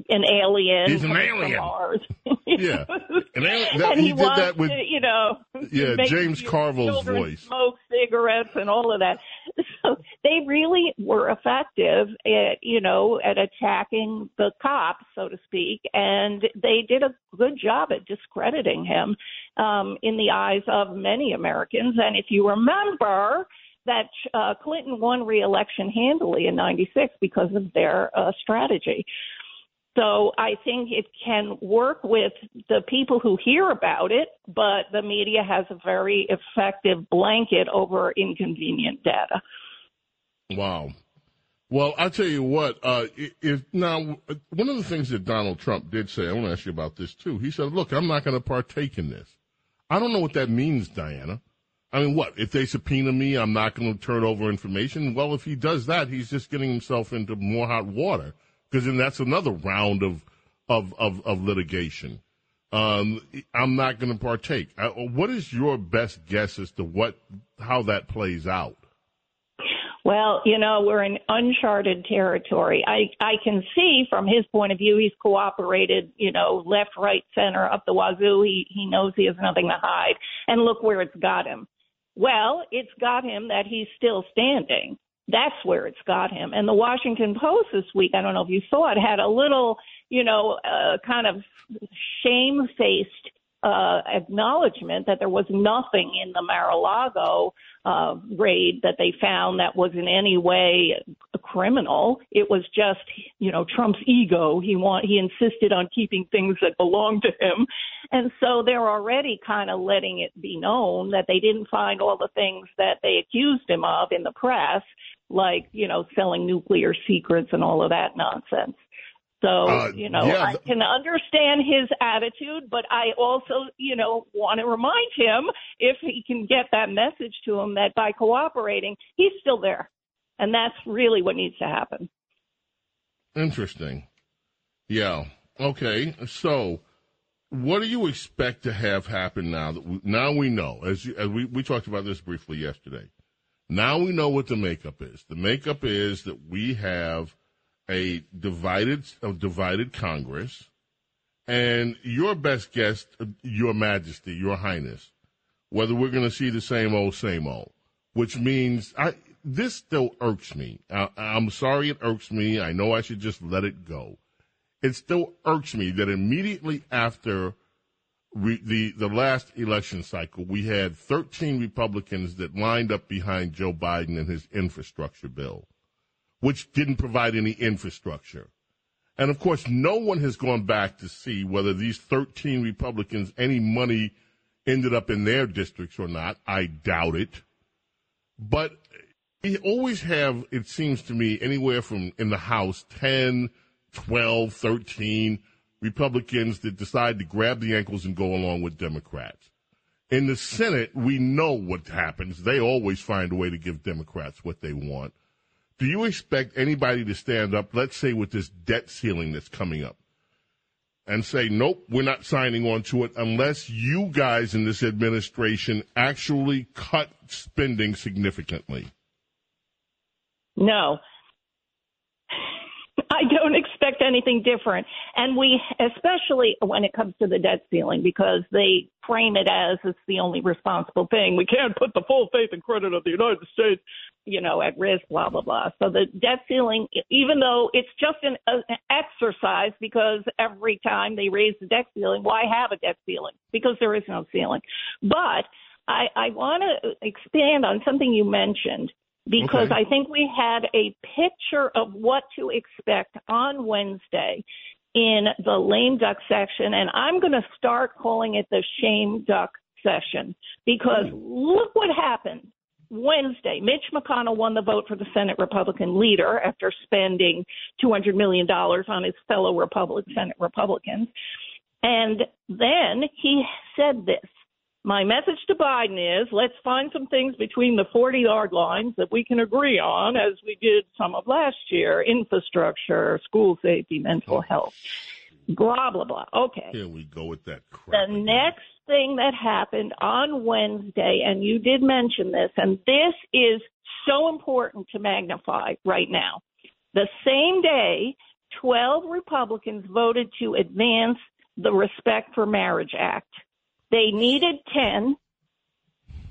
an alien, He's an alien. Mars. Yeah. And, that- that- and he, he, did wants that with to, you know, Yeah, James Carville's voice. smoke cigarettes and all of that. so they really were effective at, you know, at attacking the cops, so to speak, and they did a good job discrediting him um, in the eyes of many Americans. And if you remember, that uh, Clinton won re-election handily in '96 because of their uh, strategy. So I think it can work with the people who hear about it, but the media has a very effective blanket over inconvenient data. Wow. Well, I'll tell you what. Uh, if now one of the things that Donald Trump did say, I want to ask you about this too. He said, "Look, I'm not going to partake in this." I don't know what that means, Diana. I mean, what if they subpoena me? I'm not going to turn over information. Well, if he does that, he's just getting himself into more hot water because then that's another round of of of, of litigation. Um, I'm not going to partake. Uh, what is your best guess as to what how that plays out? Well, you know, we're in uncharted territory. I I can see from his point of view, he's cooperated, you know, left, right, center, up the wazoo. He he knows he has nothing to hide, and look where it's got him. Well, it's got him that he's still standing. That's where it's got him. And the Washington Post this week, I don't know if you saw it, had a little, you know, uh, kind of shame-faced uh, acknowledgement that there was nothing in the Mar-a-Lago uh, raid that they found that was in any way a criminal. It was just, you know, Trump's ego. He want he insisted on keeping things that belonged to him, and so they're already kind of letting it be known that they didn't find all the things that they accused him of in the press, like you know, selling nuclear secrets and all of that nonsense. So, Uh, you know, yeah, I can understand his attitude, but I also, you know, want to remind him if he can get that message to him that by cooperating, he's still there. And that's really what needs to happen. Interesting. Yeah. Okay. So, what do you expect to have happen now that we, now we know as, you, as we we talked about this briefly yesterday. Now we know what the makeup is. The makeup is that we have a divided a divided Congress, and your best guess, Your Majesty, Your Highness, whether we're going to see the same old same old, which means I this still irks me. I, I'm sorry it irks me. I know I should just let it go. It still irks me that immediately after re, the the last election cycle, we had 13 Republicans that lined up behind Joe Biden and his infrastructure bill, which didn't provide any infrastructure. And of course, no one has gone back to see whether these 13 Republicans any money ended up in their districts or not. I doubt it. But we always have, it seems to me, anywhere from in the House 10, 12, 13 Republicans that decide to grab the ankles and go along with Democrats. In the Senate, we know what happens. They always find a way to give Democrats what they want. Do you expect anybody to stand up, let's say with this debt ceiling that's coming up, and say, nope, we're not signing on to it unless you guys in this administration actually cut spending significantly? No. I don't expect anything different. And we, especially when it comes to the debt ceiling, because they frame it as it's the only responsible thing. We can't put the full faith and credit of the United States, you know, at risk, blah, blah, blah. So the debt ceiling, even though it's just an, an exercise, because every time they raise the debt ceiling, why have a debt ceiling? Because there is no ceiling. But I, I want to expand on something you mentioned because Okay. I think we had a picture of what to expect on Wednesday in the lame duck section, and I'm going to start calling it the shame duck session because hmm. look what happened. Wednesday, Mitch McConnell won the vote for the Senate Republican leader after spending $200 million on his fellow Republic, Senate Republicans. And then he said this my message to Biden is let's find some things between the 40 yard lines that we can agree on, as we did some of last year infrastructure, school safety, mental health, blah, blah, blah. Okay. Here we go with that crap. The next thing that happened on Wednesday, and you did mention this, and this is so important to magnify right now. The same day, 12 Republicans voted to advance the Respect for Marriage Act. They needed 10.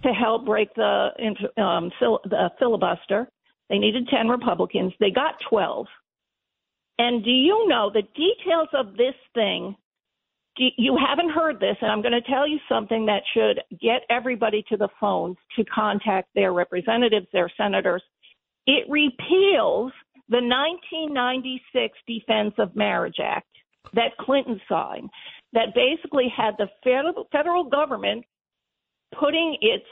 to help break the um, fil- the filibuster. They needed 10 Republicans. They got 12. And do you know the details of this thing? You haven't heard this, and I'm going to tell you something that should get everybody to the phones to contact their representatives, their senators. It repeals the 1996 Defense of Marriage Act that Clinton signed, that basically had the federal government putting its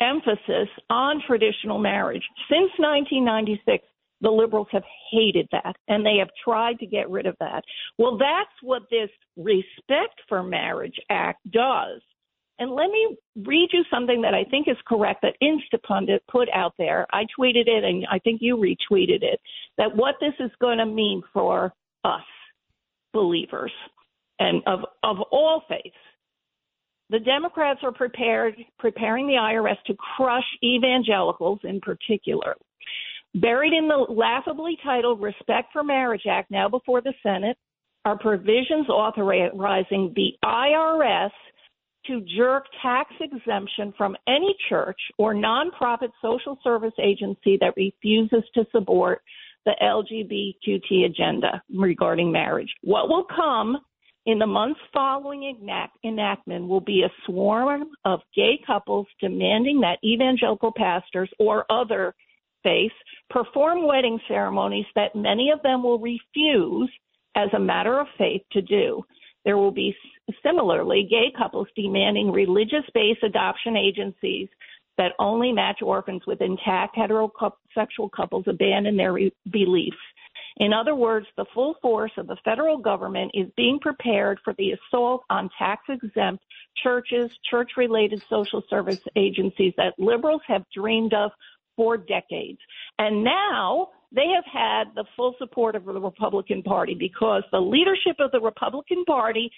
emphasis on traditional marriage. Since 1996, the liberals have hated that and they have tried to get rid of that. Well, that's what this Respect for Marriage Act does. And let me read you something that I think is correct that Instapundit put out there. I tweeted it and I think you retweeted it that what this is going to mean for us believers and of, of all faiths. The Democrats are prepared preparing the IRS to crush evangelicals in particular. Buried in the laughably titled Respect for Marriage Act, now before the Senate, are provisions authorizing the IRS to jerk tax exemption from any church or nonprofit social service agency that refuses to support the LGBTQ agenda regarding marriage. What will come in the months following enact- enactment will be a swarm of gay couples demanding that evangelical pastors or other perform wedding ceremonies that many of them will refuse as a matter of faith to do. There will be similarly gay couples demanding religious based adoption agencies that only match orphans with intact heterosexual couples abandon their re- beliefs. In other words, the full force of the federal government is being prepared for the assault on tax exempt churches, church related social service agencies that liberals have dreamed of for decades. And now they have had the full support of the Republican Party because the leadership of the Republican Party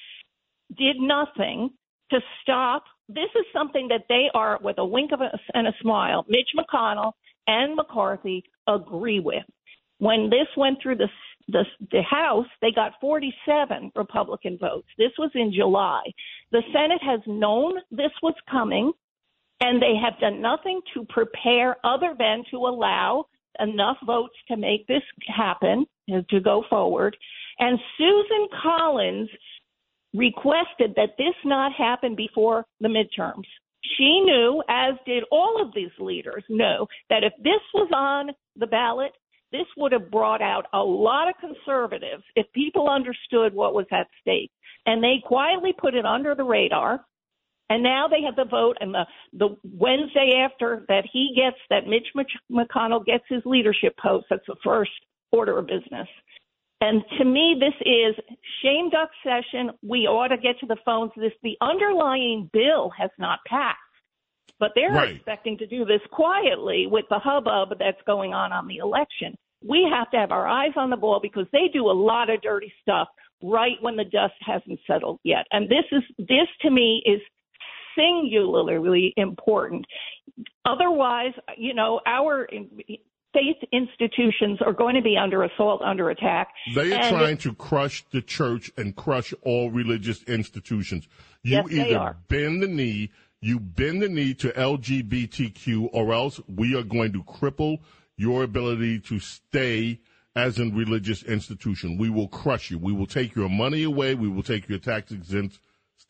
did nothing to stop. This is something that they are, with a wink of a, and a smile, Mitch McConnell and McCarthy agree with. When this went through the, the the House, they got 47 Republican votes. This was in July. The Senate has known this was coming, and they have done nothing to prepare other than to allow enough votes to make this happen to go forward. And Susan Collins requested that this not happen before the midterms. She knew, as did all of these leaders, know that if this was on the ballot, this would have brought out a lot of conservatives if people understood what was at stake. And they quietly put it under the radar. And now they have the vote, and the the Wednesday after that he gets that Mitch McConnell gets his leadership post. That's the first order of business. And to me, this is shame duck session. We ought to get to the phones. This the underlying bill has not passed, but they're Right. expecting to do this quietly with the hubbub that's going on on the election. We have to have our eyes on the ball because they do a lot of dirty stuff right when the dust hasn't settled yet. And this is this to me is singularly important. Otherwise, you know, our faith institutions are going to be under assault, under attack. They are trying to crush the church and crush all religious institutions. You Yes, they either bend the knee, you bend the knee to LGBTQ, or else we are going to cripple your ability to stay as a religious institution. We will crush you. We will take your money away. We will take your tax exempt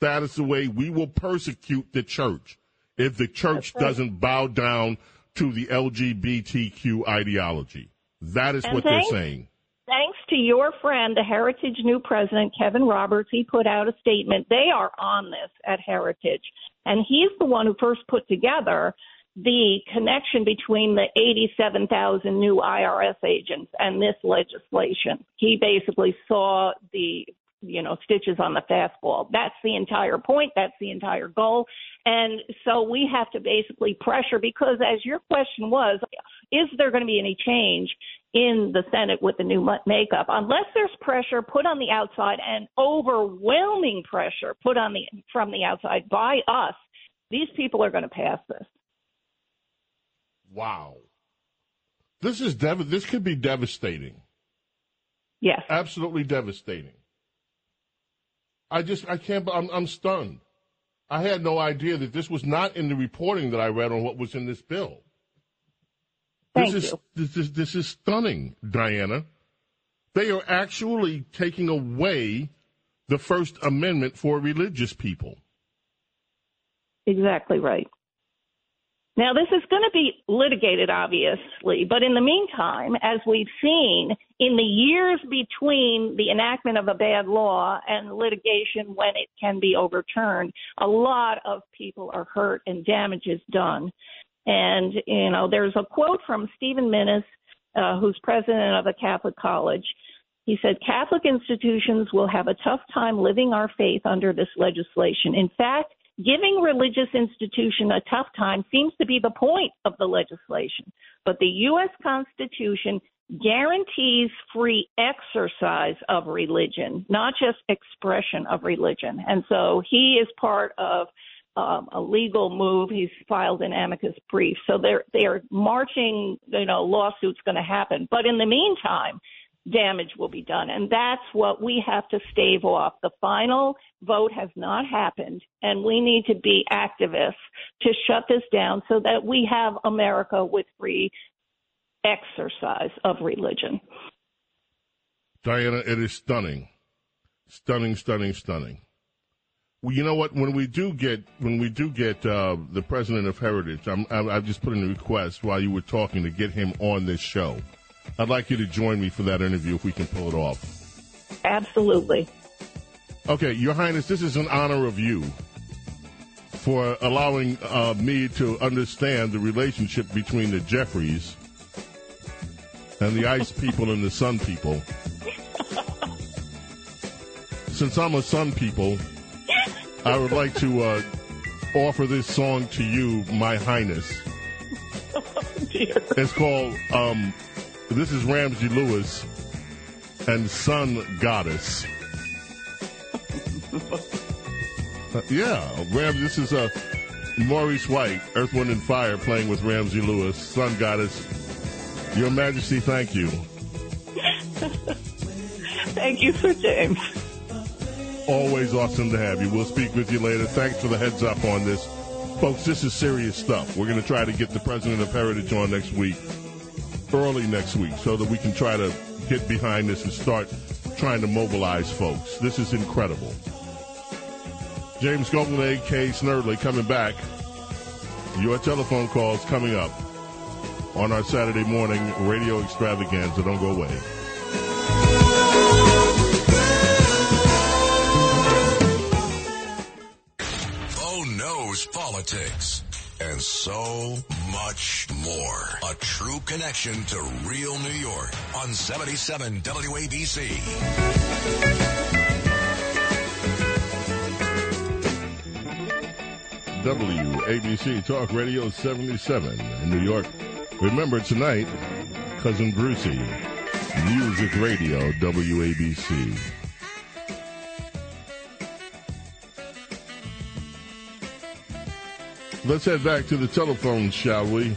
status away. We will persecute the church if the church right. doesn't bow down to the LGBTQ ideology. That is And what they're saying. Thanks to your friend, the Heritage new president, Kevin Roberts, he put out a statement. They are on this at Heritage. And he's the one who first put together the connection between the 87,000 new IRS agents and this legislation. He basically saw the you know stitches on the fastball. That's the entire point. That's the entire goal. And so we have to basically pressure because, as your question was, is there going to be any change in the Senate with the new makeup? Unless there's pressure put on the outside and overwhelming pressure put on the from the outside by us, these people are going to pass this. Wow. This is dev- this could be devastating. Yes. Absolutely devastating. I just I can't I'm I'm stunned. I had no idea that this was not in the reporting that I read on what was in this bill. Thank this is this is this is stunning, Diana. They are actually taking away the First Amendment for religious people. Exactly right. Now, this is going to be litigated, obviously, but in the meantime, as we've seen in the years between the enactment of a bad law and litigation when it can be overturned, a lot of people are hurt and damage is done. And, you know, there's a quote from Stephen Minnis, uh, who's president of a Catholic college. He said, Catholic institutions will have a tough time living our faith under this legislation. In fact, giving religious institution a tough time seems to be the point of the legislation. But the U.S. Constitution guarantees free exercise of religion, not just expression of religion. And so he is part of um, a legal move. He's filed an amicus brief. So they're they're marching. You know, lawsuits going to happen. But in the meantime, damage will be done, and that's what we have to stave off. The final vote has not happened, and we need to be activists to shut this down so that we have America with free exercise of religion. Diana, it is stunning, stunning, stunning, stunning. Well, you know what? When we do get when we do get uh, the president of Heritage, I'm, I'm, I've just put in a request while you were talking to get him on this show. I'd like you to join me for that interview if we can pull it off. Absolutely. Okay, Your Highness, this is in honor of you for allowing uh, me to understand the relationship between the Jeffries and the Ice people and the Sun people. Since I'm a Sun people, I would like to uh, offer this song to you, My Highness. Oh, It's called, um, this is Ramsey Lewis and Sun Goddess. Uh, yeah, Ram. This is uh, Maurice White, Earth, Wind, and Fire, playing with Ramsey Lewis, Sun Goddess. Your Majesty, thank you. Thank you, Sir James. Always awesome to have you. We'll speak with you later. Thanks for the heads up on this. Folks, this is serious stuff. We're going to try to get the president of Heritage on next week, early next week, so that we can try to get behind this and start trying to mobilize folks. This is incredible. James Golden, A.K. Snerdley, coming back. Your telephone calls coming up on our Saturday morning radio extravaganza. Don't go away. Politics and so much more. A true connection to real New York on 77 WABC. WABC Talk Radio 77 in New York. Remember tonight, Cousin Brucey, Music Radio WABC. Let's head back to the telephone, shall we?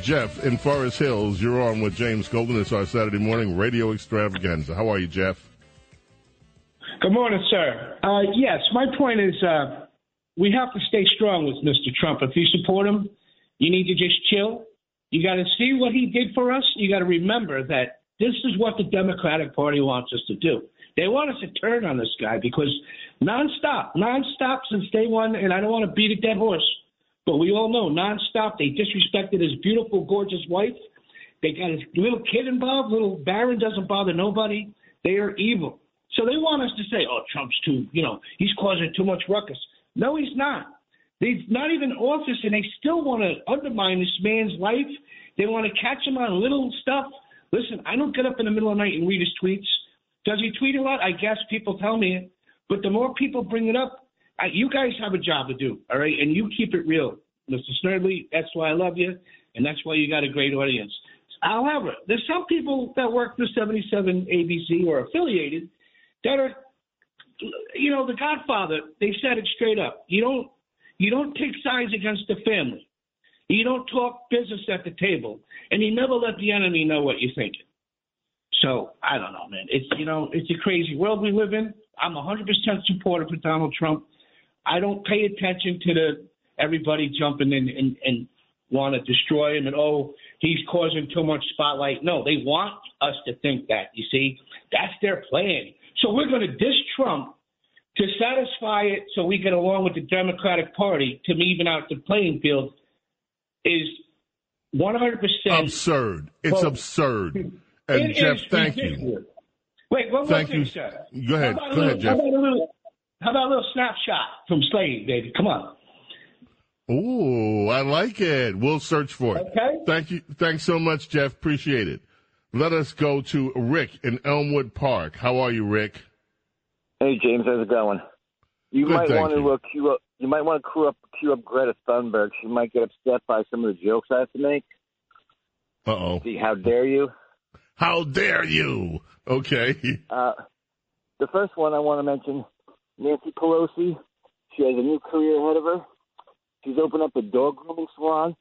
Jeff in Forest Hills, you're on with James Golden. It's our Saturday morning radio extravaganza. How are you, Jeff? Good morning, sir. Uh, yes, my point is uh, we have to stay strong with Mr. Trump. If you support him, you need to just chill. You got to see what he did for us. You got to remember that this is what the Democratic Party wants us to do. They want us to turn on this guy because nonstop, nonstop since day one, and I don't want to beat a dead horse, but we all know nonstop they disrespected his beautiful, gorgeous wife. They got his little kid involved. Little Barron doesn't bother nobody. They are evil. So they want us to say, oh, Trump's too, you know, he's causing too much ruckus. No, he's not. He's not even office, and they still want to undermine this man's life. They want to catch him on little stuff. Listen, I don't get up in the middle of the night and read his tweets. Does he tweet a lot? I guess people tell me it. But the more people bring it up, I, you guys have a job to do, all right? And you keep it real. Mr. Snerdley, that's why I love you, and that's why you got a great audience. However, there's some people that work for 77 ABC or affiliated that are, you know, the Godfather. They said it straight up. You don't, you don't take sides against the family. You don't talk business at the table, and you never let the enemy know what you're thinking. So I don't know, man. It's you know, it's a crazy world we live in. I'm 100% supportive for Donald Trump. I don't pay attention to the everybody jumping in and, and want to destroy him and oh he's causing too much spotlight. No, they want us to think that. You see, that's their plan. So we're going to diss Trump to satisfy it, so we get along with the Democratic Party to even out the playing field. Is 100 percent absurd. It's Well, absurd. And It Jeff, thank you. Wait, one more Thank thing, you. sir. Go ahead. How about a Go ahead, little- Jeff. How about, a little, how about a little snapshot from Slade, baby? Come on. Ooh, I like it. We'll search for it. Okay. Thank you. Thanks so much, Jeff. Appreciate it. Let us go to Rick in Elmwood Park. How are you, Rick? Hey James, how's it going? You Good, might want to uh, cue up. You might want to cue up, cue up Greta Thunberg. She might get upset by some of the jokes I have to make. Uh oh. See, how dare you? How dare you? Okay. Uh, the first one I want to mention, Nancy Pelosi. She has a new career ahead of her. She's opened up a dog grooming salon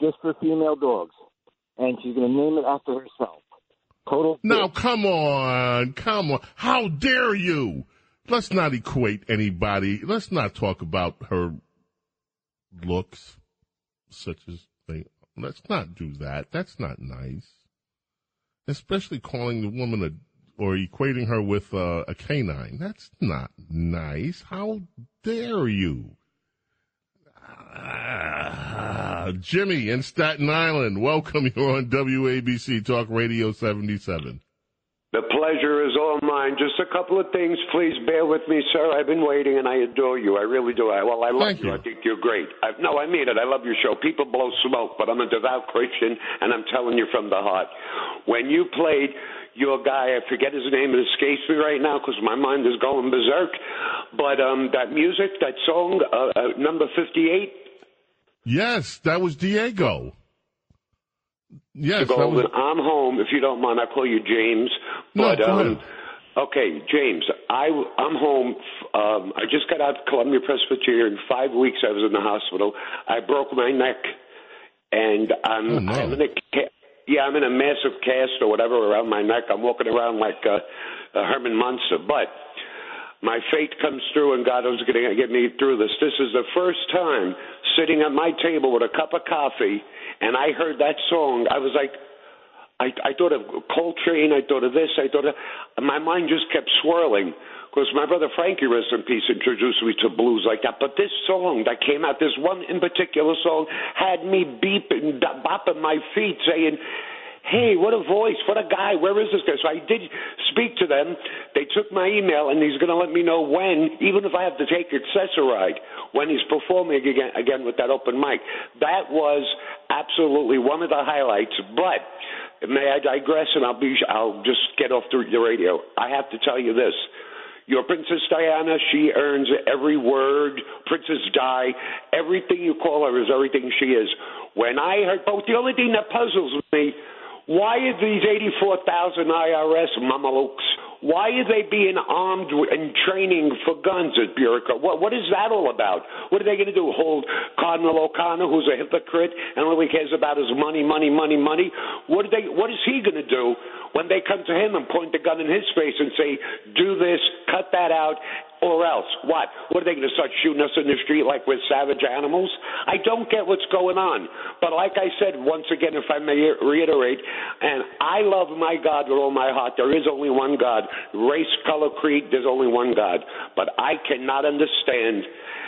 just for female dogs, and she's going to name it after herself. Total. Now, come on. Come on. How dare you? Let's not equate anybody. Let's not talk about her looks, such as they. Let's not do that. That's not nice. Especially calling the woman a or equating her with uh, a canine. That's not nice. How dare you? Ah, Jimmy in Staten Island, welcome. You're on WABC Talk Radio 77. The pleasure is all mine. Just a couple of things, please bear with me, sir. I've been waiting, and I adore you. I really do. I, well, I love Thank you. you. I think you're great. I, no, I mean it. I love your show. People blow smoke, but I'm a devout Christian, and I'm telling you from the heart. When you played your guy, I forget his name, it escapes me right now because my mind is going berserk. But um, that music, that song, uh, uh, number 58, Yes, that was Diego. Yes, Golden. was. I'm home. If you don't mind, I'll call you James. No, But go um, ahead. Okay, James, I I'm home. Um, I just got out of Columbia Presbyterian. Five weeks I was in the hospital. I broke my neck, and I'm Oh, no. I'm in a ca- yeah I'm in a massive cast or whatever around my neck. I'm walking around like uh, uh, Herman Munster, but. My fate comes through, and God is going to get me through this. This is the first time sitting at my table with a cup of coffee, and I heard that song. I was like, I, I thought of Coltrane. I thought of this. I thought of. My mind just kept swirling because my brother Frankie, rest in peace, introduced me to blues like that. But this song that came out, this one in particular song, had me beeping, bopping my feet, saying. Hey, what a voice! What a guy! Where is this guy? So I did speak to them. They took my email, and he's going to let me know when, even if I have to take Access-A-Ride, when he's performing again, again with that open mic. That was absolutely one of the highlights. But may I digress? And I'll be I'll just get off the, the radio. I have to tell you this. Your Princess Diana, she earns every word. Princess Di, everything you call her is everything she is. When I heard, but the only thing that puzzles me, why are these 84,000 IRS mamalukes, why are they being armed and training for guns at bureaucrat? What, what is that all about? What are they going to do? Hold Cardinal O'Connor, who's a hypocrite and all he cares about is money, money, money, money? What, are they, what is he going to do when they come to him and point the gun in his face and say, do this, cut that out, or else? What? What are they going to start shooting us in the street like we're savage animals? I don't get what's going on. But like I said, once again, if I may reiterate, and I love my God with all my heart. There is only one God. Race, color, creed, there's only one God. But I cannot understand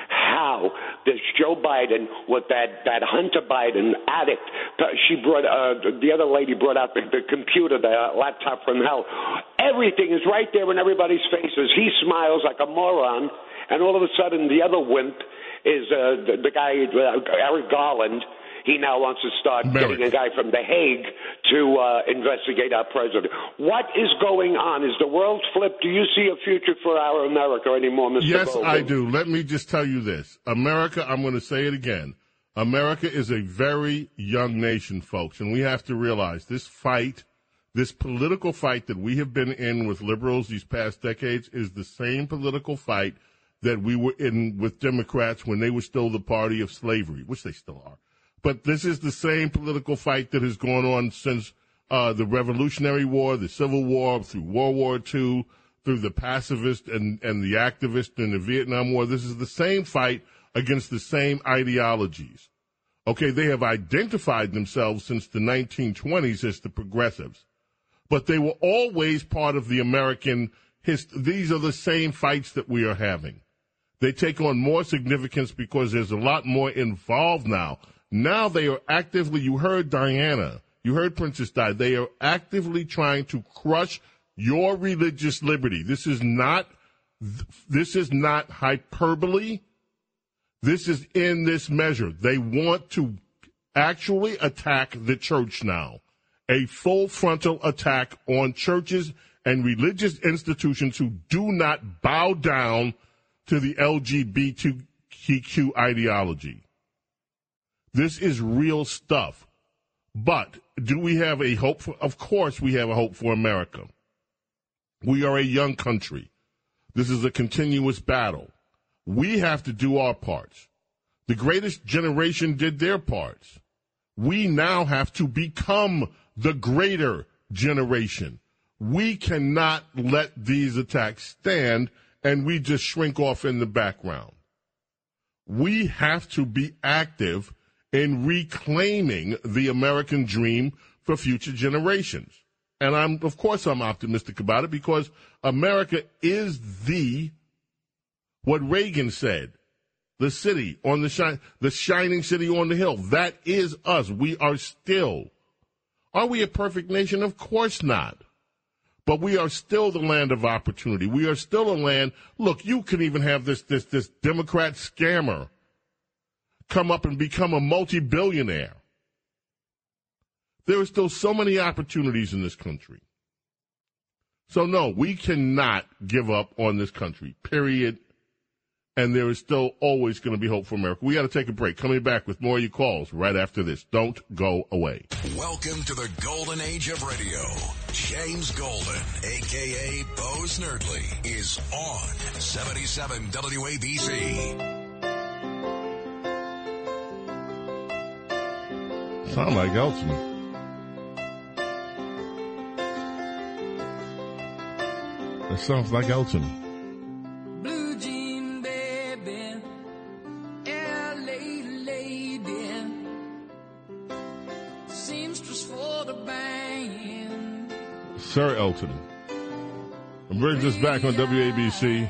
how this Joe Biden with that that Hunter Biden addict. She brought uh, the other lady brought out the, the computer, the uh, laptop from hell. Everything is right there in everybody's faces. He smiles like a moron, and all of a sudden the other wimp is uh, the, the guy uh, Merrick Garland. He now wants to start getting a guy from The Hague to uh, investigate our president. What is going on? Is the world flipped? Do you see a future for our America anymore, Mr. Yes? I do. Let me just tell you this. America, I'm going to say it again. America is a very young nation, folks, and we have to realize this fight, this political fight that we have been in with liberals these past decades is the same political fight that we were in with Democrats when they were still the party of slavery, which they still are. But this is the same political fight that has gone on since uh, the Revolutionary War, the Civil War, through World War II, through the pacifist and, and the activist in the Vietnam War. This is the same fight against the same ideologies. Okay, they have identified themselves since the 1920s as the progressives, but they were always part of the American history. These are the same fights that we are having. They take on more significance because there's a lot more involved now. Now they are actively, you heard Diana, you heard Princess Di, they are actively trying to crush your religious liberty. This is not, this is not hyperbole. This is in this measure. They want to actually attack the church now. A full frontal attack on churches and religious institutions who do not bow down to the LGBTQ ideology. This is real stuff. But do we have a hope for? Of course, we have a hope for America. We are a young country. This is a continuous battle. We have to do our parts. The greatest generation did their parts. We now have to become the greater generation. We cannot let these attacks stand and we just shrink off in the background. We have to be active in reclaiming the American dream for future generations. And I'm, of course, I'm optimistic about it because America is the, what Reagan said, the city on the shine, the shining city on the hill. That is us. We are still. Are we a perfect nation? Of course not. But we are still the land of opportunity. We are still a land. Look, you can even have this, this, this Democrat scammer come up and become a multi-billionaire. There are still so many opportunities in this country. So no, we cannot give up on this country, period. And there is still always going to be hope for America. We got to take a break. Coming back with more of your calls right after this. Don't go away. Welcome to the golden age of radio. James Golden, aka Bo Snerdley, is on 77 WABC. Sound like Elton. It sounds like Elton. Sir Elton. And brings us back on WABC.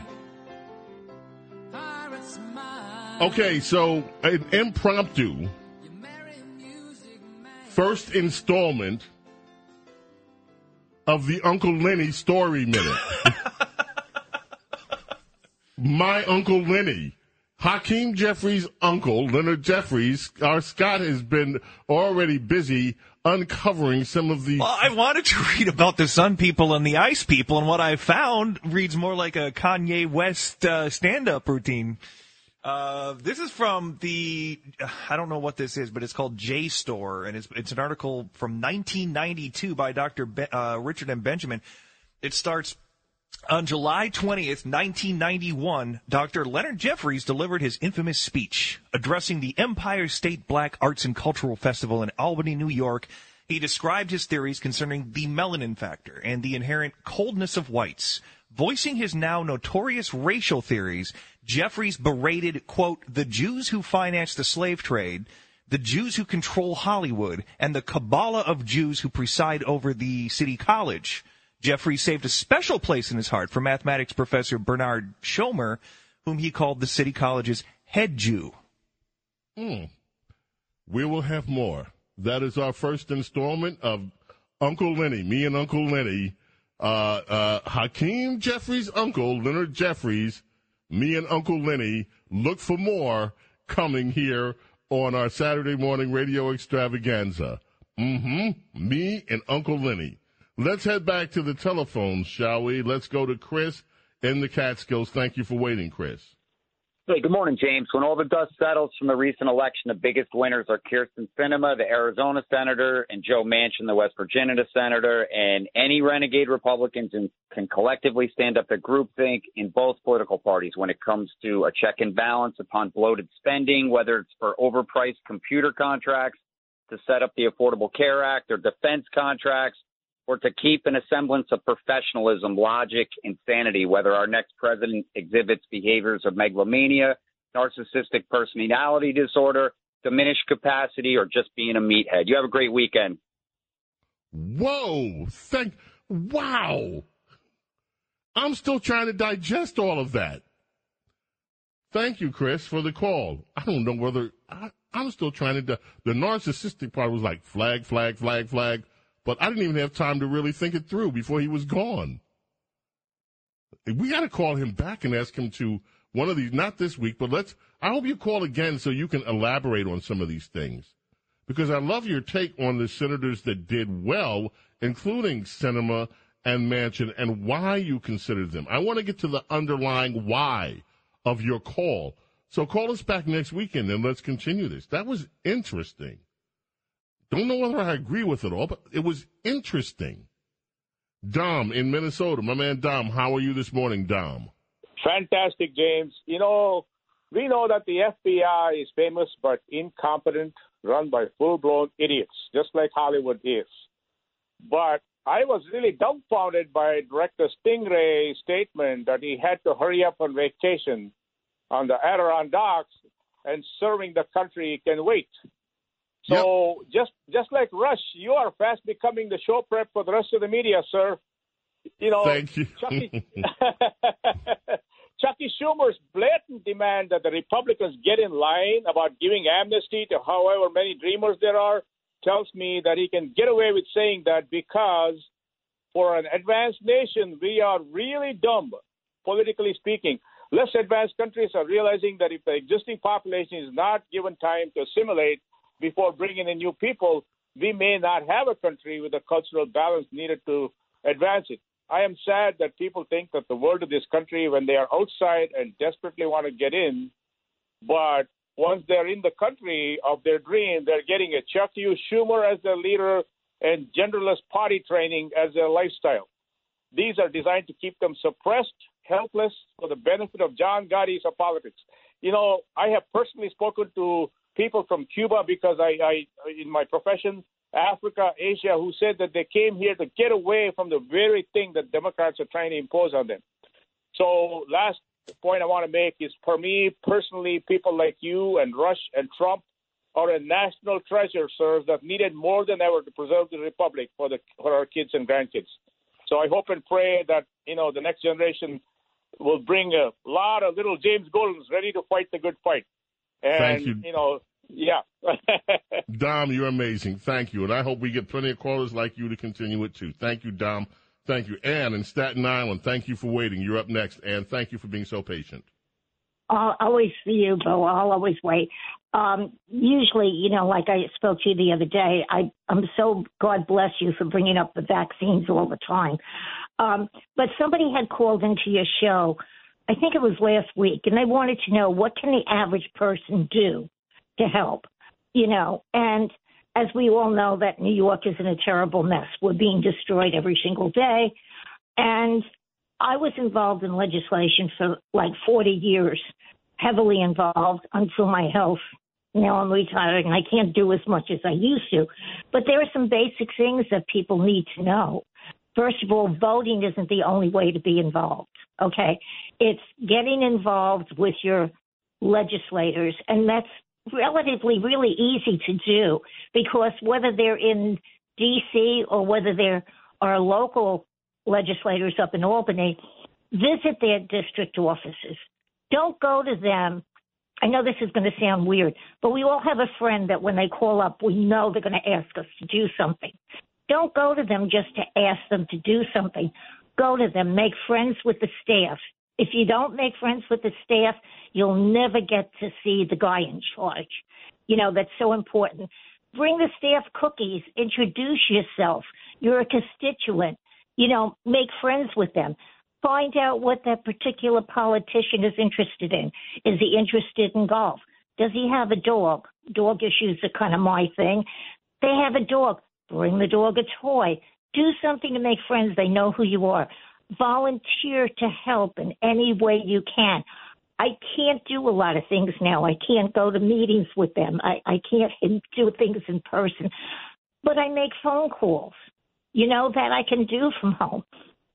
Okay, so an impromptu first installment of the Uncle Lenny Story Minute. My Uncle Lenny. Hakeem Jeffries' uncle, Leonard Jeffries, our uh, Scott has been already busy uncovering some of the. Well, I wanted to read about the Sun People and the Ice People, and what I found reads more like a Kanye West uh, stand-up routine. Uh, this is from the I don't know what this is, but it's called JSTOR, and it's it's an article from 1992 by Dr. Be- uh, Richard M. Benjamin. It starts on July 20th, 1991, Dr. Leonard Jeffries delivered his infamous speech addressing the Empire State Black Arts and Cultural Festival in Albany, New York. He described his theories concerning the melanin factor and the inherent coldness of whites. Voicing his now notorious racial theories, Jeffries berated, quote, the Jews who finance the slave trade, the Jews who control Hollywood, and the Kabbalah of Jews who preside over the city college. Jeffries saved a special place in his heart for mathematics professor Bernard Sohmer, whom he called the city college's head Jew. Hmm. We will have more. That is our first installment of Uncle Lenny, me and Uncle Lenny. Uh, uh, Hakeem Jeffries' uncle, Leonard Jeffries, me and Uncle Lenny. Look for more coming here on our Saturday morning radio extravaganza. Mm-hmm. Me and Uncle Lenny. Let's head back to the telephones, shall we? Let's go to Chris in the Catskills. Thank you for waiting, Chris. Hey, good morning, James. When all the dust settles from the recent election, the biggest winners are Kyrsten Sinema, the Arizona senator, and Joe Manchin, the West Virginia senator. And any renegade Republicans can collectively stand up to groupthink in both political parties when it comes to a check and balance upon bloated spending, whether it's for overpriced computer contracts to set up the Affordable Care Act or defense contracts or to keep an semblance of professionalism, logic, and sanity, whether our next president exhibits behaviors of megalomania, narcissistic personality disorder, diminished capacity, or just being a meathead. You have a great weekend. Whoa! Thank. Wow! I'm still trying to digest all of that. Thank you, Chris, for the call. I don't know whether I, I'm still trying to. The narcissistic part was like flag, flag, flag, flag, but I didn't even have time to really think it through before he was gone. We got to call him back and ask him to one of these. Not this week, but let's. I hope you call again so you can elaborate on some of these things because I love your take on the senators that did well, including Sinema and Manchin, and why you considered them. I want to get to the underlying why of your call. So call us back next weekend and let's continue this. That was interesting. Don't know whether I agree with it all, but it was interesting. Dom in Minnesota, my man Dom, how are you this morning, Dom? Fantastic, James. You know, we know that the FBI is famous but incompetent, run by full blown idiots, just like Hollywood is. But I was really dumbfounded by Director Stingray's statement that he had to hurry up on vacation on the Adirondacks and serving the country can wait. So just just like Rush, you are fast becoming the show prep for the rest of the media, sir. You know, Thank you. Chucky, Chucky Schumer's blatant demand that the Republicans get in line about giving amnesty to however many dreamers there are tells me that he can get away with saying that because for an advanced nation, we are really dumb, politically speaking. Less advanced countries are realizing that if the existing population is not given time to assimilate before bringing in new people, we may not have a country with the cultural balance needed to advance it. I am sad that people think that the world of this country, when they are outside and desperately want to get in, but once they're in the country of their dream, they're getting a Chuck U. Schumer as their leader and genderless party training as their lifestyle. These are designed to keep them suppressed, helpless, for the benefit of John Gotti's of politics. You know, I have personally spoken to people from Cuba because I, I in my profession, Africa, Asia, who said that they came here to get away from the very thing that Democrats are trying to impose on them. So, last point I want to make is for me personally, people like you and Rush and Trump are a national treasure, sir, that needed more than ever to preserve the republic for the for our kids and grandkids. So I hope and pray that you know the next generation will bring a lot of little James Goldens ready to fight the good fight. And Thank you. You know, yeah. Dom, you're amazing. Thank you. And I hope we get plenty of callers like you to continue it too. Thank you, Dom. Thank you. Ann in Staten Island, thank you for waiting. You're up next. And thank you for being so patient. I'll always see you, Bill. I'll always wait. Um, usually, you know, like I spoke to you the other day, I, I'm so, God bless you for bringing up the vaccines all the time. Um, but somebody had called into your show, I think it was last week, and they wanted to know what can the average person do to help, you know, and as we all know that New York is in a terrible mess. We're being destroyed every single day. And I was involved in legislation for like 40 years, heavily involved until my health. Now I'm retired and I can't do as much as I used to. But there are some basic things that people need to know. First of all, voting isn't the only way to be involved. Okay. It's getting involved with your legislators, and that's relatively really easy to do because whether they're in DC or whether they're our local legislators up in Albany, visit their district offices. Don't go to them. I know this is going to sound weird, but we all have a friend that when they call up, we know they're going to ask us to do something. Don't go to them just to ask them to do something. Go to them, make friends with the staff. If you don't make friends with the staff, you'll never get to see the guy in charge. You know, that's so important. Bring the staff cookies, introduce yourself. You're a constituent. You know, make friends with them. Find out what that particular politician is interested in. Is he interested in golf? Does he have a dog? Dog issues are kind of my thing. They have a dog. Bring the dog a toy. Do something to make friends. They know who you are. Volunteer to help in any way you can. I can't do a lot of things now. I can't go to meetings with them. I, I can't do things in person, but I make phone calls. you know, that I can do from home.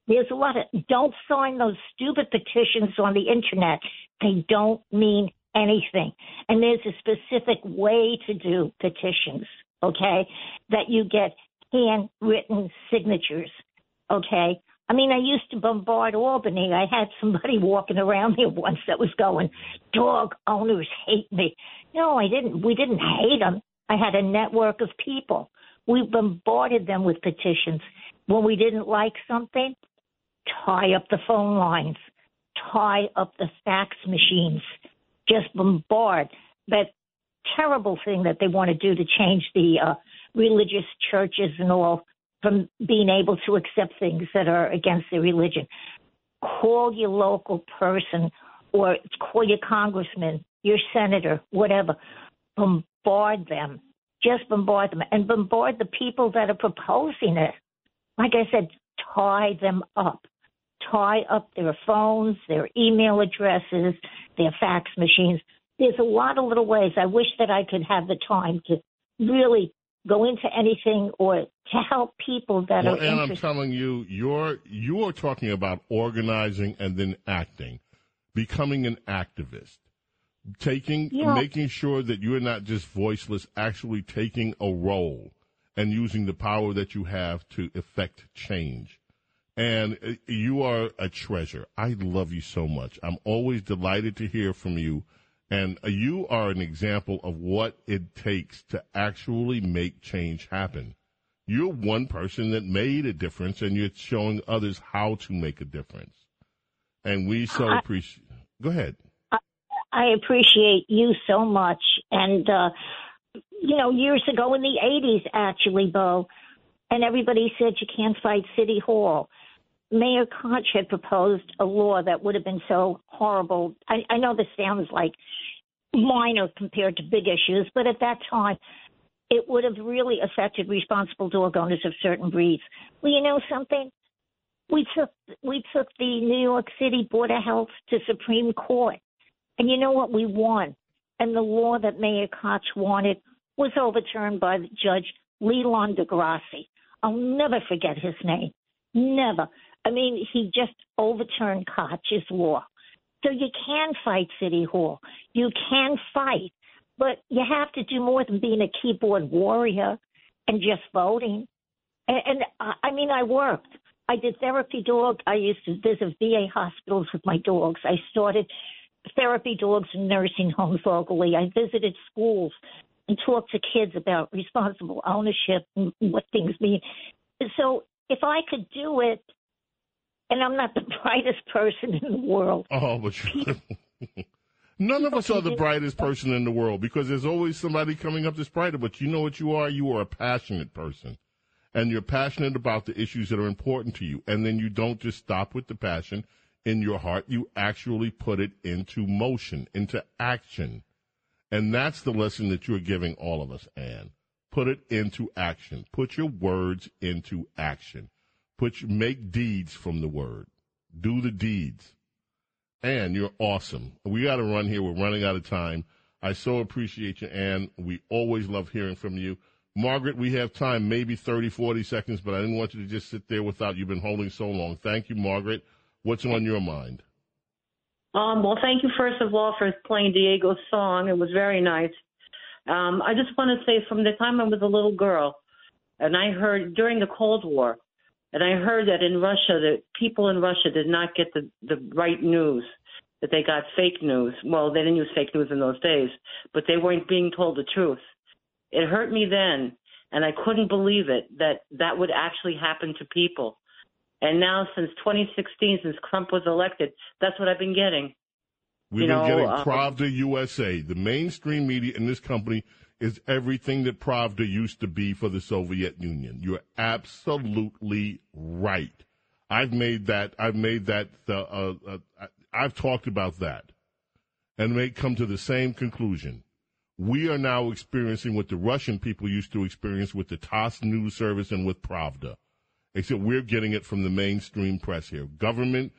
There's a lot of, don't sign those stupid petitions on the internet. They don't mean anything. And there's a specific way to do petitions, okay, that you get handwritten signatures, okay? I mean, I used to bombard Albany. I had somebody walking around here once that was going, dog owners hate me. No, I didn't. We didn't hate them. I had a network of people. We bombarded them with petitions. When we didn't like something, tie up the phone lines, tie up the fax machines, just bombard. That terrible thing that they want to do to change the uh, religious churches and all from being able to accept things that are against their religion. Call your local person or call your congressman, your senator, whatever. Bombard them. Just bombard them and bombard the people that are proposing it. Like I said, tie them up. Tie up their phones, their email addresses, their fax machines. There's a lot of little ways. I wish that I could have the time to really go into anything or to help people that Well, are and I'm telling you, you're you are talking about organizing and then acting, becoming an activist, taking, Yeah. making sure that you're not just voiceless, actually taking a role and using the power that you have to effect change. And uh, you are a treasure. I love you so much. I'm always delighted to hear from you. And you are an example of what it takes to actually make change happen. You're one person that made a difference, and you're showing others how to make a difference. And we so I- appreciate. Go ahead. I appreciate you so much. And, uh, you know, years ago in the 80s, actually, Bo, and everybody said you can't fight City Hall. Mayor Koch had proposed a law that would have been so horrible. I, I know this sounds like minor compared to big issues, but at that time, it would have really affected responsible dog owners of certain breeds. Well, you know something? We took we took the New York City Board of Health to Supreme Court, and you know what? We won, and the law that Mayor Koch wanted was overturned by Judge Leland DeGrassi. I'll never forget his name. Never. I mean, he just overturned Koch's law. So you can fight City Hall. You can fight, but you have to do more than being a keyboard warrior and just voting. And, and I I mean, I worked. I did therapy dog. I used to visit VA hospitals with my dogs. I started therapy dogs in nursing homes locally. I visited schools and talked to kids about responsible ownership and what things mean. So if I could do it, and I'm not the brightest person in the world, Oh, but none of us are the brightest person in the world because there's always somebody coming up that's brighter. But you know what you are? You are a passionate person. And you're passionate about the issues that are important to you. And then you don't just stop with the passion in your heart. You actually put it into motion, into action. And that's the lesson that you're giving all of us, Anne. Put it into action. Put your words into action. Your, make deeds from the word. Do the deeds. Ann, you're awesome. We got to run here. We're running out of time. I so appreciate you, Ann. We always love hearing from you. Margaret, we have time, maybe 30, 40 seconds, but I didn't want you to just sit there without you've been holding so long. Thank you, Margaret. What's on your mind? Um, well, thank you first of all for playing Diego's song. It was very nice. Um, I just want to say from the time I was a little girl, and I heard during the Cold War, and I heard that in Russia that people in Russia did not get the the right news, that they got fake news. Well, they didn't use fake news in those days, but they weren't being told the truth. It hurt me then, and I couldn't believe it that that would actually happen to people. And now, since 2016, since Trump was elected, that's what I've been getting. We've You been know, getting um, Pravda USA. The mainstream media in this company is everything that Pravda used to be for the Soviet Union. You're absolutely right. I've made that. I've made that. Uh, uh, uh, I've talked about that, and may come to the same conclusion. We are now experiencing what the Russian people used to experience with the TASS news service and with Pravda, except we're getting it from the mainstream press here. Government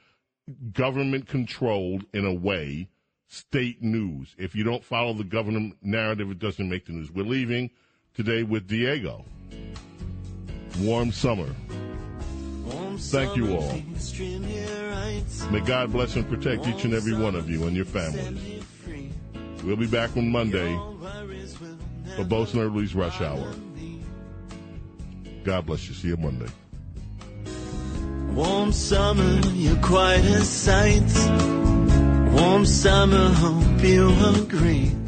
government controlled in a way state news. If you don't follow the government narrative, it doesn't make the news. We're leaving today with Diego. warm summer. Thank you all. May God bless and protect each and every one of you and your families. We'll be back on Monday for Bo Snerdley's Rush Hour. God bless you. See you Monday. Warm summer, you're quite a sight. Warm summer, hope you agree.